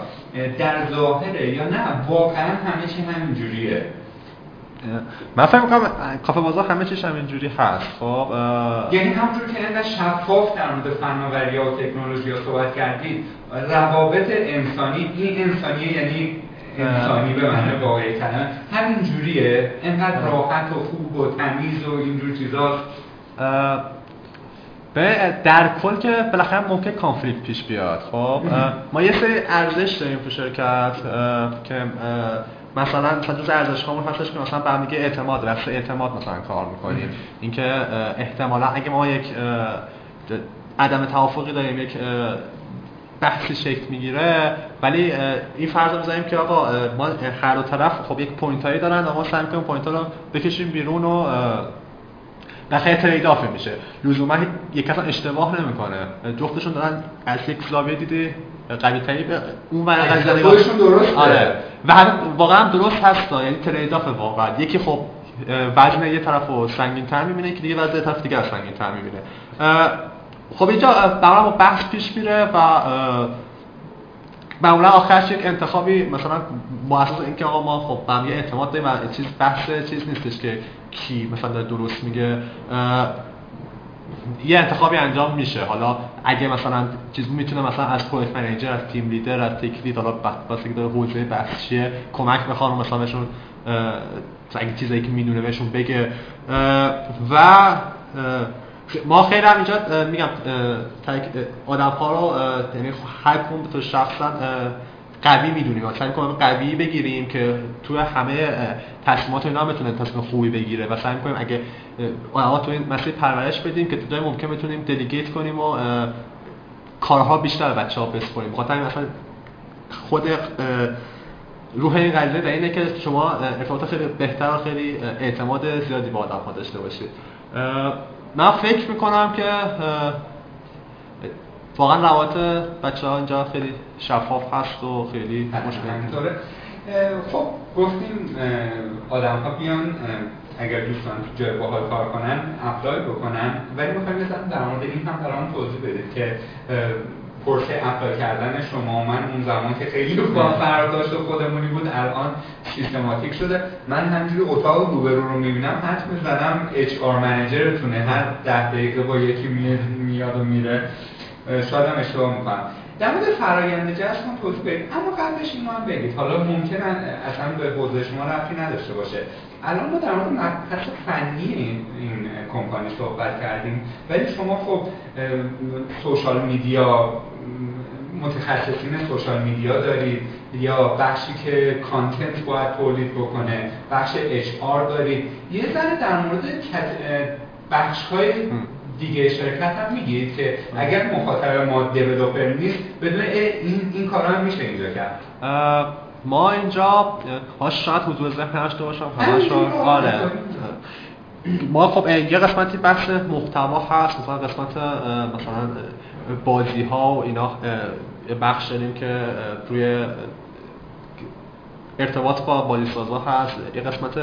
در ظاهره یا نه واقعا همه چی همینجوریه. من فکر می‌کنم کافه بازار همه چیش همینجوری هست. خب یعنی همونجور که اینقدر شفاف در مورد فناوری و تکنولوژی ها صحبت کردید روابط انسانی این انسانیه یعنی انسانی به معنی واقعی کلمه همین جوریه. اینقدر راحت و خوب و تمیز و اینجور چیزاست به در کل که بالاخره ممکن کانفلیکت پیش بیاد. خب ما یه سری ارزش داریم تو شرکت که مثلا مثلا جز ارزش هامون هستش که مثلا به اعتماد رفت اعتماد مثلا کار می‌کنیم. اینکه احتمالا اگه ما یک عدم توافقی داریم یک بحثی شکل می‌گیره ولی این فرض می‌ذاریم که آقا ما هر دو طرف خب یک point هایی دارن و ما سعی کنیم point ها رو بکشیم بیرون و خیلی trade-off میشه. لزوما یک کس اشتباه نمی‌کنه. جفتشون دارن از یک زاویه دیده قوی تری به اون ور خودشون درست آره. و هم واقعا درست هست یعنی trade-off واقعا. یکی خب وزن یه طرف رو سنگین تر می‌بینه که دیگه وزن طرف دیگه سنگین تر می‌بینه. خب اینجا برای ما بحث پیش میره و معمولا آخرش یک انتخابی مثلا مؤسس اینکه آقا ما خب به یه اعتماد داریم و چیز بحث چیز نیستش که کی مثلا درست میگه یه انتخابی انجام میشه. حالا اگه مثلا چیز می‌تونه مثلا از پروژه منیجر از تیم لیدر از تک لید حالا واسه که داره حوزه بحث چیه کمک بخوام مثلا بهشون اگه چیزایی که می‌دونه بهشون بگه. و ما خیلی هم اینجا میگم آدم ها رو یعنی هر کون تو شخصا قوی می‌دونیم. سعی کنیم قوی بگیریم که توی همه تصمیمات اینا بتونه تصمیم خوبی بگیره و سعی کنیم اگه آدم‌ها تو این مسیر پرورش بدیم که تو ممکن بتونیم دلیگیت کنیم و کارها بیشتر بچه ها بسپریم. بخاطر مثلا خود روح این قضیه در اینه که شما ارتباط خیلی بهتر و خیلی اعتماد زیادی با آدم ها داشته باشید. من فکر می‌کنم که واقعا روابط بچه ها اینجا خیلی شفاف هست و خیلی مشکل. خب گفتیم آدم ها بیان اگر دوستان تو جای باحال کار کنن apply بکنن. ولی می‌خوایم مثلا در مورد این هم برام توضیح بدید که پروسه apply کردن شما. من اون زمان که خیلی با فرق داشت و خودمونی بود الان سیستماتیک شده. من همینجوری اتاق روبرو رو می‌بینم حدس می‌زنم HR manager تونه. هر ده دقیقه با یکی میاد و میره. شاید هم اشتباه می‌کنم. در مورد فرایند جذب هم توضیح بدید اما قبلش اینو هم بگید. حالا ممکنه اصلا به حوزه شما رفتی نداشته باشه. الان ما در مورد مبحث فنی این کمپانی صحبت کردیم. ولی شما خب سوشال میدیا متخصصین سوشال میدیا دارید یا بخشی که کانتنت باید تولید بکنه بخش اچ آر دارید. یه ذره در مورد بخش های دیگه شرکت هم میگید که اگر مخاطب ما دیولوپر نیست بدون این این کارا هم میشه اینجا کرد. ما اینجا هاش شاید حضور ذهن داشته باشم همش آره ما خب یه قسمتی بخش محتوا هست مثلا قسمت مثلا بازی ها و اینا بخش داریم که روی ارتباط با بازی سازا هست. یه قسمت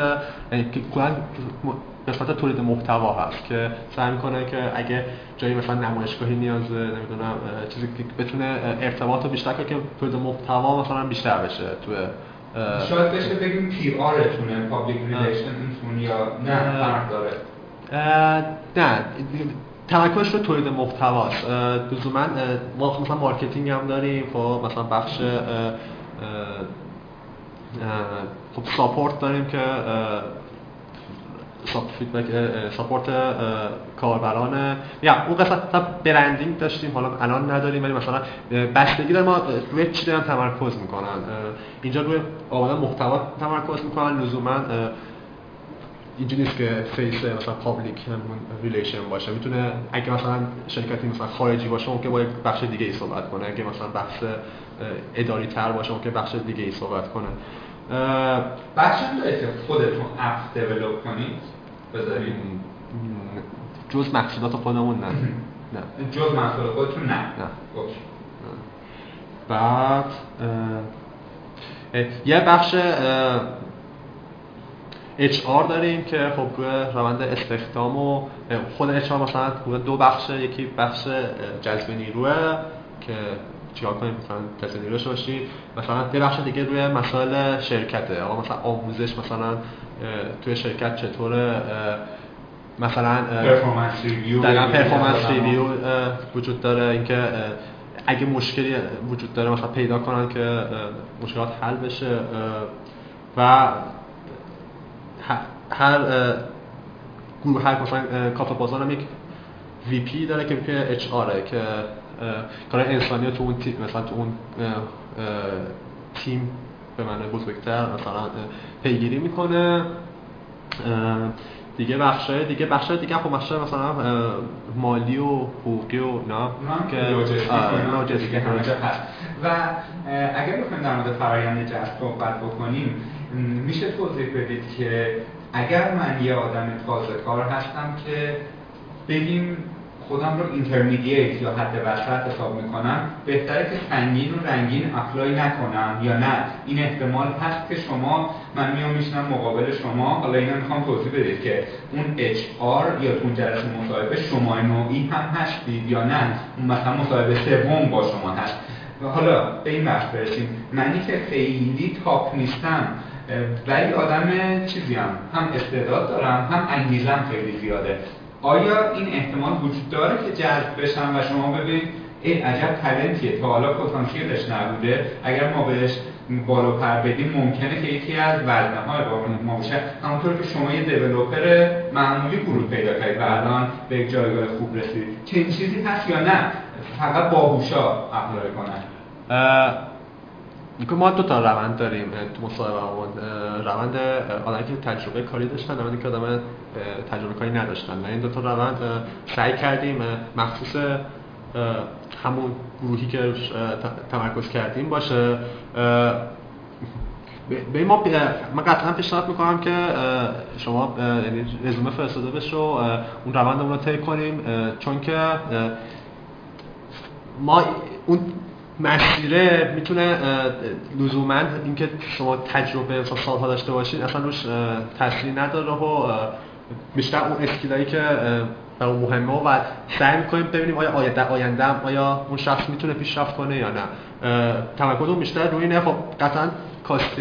قسمت تولید محتوا هست که سعی می‌کنه که اگه جایی مثلا نمایشگاهی نیاز نمی‌دونم چیزی که بتونه ارتباط رو بیشتر کنه که تولید محتوا مثلا بیشتر بشه تو شاید بشه بگیم PR تونه public relation یا نه فرق داره. نه تمرکزش رو تولید محتواست لزوما ما مثلا marketing هم داریم خب مثلا بخش خب support داریم که feedback support کاربران. یا اون قسمت branding داشتیم حالا الان نداریم ولی مثلا بستگی داره ما روی چی دارن تمرکز می‌کنن؟ اینجا روی آمدن محتوا تمرکز می‌کنن لزوما اینجوری نیست که face مثلا public relation باشه. می‌تونه اگه مثلا شرکتی مثلا خارجی باشه ممکن با یک بخش دیگه ای صحبت کنه. اگه مثلا بخش اداری تر باشه ممکن بخش دیگه ای صحبت کنه. بخش هم داره که خودتون app develop کنید؟ بذارید. جز محصولات خودمون نه. نه. جز محصولات خودتون نه. نه. بعد یه بخش HR داریم که خب روی روند استخدام و خود HR مثلا دو بخش یکی بخش جذب نیروه که چیکار کنیم مثلا جذب نیروش باشید مثلا یه بخش دیگه روی مسائل شرکته. آقا مثلا آموزش مثلا توی شرکت چطور مثلا performance review performance review وجود داره. اینکه اگه مشکلی وجود داره مثلا پیدا کنن که مشکلات حل بشه. و هر گروه هر مثلا کافه بازار هم یک وی پی داره که وی اچ آره که کار انسانی تو اون تیم مثلا تو اون تیم به معنی بزرگتر مثلا پیگیری می‌کنه. دیگه بخشای دیگه بخشای دیگه خب بخشای مثلا مالی و حقوقی و نه که لوجستیک هست و اگر بخوایم در مورد فرآیند جذب صحبت بکنیم میشه توضیح بدید که اگر من یه آدم تازه کار هستم که بگیم خودم رو intermediate یا حد وسط حساب می‌کنم. بهتره که سنگین و رنگین apply نکنم یا نه. این احتمال هست که شما من میام میشینم مقابل شما. حالا اینا می‌خوام توضیح بدید که اون HR یا اون جلسه مصاحبه شما نوعی هم هستید یا نه. مثلا مصاحبه سوم با شما هست. و حالا به این بحث برسیم. منی که خیلی تاپ نیستم ولی آدم چیزی هم هم استعداد دارم هم انگیزم خیلی زیاده. آیا این احتمال وجود داره که جذب بشن و شما ببینید این عجب تلنتیه تا حالا پتانسیلش نبوده. اگر ما بهش بالا پر بدیم ممکنه که یکی از وزنه های ما باشه. همونطور که شما یه دیولوپر معمولی ورود پیدا کردید و الان به یک جایگاه خوب رسیدید. چنین چیزی هست یا نه؟ فقط باهوشا اپلای کنن. که ما دو تا روند داریم تو مصاحبه روند آدمی که تجربه کاری داشتن روندی که آدم تجربه کاری نداشتن. و این دو تا روند سعی کردیم مخصوص همون گروهی که تمرکز کردیم باشه. به ما من قطعا پیشنهاد می‌کنم که شما یعنی رزومه فرستاده بشه و اون روند رو طی کنیم چون که ما اون مسیره می‌تونه لزوما اینکه شما تجربه سالها داشته باشین اصلا روش تاثیری نداره و بیشتر اون اسکیلایی که برای مهمه و سعی می‌کنیم ببینیم آیا آینده آینده آیا اون شخص می‌تونه پیشرفت کنه یا نه. تمرکز اون بیشتر روی نه خب قطعا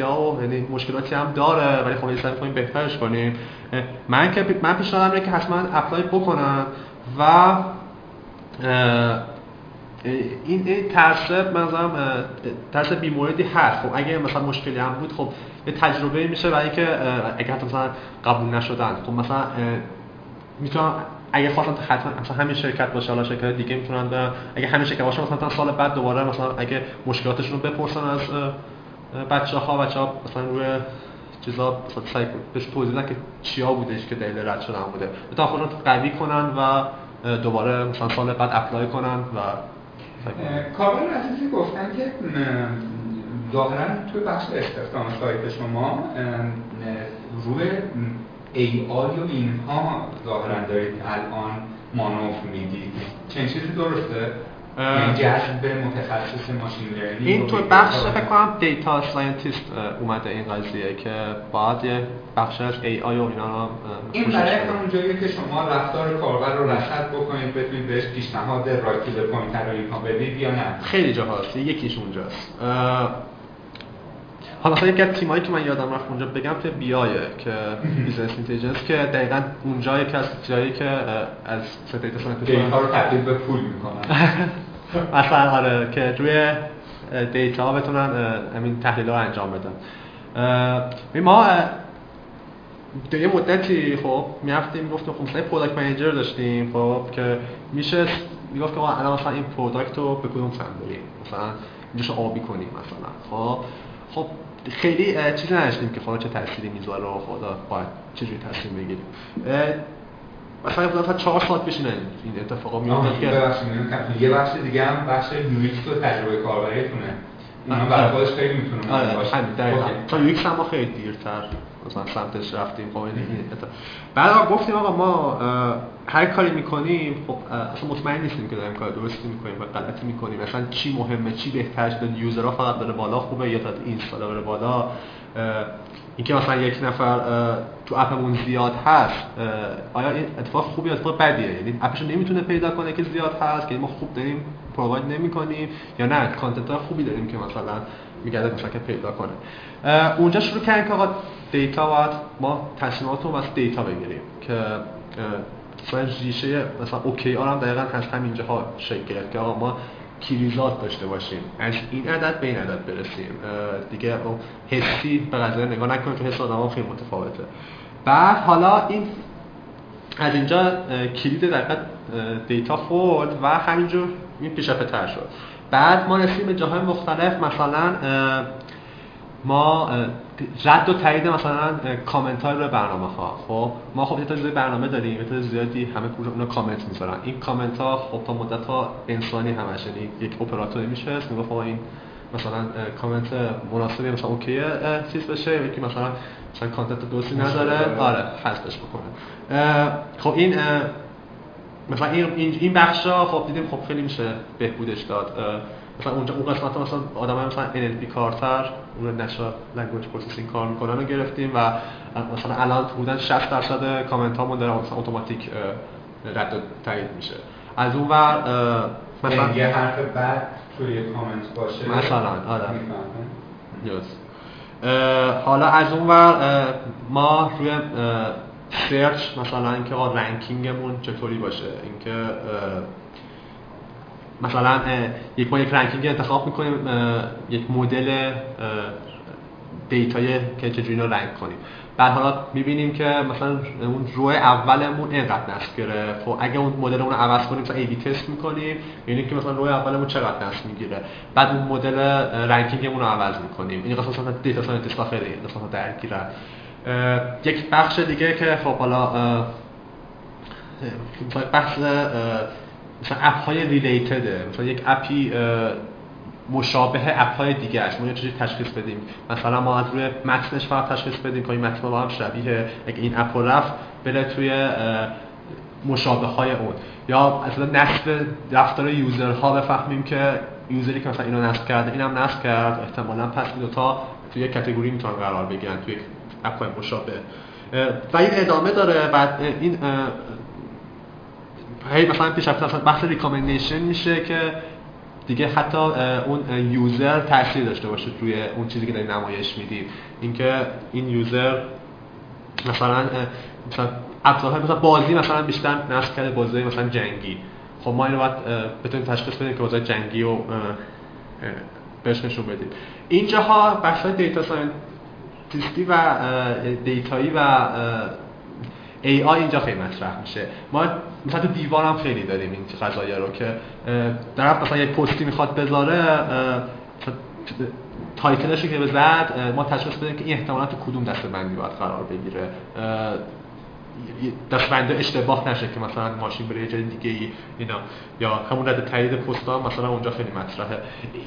ها و یعنی مشکلاتی هم داره ولی خب سعی می‌کنیم بهترش کنیم. من که من پیشنهادم اینه که حتما اپلای بکنم و این این ترس مثلا ترس بیموردی هست. خب اگه مثلا مشکلی هم بود خب یه تجربه میشه برای اینکه اگه مثلا قبول نشدن. خب مثلا می‌تونم اگه خواستن حتما مثلا همین شرکت باشه حالا شرکت دیگه می‌تونن برن. اگه همین شرکت باشه مثلا سال بعد دوباره مثلا اگه مشکلاتشون رو بپرسن از بچه ها بچه ها مثلا روی چیزا سعی بهش توضیح که چیا بودش که دلیل رد شدن بوده. تا خودشون قوی کنن و دوباره مثلا سال بعد اپلای کنن و کابل عزیزی گفتن که ظاهرا توی بخش استخدام سایت شما روی ای آی و اینها ظاهرا دارید الان مانوف می‌دید چنین چیزی درسته؟ یعنی جذب متخصص machine learning این تو بخش فکر کنم data scientist اومده این قضیه که باید یه بخش از AI و اینا رو این برای همون جایی که شما رفتار کاربر رو رصد بکنید بتونید بهش پیشنهاد right pointer رو اینها بدید یا نه؟ خیلی جاهاست یکیش اونجاست. حالا مثلا یکی از تیمایی که من یادم رفت اونجا بگم که BI ئه که business intelligence که دقیقا اونجا یکی از جایی که از data data رو تبدیل به پول می‌کنن. مثلا آره که روی data بتونن همین تحلیل رو انجام بدن. ما در یه مدتی خب می‌رفتیم گفتیم خب مثلا product manager داشتیم خب که میشه می‌گفت که الان مثلا این product رو به کدوم سمت بریم؟ مثلا اینجاشو آبی کنیم مثلا. خب خب خیلی چیزی نداشتیم که خدا چه تأثیری می‌ذاره و خدا باید چجوری تصمیم بگیریم. مثلا مثلا چهار ساعت بشینن این اتفاقا میفته که یه بخش دیگه هم بخش یو و تجربه کاربریتونه. اینا برای خودش خیلی می‌تونه آره باشه. تا یو هم خیلی دیرتر مثلا سمتش رفتیم خب این بعد گفتیم آقا ما هر کاری می‌کنیم خب اصلا مطمئن نیستیم که داریم کار درستی می‌کنیم و غلطی می‌کنیم. مثلا چی مهمه چی بهتر شده یوزرها فقط بره بالا خوبه یا تا اینستال بره بالا. اینکه مثلا یک نفر تو app مون زیاد هست آیا این اتفاق خوبی اتفاق بدیه؟ یعنی app ش نمی‌تونه پیدا کنه که زیاد هست که ما خوب داریم provide نمی‌کنیم یا نه؟ content خوبی داریم که مثلا میگرده مثلا که پیدا کنه. اونجا شروع کردیم که آقا data باید ما تصمیمات رو از data بگیریم که مثلا ریشه مثلا OKR هم دقیقا از همینجا ها شکل گرفت که آقا ما key result داشته باشیم. از این عدد به این عدد برسیم. دیگه حسی به قضیه نگاه نکنیم که حس آدم خیلی متفاوته. بعد حالا این از اینجا کلید دقیقا دیتا خورد و همینجور این پیشرفته تر شد. بعد ما رسیم به جاهای مختلف. مثلا ما رد و تایید مثلا کامنت های روی برنامه ها. خب ما خب یه تا برنامه داریم یه زیادی همه کور اونا کامنت می‌ذارن. این کامنت ها خب تا مدت ها انسانی همش یعنی یک اپراتوری میشه می‌گفت این مثلا کامنت مناسبی مثلا OK چیز بشه. یکی مثلا مثلا content درستی نداره. آره حذفش بکنه. خب این مثلا این این بخشا خب دیدیم خب خیلی میشه بهبودش داد. مثلا اونجا اون قسمت مثلا آدمای مثلا NLP کار natural language processing کار می‌کنن رو گرفتیم و مثلا الان بودن 60 درصد کامنت هامون داره مثلا اتوماتیک رد و تایید میشه. از اون ور مثلا یه حرف بعد توی کامنت باشه؟ مثلا آره. حالا از اون ور ما روی search مثلا اینکه ranking مون چطوری باشه اینکه مثلا یک ما یک ranking انتخاب می‌کنیم یک مدل data ی که چجوری رو rank کنیم. بعد حالا می‌بینیم که مثلا اون رو اولمون اینقدر نصب گرفت. خب اگه اون مدل اون عوض کنیم مثلا A/B test می‌کنیم می‌بینیم که مثلا روی اولمون چقدر نصب می‌گیره. بعد اون مدل ranking مون رو عوض می‌کنیم. این قسمت مثلا data scientist خیلی مثلا درگیره یک بخش دیگه که خب حالا بحث مثلا app های related ئه مثلا یک app ی مشابه app های دیگه است ما یه چیزی تشخیص بدیم. مثلا ما از روی متنش فقط تشخیص بدیم که این متن با هم شبیه اگه این app رفت بره توی مشابه های اون. یا اصلا از رو رفتار user ها بفهمیم که user ی که مثلا اینو نصب کرده اینم نصب کرد. احتمالا پس این تا توی category می‌تونن قرار بگیرن توی app مشابه. و این ادامه داره. بعد این هی مثلا پیش مثلا بحث recommendation میشه که دیگه حتی اون user تاثیر داشته باشه روی اون چیزی که داری نمایش میدی اینکه این user مثلا مثلا ابزارهای مثلا بازی مثلا بیشتر نصب کرده بازی مثلا جنگی. خب ما اینو باید بتونیم تشخیص بدیم که بازی جنگی و بهش نشون بدیم. اینجاها بحث data scientist ی و data یی و AI اینجا خیلی مطرح میشه. ما مثلا تو دیوار هم خیلی داریم این قضایا رو که طرف مثلا یک پستی می‌خواد بذاره تایتلش که بزد ما تشخیص بدیم که این احتمالا تو کدوم دسته بندی باید قرار بگیره. دستبنده اشتباه نشه که مثلا ماشین بره یه جای دیگه ای اینا یا همون رد تایید پستا مثلا اونجا خیلی مطرحه.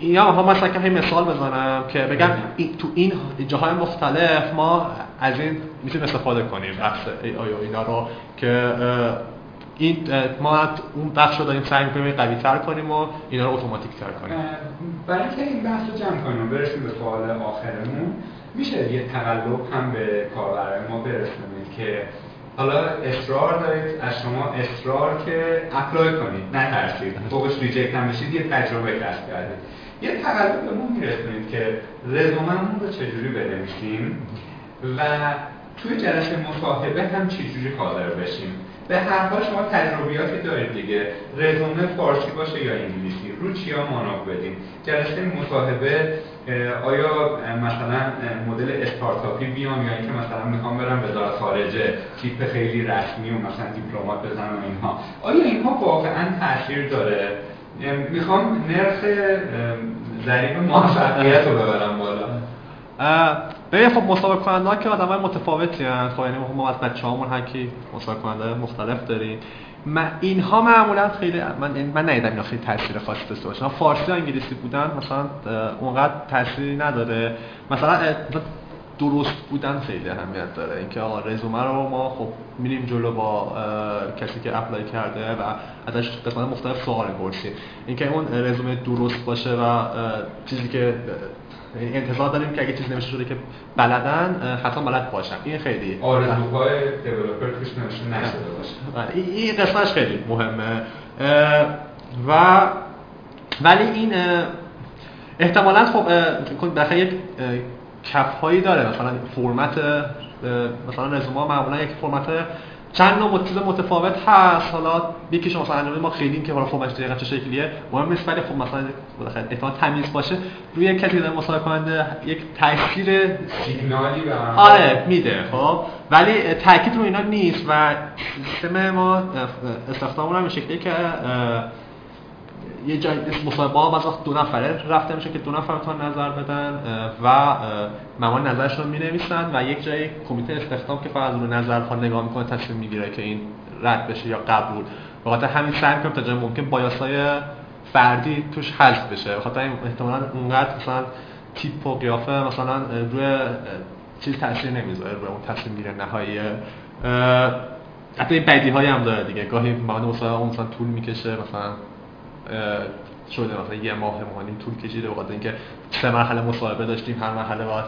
یا ها مثلا که مثال بزنم که بگم تو این جاهای مختلف ما از این می‌تونیم استفاده کنیم بحث آیا اینا رو که این ما اون بخش رو داریم سعی می‌کنیم قوی تر کنیم و اینا رو اتوماتیک تر کنیم برای اینکه این بحث رو جمع کنیم برسیم به سوال آخرمون میشه یه تقلب هم به کاربرای ما برسونید که حالا اصرار دارید از شما اصرار که apply کنید نترسید فوقش reject هم بشید یه تجربه کسب کردید. یه تقلب به ما میرسونید که رزوممون رو چجوری بنویسیم و توی جلسه مصاحبه هم چجوری حاضر بشیم. به هر حال شما تجربیاتی دارید دیگه. رزومه فارسی باشه یا انگلیسی. رو چیا مانور بدیم جلسه مصاحبه آیا مثلا مدل استارتاپی بیام یا اینکه مثلا می‌خوام برم وزارت خارجه تیپ خیلی رسمی و مثلا دیپلمات بزنم و اینها. آیا اینها واقعا تاثیر داره؟ می‌خوام نرخ ضریب موفقیت رو ببرم بالا. ببین خب مسابقه کننده که آدمای متفاوتی هستند خب یعنی ما از بچه‌هامون هر کی مسابقه کننده مختلف داریم. من اینها معمولا خیلی من من ندیدم اینا خیلی تاثیر خاصی داشته باشن. فارسی و انگلیسی بودن مثلا اونقدر تاثیری نداره. مثلا درست بودن خیلی اهمیت داره. اینکه آقا رزومه رو ما خب میریم جلو با کسی که اپلای کرده و ازش قسمت مختلف سوال می‌پرسیم. اینکه اون رزومه درست باشه و چیزی که انتظار داریم که اگه چیز نمیشه شده که بلدن حتی بلد باشن این خیلی آرزوهای دیولپر توش نمیشه نشده باشه. این قسمتش خیلی مهمه. و ولی این احتمالا خب بخیر یک کف هایی داره. مثلا فرمت مثلا رزومه معمولا یک فرمت چند نوع چیز متفاوت هست. حالا یکی شما مثلا انجام ما خیلی که حالا فرمش دقیقاً چه شکلیه. مهم نیست ولی خب مثلا بالاخره احتمال تمیز باشه. روی کسی داره مسابقه کننده یک تاثیر سیگنالی به آره میده خب. ولی تاکید رو اینا نیست و سیستم ما استخداممون هم شکلیه که یه جای مصاحبه ها از وقت دو نفره رفته میشه که دو نفر تا نظر بدن و ممان نظرشون می نویسن و یک جای کمیته استخدام که فقط رو نظر ها نگاه می‌کنه تصمیم می‌گیره که این رد بشه یا قبول. به خاطر همین سعی می‌کنم تا جای ممکن بایاسای فردی توش حذف بشه. به خاطر احتمالاً اونقدر مثلا تیپ و قیافه مثلا روی چیز تاثیر نمی‌ذاره روی اون تصمیم گیری نهایی. حتی این بدی هایی هم داره دیگه. گاهی مثلا مثلا طول می‌کشه مثلا شده مثلا یه ماه مهانی طول کشیده بخاطر اینکه سه مرحله مصاحبه داشتیم هر مرحله باید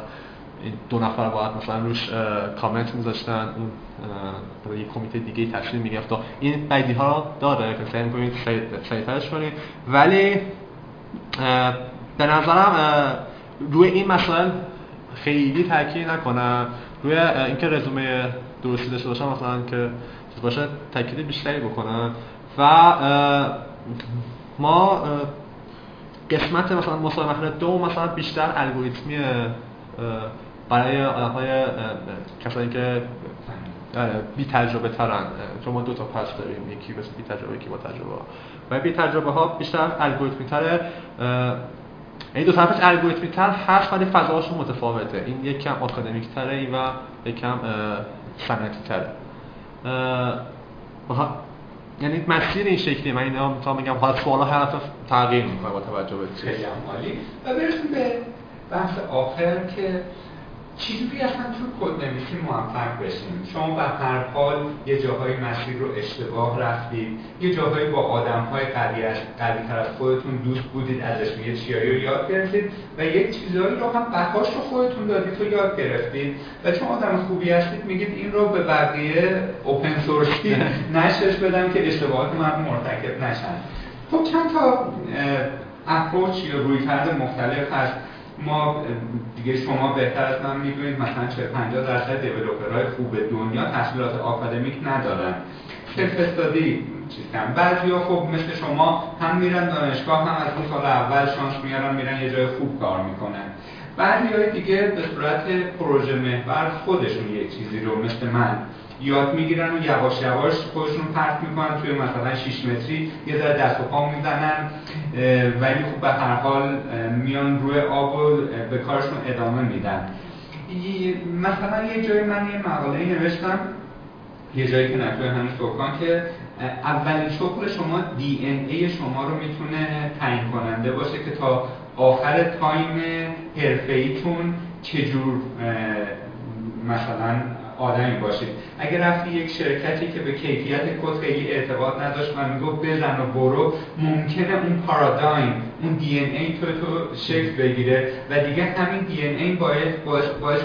این دو نفر باید مثلا روش کامنت میذاشتن اون یک کمیته دیگه تصمیم می‌گرفت این بدی ها داره که سعی می‌کنید سریعترش کنید. ولی به نظرم روی این مسائل خیلی تاکید نکنم روی اینکه رزومه درستی داشته باشم مثلا که باشه تاکید بیشتری بکنم و ما قسمت مثلا مسابقه دو مثلا بیشتر الگوریتمی برای آدم های کسانی که بی تجربه ترن. چون ما دو تا پس داریم یکی بس بی تجربه یکی با تجربه. و بی تجربه ها بیشتر الگوریتمی تره. این دو طرفش الگوریتمی تر هست ولی فضاهاشون متفاوته. این یک کم آکادمیک تره و یک کم سنتی تره. یعنی مسیر این شکلی. من اینا می‌تونم بگم حالا سوالا هر دفعه تغییر می‌کنه با توجه به عالی. و برسیم به بحث آخر که چجوری اصلا تو کد نویسی موفق بشیم شما به هر حال یه جاهای مسیر رو اشتباه رفتید یه جاهایی با آدم های قوی تر از خودتون دوست بودید ازش یه چیایی رو یاد گرفتید و یک چیزهایی رو هم بهاش رو خودتون دادید و یاد گرفتید. و چون آدم خوبی هستید میگید این رو به بقیه اوپن سورسی نشرش بدم که اشتباهات من مرتکب نشن. خب چند تا approach های مختلف هست. ما دیگه شما بهتر از من می‌دونید مثلا 40 50 درصد developer های خوب دنیا تحصیلات آکادمیک ندارن. self-study چیزن بعضیا خب مثل شما هم میرن دانشگاه هم از اون سال اول شانس میارن میرن یه جای خوب کار می‌کنن. بعضی های دیگه به صورت پروژه محور خودشون یه چیزی رو مثل من یاد می‌گیرن و یواش یواش خودشون پرت می‌کنن توی مثلا 6 متری یه ذره دست و پا می‌زنن ولی خب به هر حال میان روی آب و به کارشون ادامه میدن. مثلا یه جای من یه مقاله نوشتم یه جایی که نتوی همین سکان که اولین شغل شما DNA شما رو می‌تونه تعیین کننده باشه که تا آخر time حرفه ایتون چجور مثلا آدمی باشید اگر رفتی یک شرکتی که به کیفیت کد خیلی اعتقاد نداشت و می‌گفت بزن و برو ممکنه اون پارادایم اون DNA تو تو شکل بگیره. و دیگه همین DNA باعث باعث,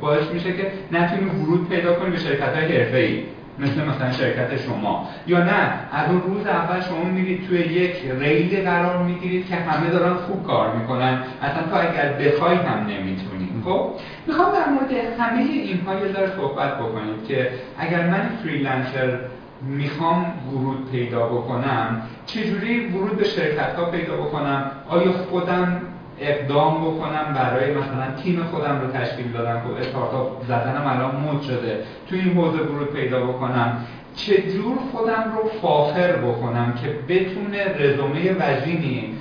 باعث میشه که نتونی ورود پیدا کنی به شرکت های حرفه‌ای مثل مثلا شرکت شما. یا نه از اون روز اول شما میرید توی یک ریل قرار می‌گیرید که همه دارن خوب کار می‌کنن. اصلا تو اگر بخوای هم نمی‌تونی. خب می‌خوام در مورد همه اینها یه ذره صحبت بکنید که اگر من freelancer می‌خوام ورود پیدا بکنم چجوری ورود به شرکت ها پیدا بکنم؟ آیا خودم اقدام بکنم برای مثلا تیم خودم رو تشکیل دادم؟ که استارتاپ زدنم الان مود شده. تو این حوزه ورود پیدا بکنم چجور خودم رو فاخر بکنم که بتونه رزومه وزینی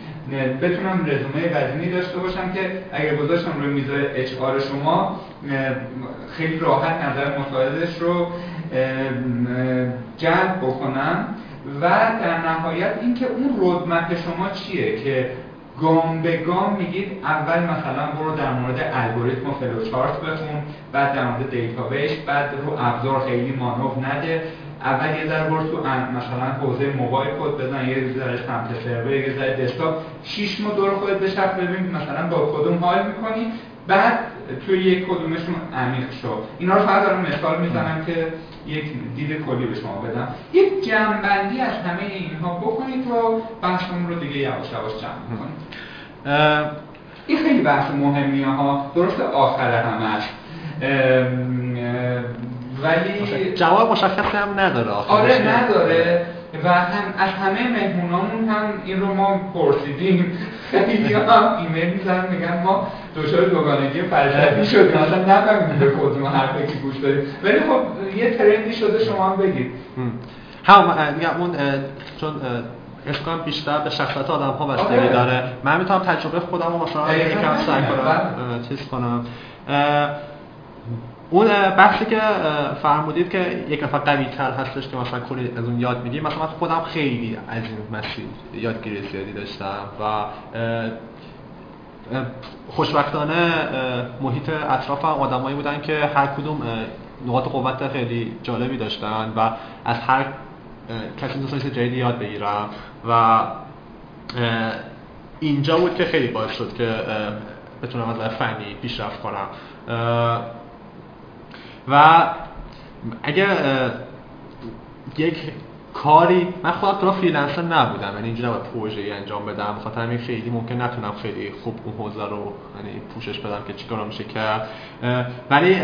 بتونم رزومه وزینی داشته باشم که اگر گذاشتم روی میز اچ شما خیلی راحت نظر متعادلش رو جلب بکنم. و در نهایت اینکه اون roadmap شما چیه که گام به گام میگید اول مثلا برو در مورد الگوریتم و فلوچارت بخون بعد در مورد database بعد رو ابزار خیلی مانور نده. اول یه ذره برو تو مثلا حوزه موبایل کد بزن یه ذره سمت سرور یه ذره desktop. شش ماه دور خودت بشف ببین مثلا با کدوم حال می‌کنی. بعد توی یک کدومشون عمیق شو. اینا رو فقط دارم مثال می‌زنم که یک دید کلی به شما بدم. یک جمعبندی از همه اینها بکنید و بحثمون رو دیگه یواش یواش جمع کنید این خیلی بحث مهمیه ها. درست آخر همش. ولی جواب مشخصی هم نداره آره نداره. و هم از همه مهمونامون هم این رو ما پرسیدیم. خیلی هم ایمیل میزن میگن ما دچار دوگانگی فلسفی شدیم. اصلا نفهمیدیم به کدوم حرفی که گوش داریم. ولی خب یه ترندی شده شما هم بگید. هم. میگم اون چون اشکام بیشتر به شخصیت آدم ها بستگی آره. داره. من می‌تونم تجربه خودم رو مثلا یکم سعی کنم چیز کنم. اون بحثی که فرمودید که یک نفر قوی تر هستش که مثلا کلی از اون یاد می‌گیری مثلا من خودم خیلی از این مسیر یادگیری زیادی داشتم و خوشبختانه محیط اطرافم آدمایی بودن که هر کدوم نقاط قوت خیلی جالبی داشتن و از هر کسی دوست جدیدی یاد بگیرم و اینجا بود که خیلی باعث شد که بتونم از فنی پیشرفت کنم. و اگر یک کاری من خودم تو فریلنسر نبودم یعنی اینجوری نباید پروژه انجام بدم خاطر همین خیلی ممکن نتونم خیلی خوب اون حوزه رو یعنی پوشش بدم که چیکار میشه کرد. ولی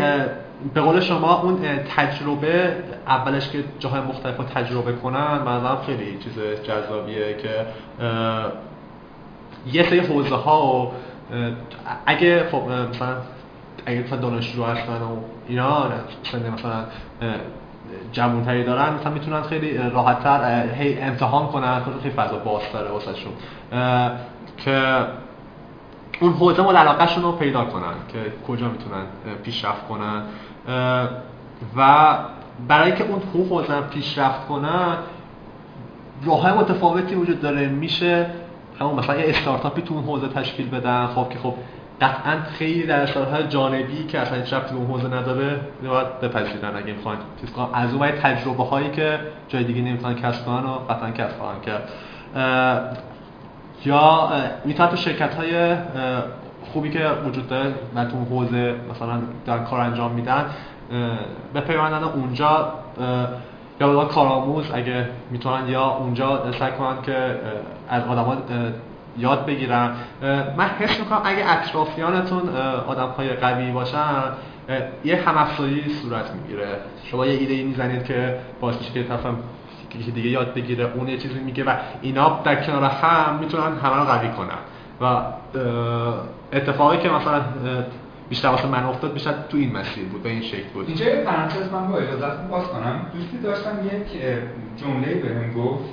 به قول شما اون تجربه اولش که جاهای مختلف رو تجربه کنن مثلا خیلی چیز جذابیه که یه سری حوزه ها و اگه خب مثلا اگه مثلا دانشجو هستن و اینا سن مثلا جوانتری دارن مثلا می‌تونن خیلی راحتتر هی امتحان کنن خیلی فضا باز داره واسه شون که اون حوزه مورد علاقهشون رو پیدا کنن که کجا می‌تونن پیشرفت کنن. و برای که اون حوزه پیشرفت کنن راه متفاوتی وجود داره. میشه همون مثلا یه استارتاپی تو اون حوزه تشکیل بدن. خب که خب قطعا خیلی در های جانبی که اصلا هیچ ربطی به اون حوزه نداره باید بپذیرن. اگه می‌خوان چیز از اون تجربه هایی که جای دیگه نمی‌تونن کسب کنن و قطعا کسب خواهن کرد. یا می‌تونن تو شرکت های خوبی که وجود داره و تو حوزه مثلا در کار انجام میدن به پیوندن اونجا یا کارآموز اگه می‌تونن یا اونجا سعی کنن که از آدما یاد بگیرن من حس می‌کنم اگه اطرافیانتون آدم های قوی باشن یه همافزایی صورت می‌گیره. شما یه ایده ای می‌زنید که باعث میشه که طرفم یکی دیگه یاد بگیره اون یه چیزی میگه و اینا در کنار هم می‌تونن همه رو قوی کنن. و اتفاقی که مثلا بیشتر واسه من افتاد بیشتر تو این مسیر بود به این شکل بود. اینجا یه من با اجازت باز کنم. دوستی داشتم یک جمله بهم گفت.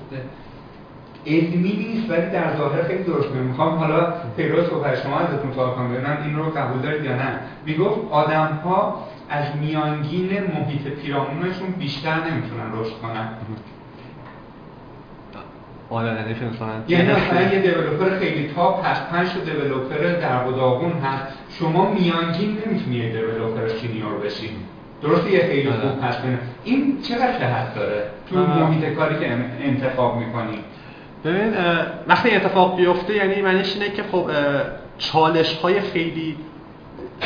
علمی نیست ولی در ظاهر خیلی درست می‌خوام حالا پیرو صحبت شما ازتون سوال کنم ببینم این رو قبول دارید یا نه؟ می‌گفت آدم ها از میانگین محیط پیرامونشون بیشتر نمی‌تونن رشد کنن. یعنی مثلا یه دیولپر خیلی تاپ هست پنج تا دیولپر در داغون هست. شما میانگین نمی‌تونی یه دیولپر سینیور بشین درسته یه خیلی آره. خوب هست. این چقدر جهت داره؟ تو آره. محیط کاری که انتخاب می‌کنی. ببین وقتی اتفاق بیفته یعنی معنیش اینه که خب چالش های خیلی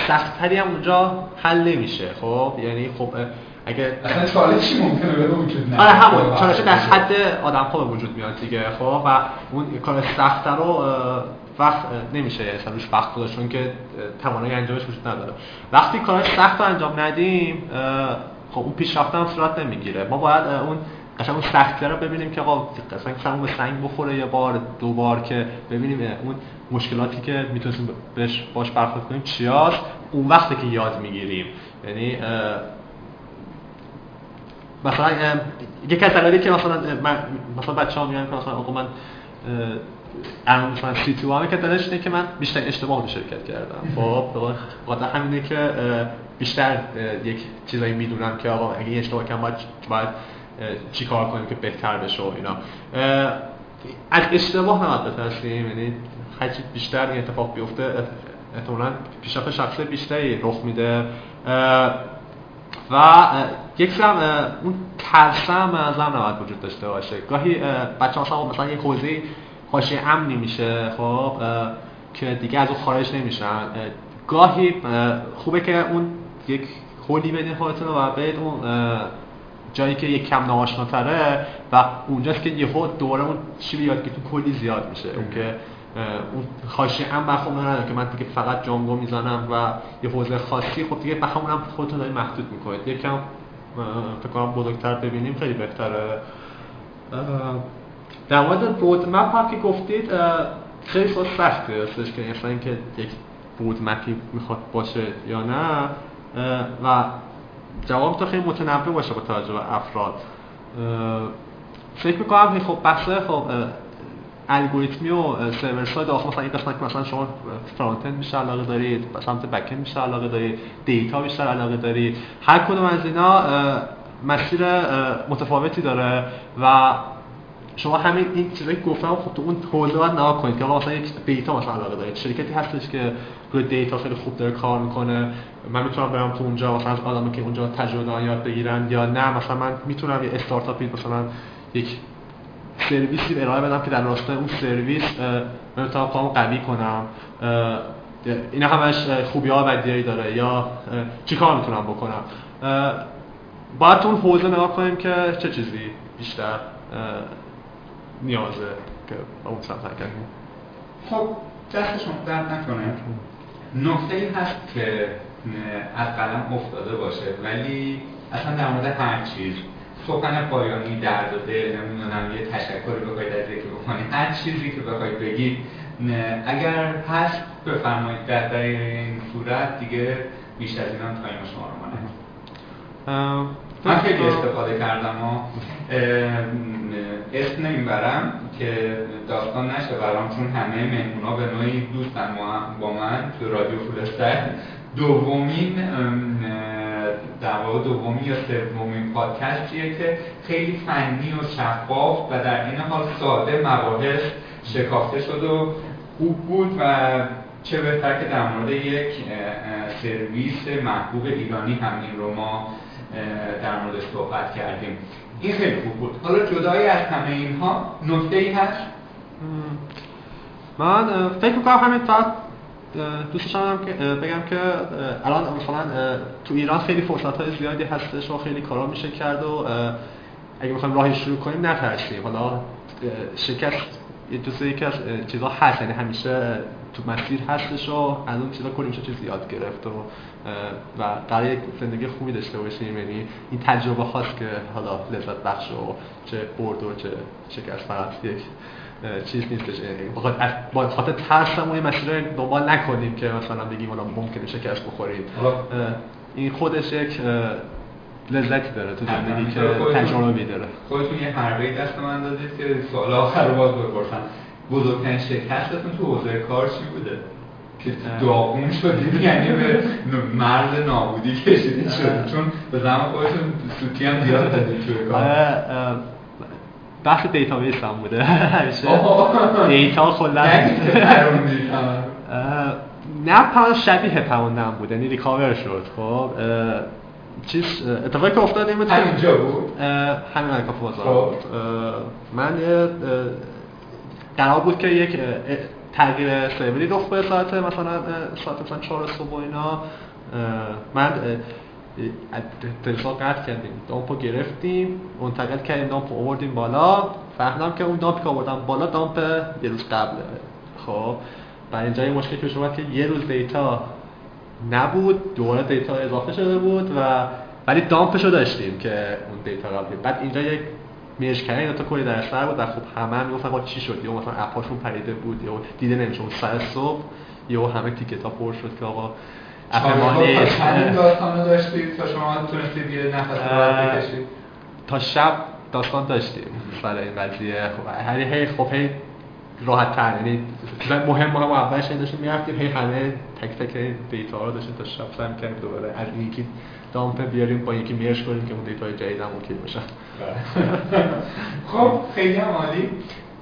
سختتری هم اونجا حل نمیشه خب؟ یعنی خب اگه اصلا چالشی ممکنه به وجود آره همون. چالش در حد آدم ها به وجود میاد دیگه خب؟ و اون کار سخت رو وقت نمیشه اصلا روش وقت گذاشت چون که توانایی انجامش وجود نداره. وقتی کار سخت رو انجام ندیم خب اون پیشرفت هم صورت نمی‌گیره. ما باید اون قشنگ اون سختی رو ببینیم که آقا قشنگ به سنگ بخوره یه بار دو بار که ببینیم اون مشکلاتی که می‌تونیم بهش باش برخورد کنیم چیاست؟ اون وقتی که یاد می‌گیریم. یعنی مثلا یک از دلایلی که مثلا من مثلا بچه‌ها میگن که مثلا آقا من الان مثلا سی تو همه که دلش اینه که من بیشتر اشتباه شرکت کردم. خب قاطع همینه که بیشتر یک چیزایی می‌دونم که آقا اگه اشتباه کنم باید, باید چی کار کنیم که بهتر بشه و اینا. از اشتباه نباید بترسیم یعنی هرچی بیشتر این اتفاق بیفته احتمالاً پیشرفت شخصی بیشتری رخ میده. و یک هم اون ترسه هم از هم نباید وجود داشته باشه. گاهی بچه ها مثلا یک حوزه حاشیه امنی میشه خب که دیگه از اون خارج نمیشن. گاهی خوبه که اون یک هولی بدین خودتون و برید اون جایی که یک کم ناآشناتره و اونجاست که یهو دوباره اون چی یاد که تو کلی زیاد میشه. اون که اون خاشی هم بخوام نداره که من دیگه فقط جانگو می‌زنم و یه حوزه خاصی خب دیگه بخوام خودتون داری محدود می‌کنید. یکم فکر کنم بزرگتر ببینیم خیلی بهتره. در مورد رودمپ هم که گفتید خیلی سوال سخته راستش که اصلا اینکه یک رودمپی می‌خواد باشه یا نه. و جواب تو خیلی متنوع باشه با توجه به افراد. فکر می‌کنم خب بحث خب الگوریتمی و سرور ساید آخر مثلا این قسمت که مثلا شما front end بیشتر علاقه دارید سمت back end بیشتر علاقه دارید data بیشتر علاقه دارید هر کدوم از اینا مسیر متفاوتی داره و شما همین این چیزایی گفتم خب تو اون حوزه باید نگاه کنید که مثلا یک data مثلا علاقه دارید شرکتی هستش که روی data خیلی خوب داره کار می‌کنه. من می‌تونم برم تو اونجا مثلا از آدمی که اونجا تجربه یاد بگیرن یا نه. مثلا من می‌تونم یه استارتاپی مثلا یک سرویسی ارائه بدم که در راستای اون سرویس من می‌تونم کامو قوی کنم. اینا همش خوبی ها و داره. یا چی کار می‌تونم بکنم؟ باید تو اون حوزه نگاه کنیم که چه چیزی بیشتر نیازه که اون سمت خب دست شما درد نکنه. نکته ای هست که از قلم افتاده باشه ولی اصلا در مورد هر چیز سخن پایانی درد و دل نمی‌دونم یه تشکری بخواید از یکی بکنید هر چیزی که بخواید بگید اگر هست بفرمایید در این صورت دیگه بیشتر از اینا تایم شما رو مانه من خیلی استفاده کردم و اسم نمی‌برم که داستان نشه برام چون همه مهمونا به نوعی دوستن با من تو رادیو فولستر دومین در واقع دومی یا سومین پادکستیه که خیلی فنی و شفاف و در این حال ساده مباحث شکافته شد و خوب بود و چه بهتر که در مورد یک سرویس محبوب ایرانی هم این رو ما در مورد صحبت کردیم. این خیلی خوب بود. حالا جدای از همه اینها نکته ای هست؟ من فکر می‌کنم همین فقط دوست که بگم که الان مثلا تو ایران خیلی فرصت های زیادی هستش و خیلی کارا میشه کرد و اگه می‌خوایم راهی شروع کنیم نترسیم. حالا شکست جزء یکی از چیزا هست. یعنی همیشه تو مسیر هستش و از اون چیزا کلی میشه چیز یاد گرفت و و قرار یک زندگی خوبی داشته باشیم. یعنی این تجربه هاست که حالا لذت بخش و چه برد و چه شکست فقط یک چیز نیستش. با خاطر ترس هم یه مسیر دنبال نکنیم که مثلا بگیم حالا ممکنه شکست بخوریم. این خودش یک لذتی داره تو زندگی که تجربه داره. خودتون یه حربه دست من دادید که سوال آخر رو باز بپرسم. بزرگترین شکستتون تو حوزه کار چی بوده؟ که داغون شدید؟ یعنی به مرز نابودی کشیدید شد چون به زمان خودتون سوتی هم زیاد دادید توی کار. بحث دیتابیس هم بوده. همیشه. دیتا کلا نه پاون شبیه پاوندم بود یعنی ریکاور شد خب. چیز اتفاقی که افتاد این بود همینجا بود؟ همین الکاف بازار بود. من قرار بود که یک تغییر سروری رخ به ساعت مثلا ساعت مثلا 4 صبح اینا. من تلفن قطع کردیم. دامپو گرفتیم منتقل کردیم دامپو آوردیم بالا. فهمیدم که اون دامپی که آوردم بالا دامپ یه روز قبله. خب. و اینجا یه مشکل پیش اومد که یه روز دیتا نبود دوباره دیتا اضافه شده بود و ولی دامپشو داشتیم که اون دیتا قبلی بعد اینجا یک میش کردن تا کلی در سر بود و خب همه هم می‌گفتن چی شد؟ یا مثلا اپاشون پریده بود یا دیده نمیشه سر صبح یا همه ticket ا پر شد که آقا app ما نیست داستانو داشتید تا شما تونستید یه نفس بکشید. تا شب داستان داشتیم برای این قضیه. خب هی خب هی راحت تر یعنی مهم مهم اولش داشتیم می‌رفتیم هی همه تک تک data رو داشتیم تا شب سعی کردیم دوباره. از یکی dump بیاریم با یکی merge ش کنیم که اون data جدید هم okay بشه. خب خیلی هم عالی.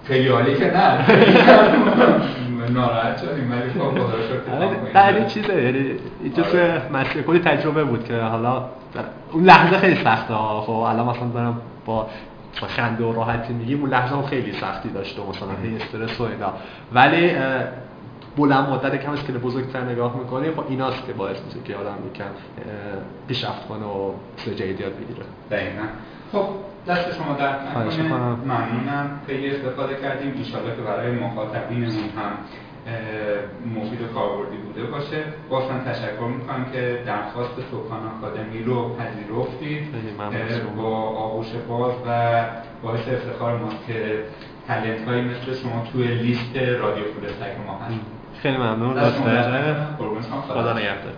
خیلی عالی که نه. ناراحت شدیم ولی خب خدا شکر آره، چیزه. یعنی جزء مسیر کلی تجربه بود که حالا اون لحظه خیلی سخته خب الان مثلا دارم با خنده و راحتی میگیم اون لحظه هم خیلی سختی داشته مثلا استرس و اینا. ولی بلند مدت کم اسکیل بزرگتر نگاه می‌کنیم خب ایناست که باعث میشه که آدم یکم پیشرفت کنه و چیز جدید یاد بگیره. دقیقاً. خب دست شما در ممنونم. خیلی استفاده کردیم. ان که برای مخاطبینمون هم مفید و کاربردی بوده باشه. بازم تشکر می‌کنم که درخواست سکان آکادمی رو پذیرفتید. با آغوش باز و باعث افتخار ماست که تلنت هایی مثل شما توی لیست رادیو فولستک ما هست. خیلی ممنون. خدا نگهدار.